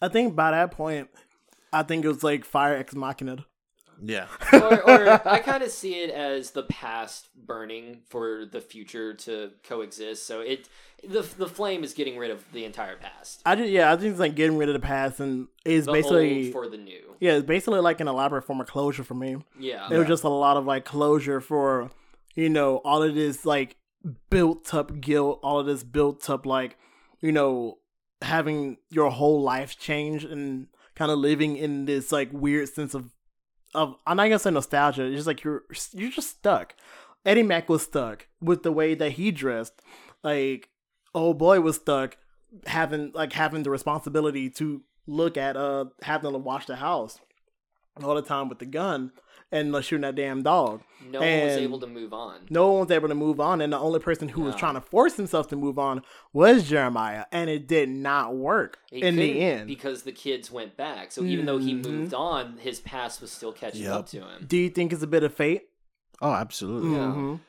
I think by that point, I think it was like fire ex machina. yeah, or, or I kind of see it as the past burning for the future to coexist. So it the the flame is getting rid of the entire past. I just yeah, I think it's like getting rid of the past and is basically old for the new. yeah, it's basically like an elaborate form of closure for me. Yeah. It was just a lot of like closure for you know all of this like built up guilt, all of this built up like you know having your whole life change and kind of living in this like weird sense of of I'm not gonna say nostalgia. It's just like you're you're just stuck. Eddie Mack was stuck with the way that he dressed. Like old boy was stuck having like having the responsibility to look at uh having to watch the house all the time with the gun and uh, shooting that damn dog. No one was able to move on. No one was able to move on, and the only person who was trying to force himself to move on was Jeremiah, and it did not work He in the end. because the kids went back. So even though he Mhm. moved on, his past was still catching Yep. up to him. Do you think it's a bit of fate? oh, absolutely. Yeah. Mhm.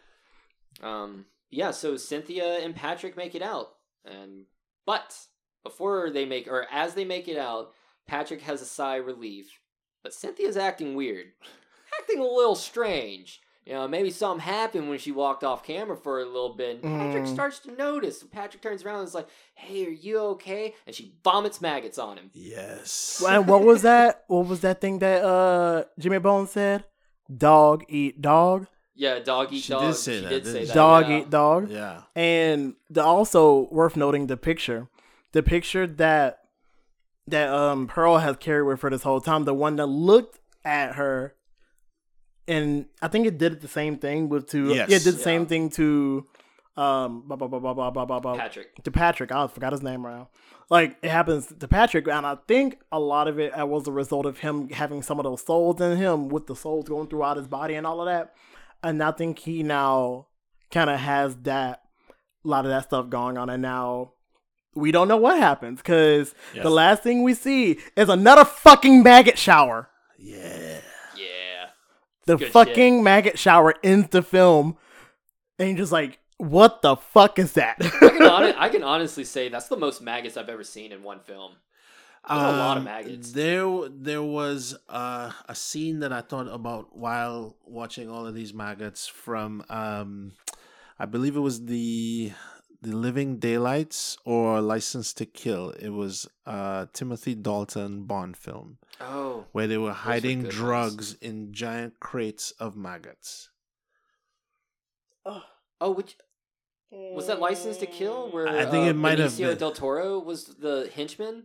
Um, yeah. So Cynthia and Patrick make it out, and but before they make or as they make it out, Patrick has a sigh of relief, but Cynthia's acting weird, acting a little strange. You know, maybe something happened when she walked off camera for a little bit. And Patrick Mm. starts to notice. Patrick turns around and is like, "Hey, are you okay?" And she vomits maggots on him. Yes. And what was that? What was that thing that uh Jimmy Bones said? Dog eat dog. Yeah, dog eat She dog. did say she that, did say she? that. Dog yeah. eat dog. Yeah. And the, also worth noting the picture, the picture that that um Pearl has carried with her this whole time, the one that looked at her, and I think it did the same thing with to yes. yeah, it did the yeah. same thing to um blah, blah, blah, blah, blah, blah, blah, Patrick to Patrick. I forgot his name right. Like it happens to Patrick, and I think a lot of it uh, was a result of him having some of those souls in him, with the souls going throughout his body and all of that. And I think he now kind of has that a lot of that stuff going on, and now we don't know what happens because yes. the last thing we see is another fucking maggot shower. Yeah. The Good fucking maggot shower ends the film, and you're just like, what the fuck is that? I can, hon- I can honestly say that's the most maggots I've ever seen in one film. There's a lot of Um, maggots. There, there was uh, a scene that I thought about while watching all of these maggots from, um, I believe it was the The Living Daylights or License to Kill. It was a Timothy Dalton Bond film Oh, where they were hiding good drugs in giant crates of maggots. oh, which was that License to Kill? Where I think uh, it might have Benicio been. del Toro was the henchman.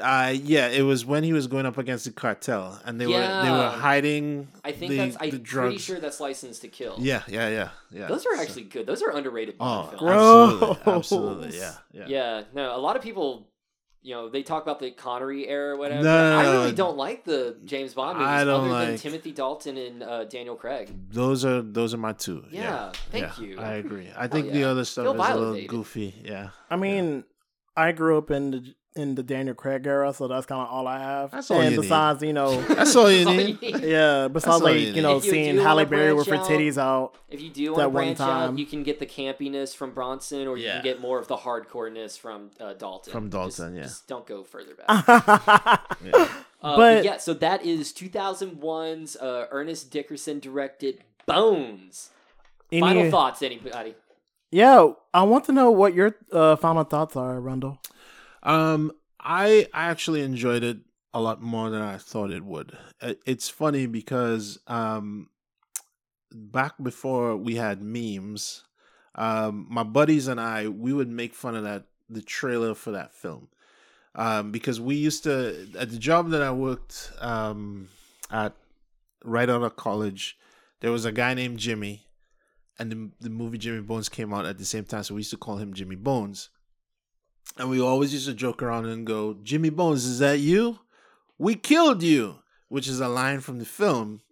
Uh yeah, it was when he was going up against the cartel, and they were they were hiding. I think the, that's. I'm pretty drugs. sure that's License to Kill. Yeah, yeah, yeah, yeah. those are So- actually good. Those are underrated Oh, films. absolutely, absolutely, yeah, yeah. Yeah, no, a lot of people, you know, they talk about the Connery era or whatever. No, no, I really no. don't like the James Bond movies I don't other than like- Timothy Dalton and uh, Daniel Craig. Those are those are my two. Yeah, Yeah, thank yeah, you. I agree. I think the yeah. other stuff Feel is a little goofy. Yeah, I mean, I grew up in the in the Daniel Craig era, so that's kind of all I have. That's all and you need. you know, that's all you need. yeah, besides like you you, know you seeing do Halle Berry with her titties out. If you do want That to one branch time. out, you can get the campiness from Brosnan, or you Yeah. can get more of the hardcoreness from uh, Dalton. From Dalton, Just- yeah. Just don't go further back. yeah. Uh, But- yeah, so that is 2001's uh, Ernest Dickerson directed Bones. Final Any- thoughts, anybody? Yeah, I want to know what your uh, final thoughts are, Rundle. Um, I actually enjoyed it a lot more than I thought it would. It's funny because um, back before we had memes, um, my buddies and I we would make fun of that the trailer for that film. Um, because we used to at the job that I worked um, at right out of college, there was a guy named Jimmy, and the, the movie Jimmy Bones came out at the same time, so we used to call him Jimmy Bones. And we always used to joke around and go, Jimmy Bones, is that you? We killed you, which is a line from the film.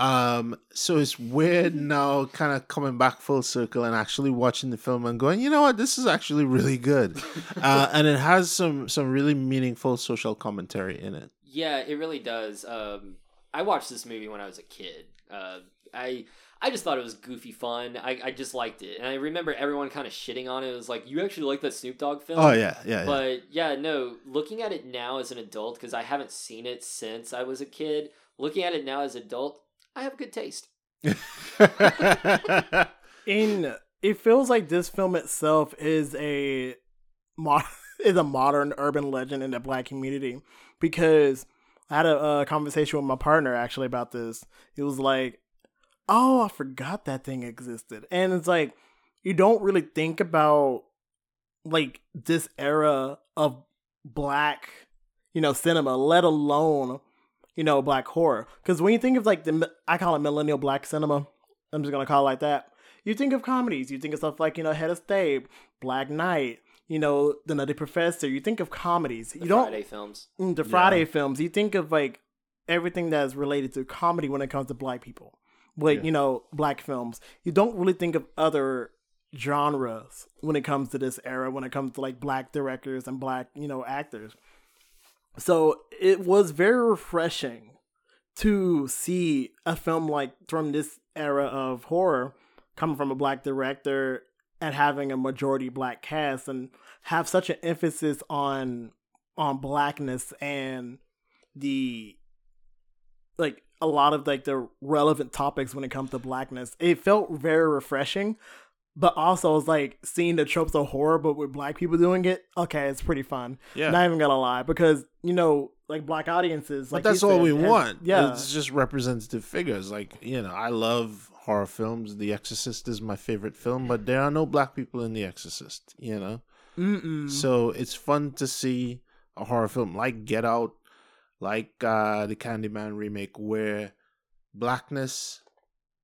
Um, so it's weird now, kind of coming back full circle and actually watching the film and going, you know what, this is actually really good, uh, and it has some some really meaningful social commentary in it. Yeah, it really does. Um, I watched this movie when I was a kid. Uh, I I just thought it was goofy fun. I, I just liked it, and I remember everyone kind of shitting on it. It was like, "You actually like that Snoop Dogg film?" Oh yeah, yeah, yeah. But yeah, no. Looking at it now as an adult, because I haven't seen it since I was a kid. Looking at it now as adult, I have good taste. In it feels like this film itself is a mod- is a modern urban legend in the black community because I had a, uh conversation with my partner actually about this. It was like, "Oh, I forgot that thing existed," and it's like you don't really think about like this era of black, you know, cinema, let alone you know black horror. Because when you think of like the I call it millennial black cinema. I'm just gonna call it like that. You think of comedies. You think of stuff like you know Head of State, Black Knight. You know The Nutty Professor. You think of comedies. The you don't Friday films. Mm, the Friday films. You think of like everything that's related to comedy when it comes to black people, like Yeah. you know black films. You don't really think of other genres when it comes to this era. When it comes to like black directors and black you know actors. So it was very refreshing to see a film like from this era of horror coming from a black director and having a majority black cast and have such an emphasis on on blackness and the like a lot of like the relevant topics when it comes to blackness. It felt very refreshing, but also it's like seeing the tropes of horror but with black people doing it. Okay, it's pretty fun. yeah, Not even gonna lie, because you know, like black audiences, like but that's you all we has- want. Yeah, it's just representative figures. Like you know, I love horror films. The Exorcist is my favorite film, but there are no black people in The Exorcist. You know, Mm-mm. so it's fun to see a horror film like Get Out, like uh, the Candyman remake, where blackness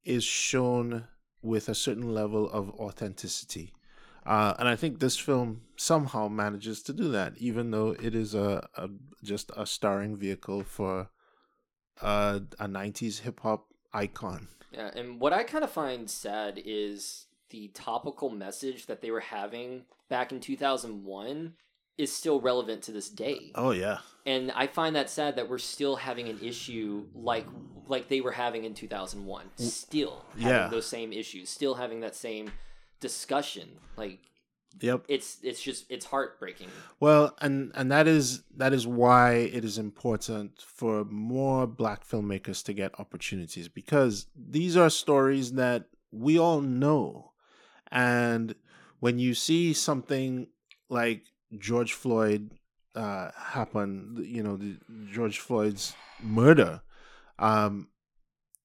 is shown with a certain level of authenticity. Uh, and I think this film somehow manages to do that, even though it is a, a just a starring vehicle for uh, a '90s hip hop icon. Yeah, and what I kind of find sad is the topical message that they were having back in 2001 is still relevant to this day. Oh yeah, And I find that sad that we're still having an issue like like they were having in 2001. Still having Yeah. those same issues, still having that same discussion. Like yep. it's it's just it's heartbreaking. Well, and and that is that is why it is important for more black filmmakers to get opportunities because these are stories that we all know and when you see something like George Floyd uh, happen, you know, the George Floyd's murder, um,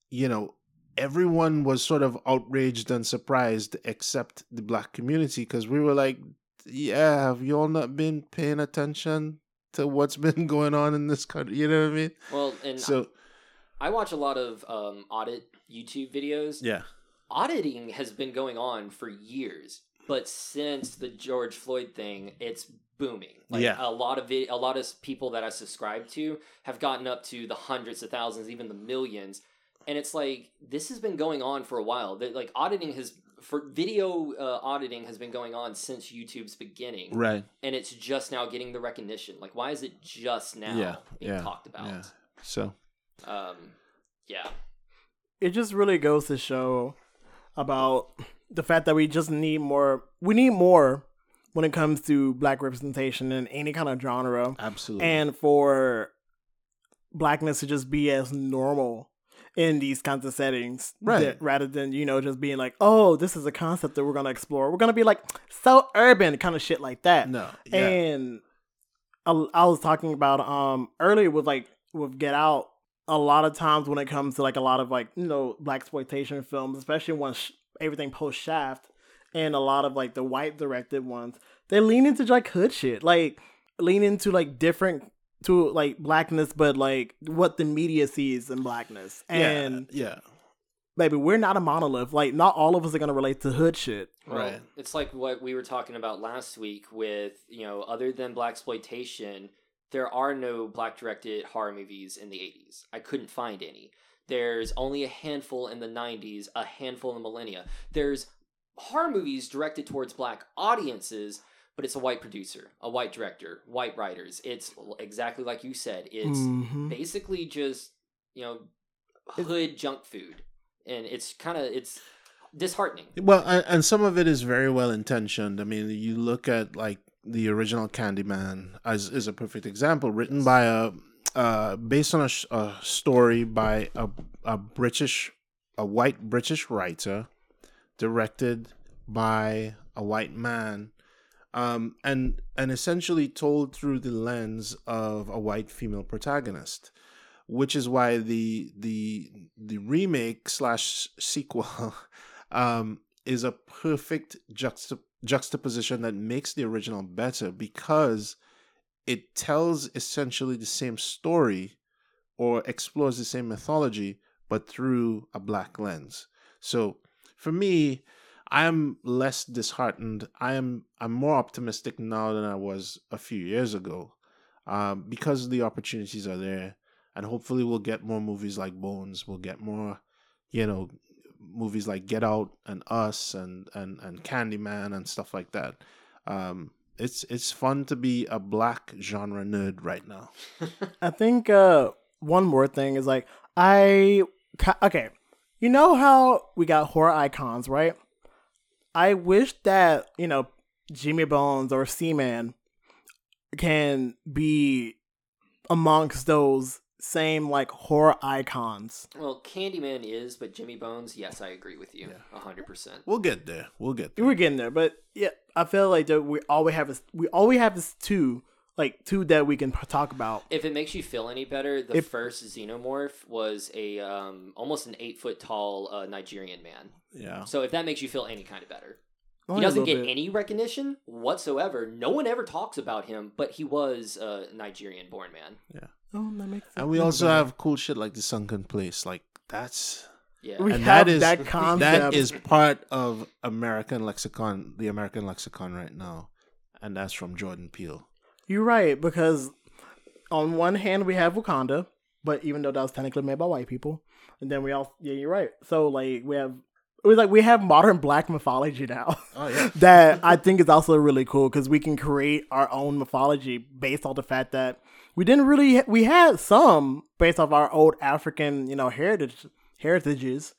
you know, everyone was sort of outraged and surprised except the black community because we were like, yeah, have you all not been paying attention to what's been going on in this country? You know what I mean? Well, and So, I watch a lot of um, audit YouTube videos. yeah. Auditing has been going on for years, but since the George Floyd thing, it's booming. Like Yeah. a lot of vid- a lot of people that I subscribe to have gotten up to the hundreds of thousands, even the millions. And it's like this has been going on for a while. That like auditing has for video uh, auditing has been going on since YouTube's beginning, Right. and it's just now getting the recognition. Like, why is it just now Yeah, being yeah, talked about? Yeah. So, Um, yeah. it just really goes to show about the fact that we just need more we need more when it comes to black representation in any kind of genre absolutely. and for blackness to just be as normal in these kinds of settings Right. that- rather than you know just being like oh this is a concept that we're gonna explore we're gonna be like so urban kind of shit like that no. Yeah. and I, I was talking about um earlier with like with Get Out. A lot of times when it comes to like a lot of like you know blaxploitation films, especially when sh- everything post Shaft, and a lot of like the white directed ones, they lean into like hood shit, like lean into like different to like blackness, but like what the media sees in blackness. And yeah. Yeah. baby, we're not a monolith. Like not all of us are gonna relate to hood shit. Well, Right. It's like what we were talking about last week with, you know, other than blaxploitation, there are no black directed horror movies in the 80s. I couldn't find any. There's only a handful in the 90s, a handful in the millennia. There's horror movies directed towards black audiences, but it's a white producer, a white director, white writers. It's exactly like you said. It's Mhm. basically just, you know, hood junk food. And it's kind of it's disheartening. Well, and, and some of it is very well intentioned. I mean, you look at like the original Candyman as is a perfect example, written by a uh, based on a, a story by a a British a white British writer, directed by a white man, um, and and essentially told through the lens of a white female protagonist which is why the the the remake slash sequel um, is a perfect juxta- juxtaposition that makes the original better because it tells essentially the same story or explores the same mythology but through a black lens. So for me, I am less disheartened. I am I'm more optimistic now than I was a few years ago, um, because the opportunities are there and hopefully we'll get more movies like Bones. We'll get more, you know, movies like Get Out and Us and and and Candyman and stuff like that. Um, it's it's fun to be a black genre nerd right now. I think uh one more thing is like I okay, you know how we got horror icons, right? I wish that you know Jimmy Bones or Seaman can be amongst those same like horror icons. Well, Candyman is, but Jimmy Bones, yes, I agree with you, a hundred percent. We'll get there. We'll get there. We're getting there, but yeah, I feel like that we all we have is we all we have is two, like two that we can talk about. If it makes you feel any better, the If- first xenomorph was a um, almost an eight foot tall uh, Nigerian man. Yeah. So if that makes you feel any kind of better, Only he doesn't get bit. any recognition whatsoever. No one ever talks about him, but he was a Nigerian born man. Yeah. Oh, that makes. And we also better. have cool shit like the sunken place. Like that's Yeah. We and have that is that concept. that is part of American lexicon, the American lexicon right now, and that's from Jordan Peele. You're right because on one hand we have Wakanda, but even though that was technically made by white people, and then we all yeah you're right. So like we have it was like we have modern black mythology now. Oh yeah. that I think is also really cool because we can create our own mythology based on the fact that we didn't really we had some based off our old African you know heritage heritages,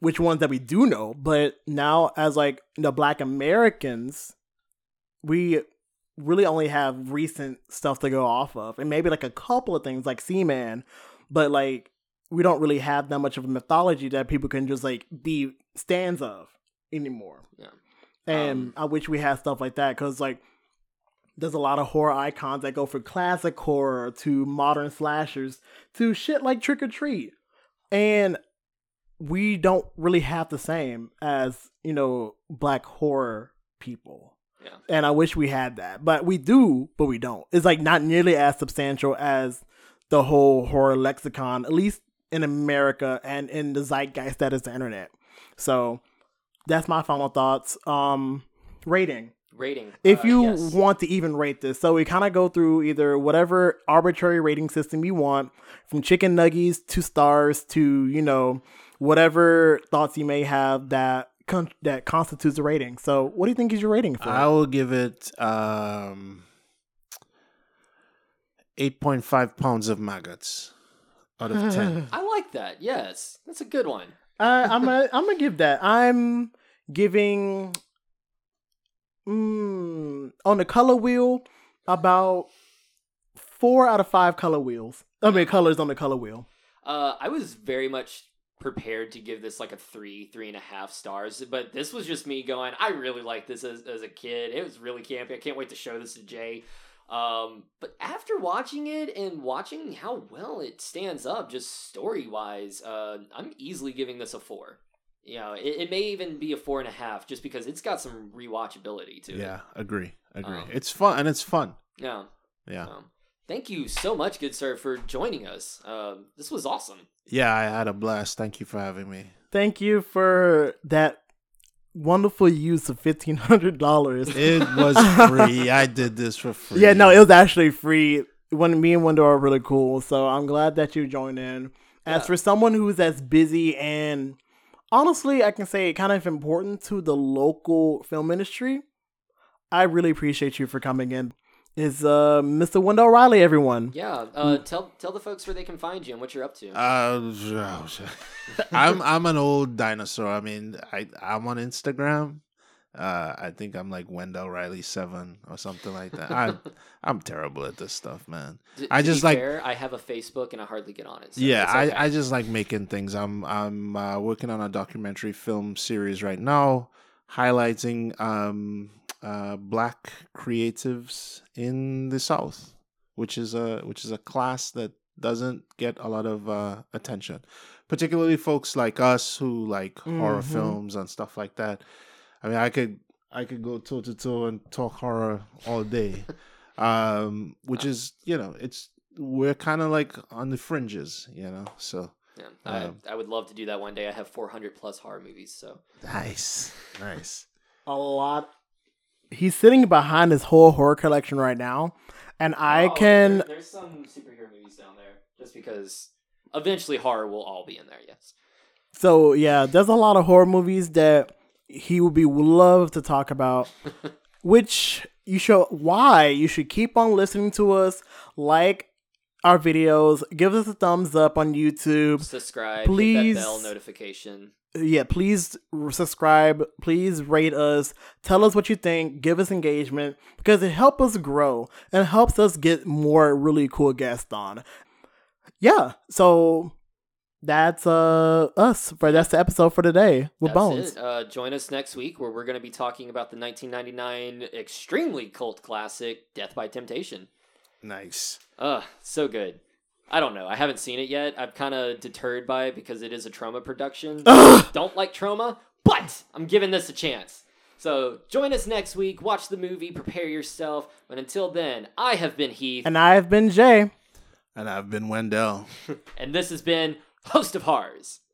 which ones that we do know, but now as like the Black Americans, we really only have recent stuff to go off of, and maybe like a couple of things like Seaman, but like we don't really have that much of a mythology that people can just like be stands of anymore. Yeah. and um, I wish we had stuff like that because like there's a lot of horror icons that go from classic horror to modern slashers to shit like Trick or Treat, and we don't really have the same as you know black horror people. Yeah. And I wish we had that, but we do, but we don't. It's like not nearly as substantial as the whole horror lexicon, at least in America and in the zeitgeist that is the internet. So that's my final thoughts. Um, rating. Rating. If uh, you yes. want to even rate this, so we kind of go through either whatever arbitrary rating system you want, from chicken nuggies to stars to you know whatever thoughts you may have that con- that constitutes a rating. So, what do you think is your rating for? I will give it um, 8.5 pounds of maggots out of 10. I like that. Yes, that's a good one. I, I'm gonna I'm gonna give that. I'm giving mm, on the color wheel about four out of five color wheels. I mean colors on the color wheel. Uh, I was very much prepared to give this like a three, three and a half stars, but this was just me going. I really liked this as, as a kid. It was really campy. I can't wait to show this to Jay. Um, but after watching it and watching how well it stands up, just story wise, uh, I'm easily giving this a four. You know, it, it may even be a four and a half just because it's got some rewatchability to it. Yeah, agree. Agree. Um, it's fun and it's fun. Yeah. Yeah. Um, thank you so much, good sir, for joining us. Um, this was awesome. Yeah, I had a blast. Thank you for having me. Thank you for that wonderful use of fifteen hundred dollars. It was free. I did this for free. Yeah, no, it was actually free. When me and Wendell are really cool, so I'm glad that you joined in. As Yeah. for someone who's as busy and honestly, I can say kind of important to the local film industry, I really appreciate you for coming in. Is uh Mr. Wendell Riley, everyone? Yeah. Uh, tell tell the folks where they can find you and what you're up to. Uh, I'm I'm an old dinosaur. I mean, I I'm on Instagram. Uh, I think I'm like Wendell Riley seven or something like that. I'm I'm terrible at this stuff, man. D- I to just be like- fair, I have a Facebook and I hardly get on it. So yeah, okay. I, I just like making things. I'm I'm uh, working on a documentary film series right now, highlighting um uh black creatives in the South, which is a which is a class that doesn't get a lot of uh, attention, particularly folks like us who like horror Mhm. films and stuff like that. I mean, I could I could go toe to toe and talk horror all day, um, which is you know it's we're kind of like on the fringes, you know. So Yeah, Um, I, I would love to do that one day. I have 400 plus horror movies, so nice, nice. A lot. He's sitting behind his whole horror collection right now, and I Oh, can there- there's some superhero movies down there, just because eventually horror will all be in there. Yes. So yeah, there's a lot of horror movies that he would be love to talk about. which you show why you should keep on listening to us, like our videos, give us a thumbs up on YouTube. Subscribe. Please. Hit that bell notification. Yeah, please subscribe. Please rate us. Tell us what you think. Give us engagement because it helps us grow and helps us get more really cool guests on. Yeah, so that's uh us for that's the episode for today with That's Bones. it. Uh, join us next week where we're going to be talking about the 1999 extremely cult classic Def by Temptation. Nice. Ugh, so good. I don't know. I haven't seen it yet. I'm kind of deterred by it because it is a Troma production. don't like Troma, but I'm giving this a chance. So join us next week. Watch the movie. Prepare yourself. But until then, I have been Heath, And I've been Jay. And I've been Wendell. and this has been Host of Horrors.